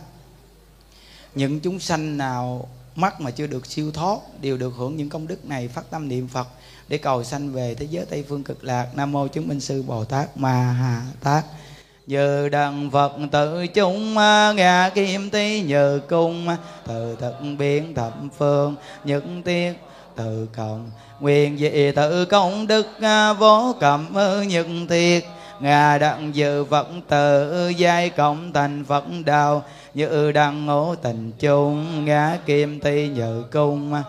những chúng sanh nào mắc mà chưa được siêu thoát đều được hưởng những công đức này phát tâm niệm phật để cầu sanh về thế giới tây phương cực lạc. Nam mô chứng minh sư bồ tát ma ha tát. Như đăng phật tự chúng ngà kim tí như cung từ thực biến thập phương những tiết từ cộng. Nguyện dị tự công đức, vô cầm nhân thiệt ngà đặng dự phật tự, giai cộng thành phật đạo như đăng ngộ tình chung, ngã kim ti nhự cung.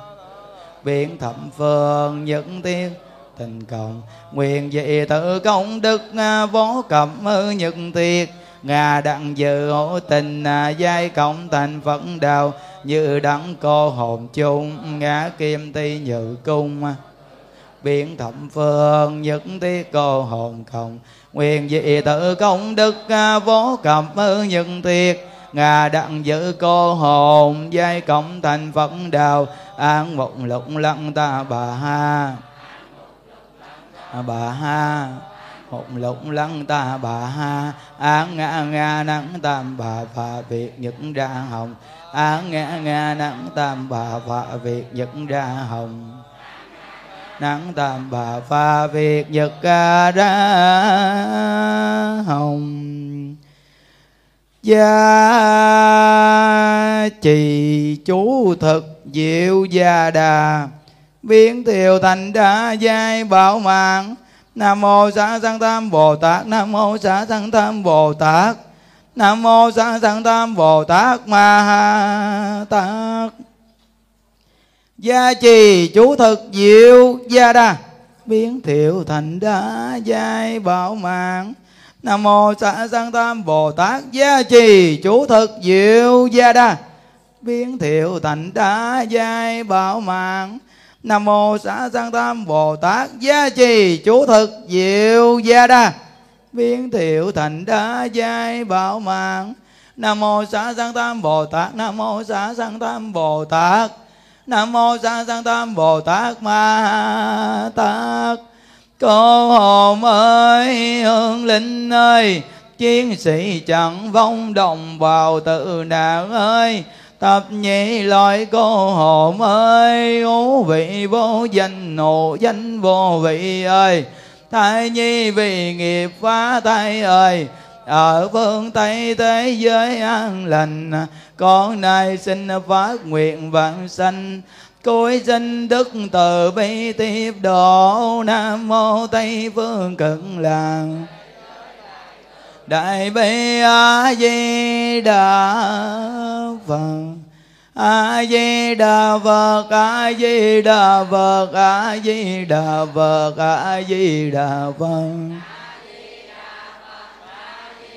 Biến thẩm phương những tiếng tình cộng, nguyện dị tự công đức à, vô cẩm nhật tiệt ngà đặng dự hữu tình à, giai cộng thành phật đạo như đắng cô hồn chung, ngã kim ti nhự cung. Biến thẩm phương nhất tiết cô hồn cộng, nguyện dị tự công đức à, vô cẩm nhật tiệt ngà đặng giữ cô hồn, giai cộng thành phật đạo an một lục lăng ta bà ha. À, bà ha. Một lục lăng ta bà ha. Án ngã ngã nắng tam bà phà việt nhật ra hồng. Án ngã ngã nắng tam bà phà việt nhật ra hồng. Nắng tam bà pha việt nhật ra hồng gia trì chú thực diệu gia đà. Biến thiều thành đa giai bảo mạng. Nam mô xá sanh tam bồ tát, nam mô xá sanh tam bồ tát, nam mô xá sanh tam bồ tát ma ha tát. Gia trì chú thực diệu gia đà. Biến thiệu thành đa giai bảo mạng nam mô xã sanh tam bồ tát gia trì chú thực diệu gia đa. Biến thiệu thành đa giai bảo mạng. Nam mô xã sanh tam bồ tát gia trì chú thực diệu gia đa. Biến thiệu thành đa giai bảo mạng. Nam mô xã sanh tam bồ tát, nam mô xã sanh tam bồ tát. Nam mô xã sanh tam bồ tát ma tát cô hồn ơi, hương linh ơi, chiến sĩ chẳng vong đồng vào tự nạn ơi. Tập nhị loại cô hồn ơi ngũ vị vô danh, nộ danh vô vị ơi. Thai nhi vì nghiệp phá tay ơi, ở phương tây thế giới an lành. Con nay xin phát nguyện vạn sanh Cối dân đức từ bi tiếp độ, Nam mô Tây phương cực lạc. Đại bi A Di Đà Phật. A Di Đà Phật, A Di Đà Phật, A Di Đà Phật, A Di Đà Phật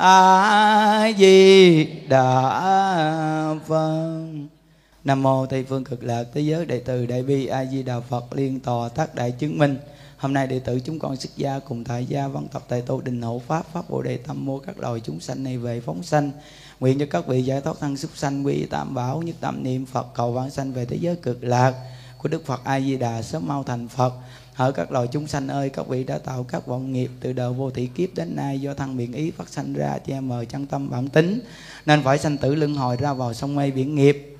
a di đà phật nam mô tây phương cực lạc thế giới, đệ tử đại bi a di đà phật liên tòa tác đại chứng minh. Hôm nay đệ tử chúng con xuất gia cùng tại gia văn tập tại tu đình hộ pháp pháp bồ đề tâm mua các loài chúng sanh này về phóng sanh. Nguyện cho các vị giải thoát thân súc sanh, quy tam bảo, nhất tâm niệm phật, cầu vãng sanh về thế giới cực lạc. Của đức phật a di đà sớm mau thành phật hỡi các loài chúng sanh ơi các vị đã tạo các vọng nghiệp từ đời vô thị kiếp đến nay do thân miệng ý phát sanh ra che mờ chân tâm bản tính nên phải sanh tử luân hồi ra vào sông mây biển nghiệp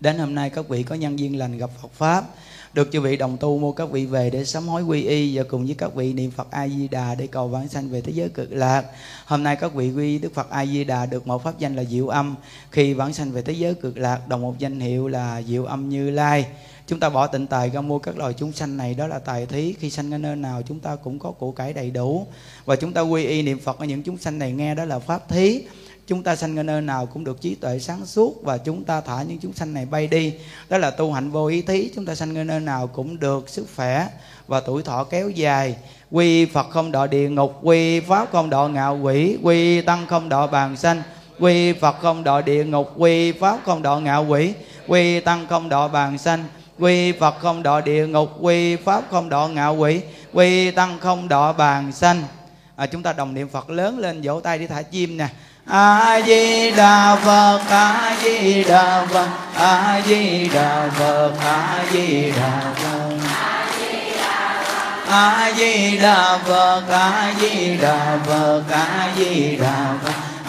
đến hôm nay các vị có nhân duyên lành gặp Phật pháp được chư vị đồng tu mua các vị về để sám hối quy y và cùng với các vị niệm Phật A Di Đà để cầu vãng sanh về thế giới cực lạc. Hôm nay các vị quy Đức Phật A Di Đà được một pháp danh là Diệu Âm, khi vãng sanh về thế giới cực lạc đồng một danh hiệu là Diệu Âm Như Lai. Chúng ta bỏ tịnh tài ra mua các loài chúng sanh này, đó là tài thí. Khi sanh ở nơi nào, chúng ta cũng có của cải đầy đủ. Và chúng ta quy y niệm Phật ở những chúng sanh này nghe, đó là pháp thí. Chúng ta sanh ở nơi nào cũng được trí tuệ sáng suốt và chúng ta thả những chúng sanh này bay đi. Đó là tu hạnh vô ý thí. Chúng ta sanh ở nơi nào cũng được sức khỏe và tuổi thọ kéo dài. Quy phật không đọa địa ngục, quy pháp không đọa ngạo quỷ, quy tăng không đọa bàn sanh, quy phật không đọa địa ngục, quy pháp không đọa ngạo quỷ, quy tăng không đọa bàn sanh quy phật không đọ địa ngục quy pháp không đọ ngạo quỷ quy tăng không đọ bàn sanh. À, chúng ta đồng niệm phật lớn lên vỗ tay đi thả chim nè. A di đà phật a di đà phật a di đà phật a di đà phật. A di đà phật a di đà phật a di đà phật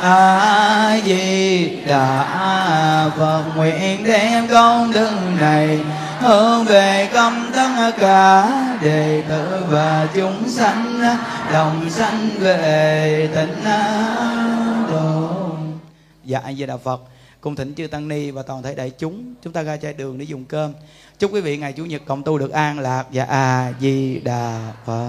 a di đà phật, nguyện đem công đức này hướng về công tất cả đệ tử và chúng sanh, đồng sanh về tịnh độ. Dạ a di đà phật cùng thỉnh chư tăng ni và toàn thể đại chúng chúng ta ra chai đường để dùng cơm. Chúc quý vị ngày chủ nhật cộng tu được an lạc. Dạ, và a di đà phật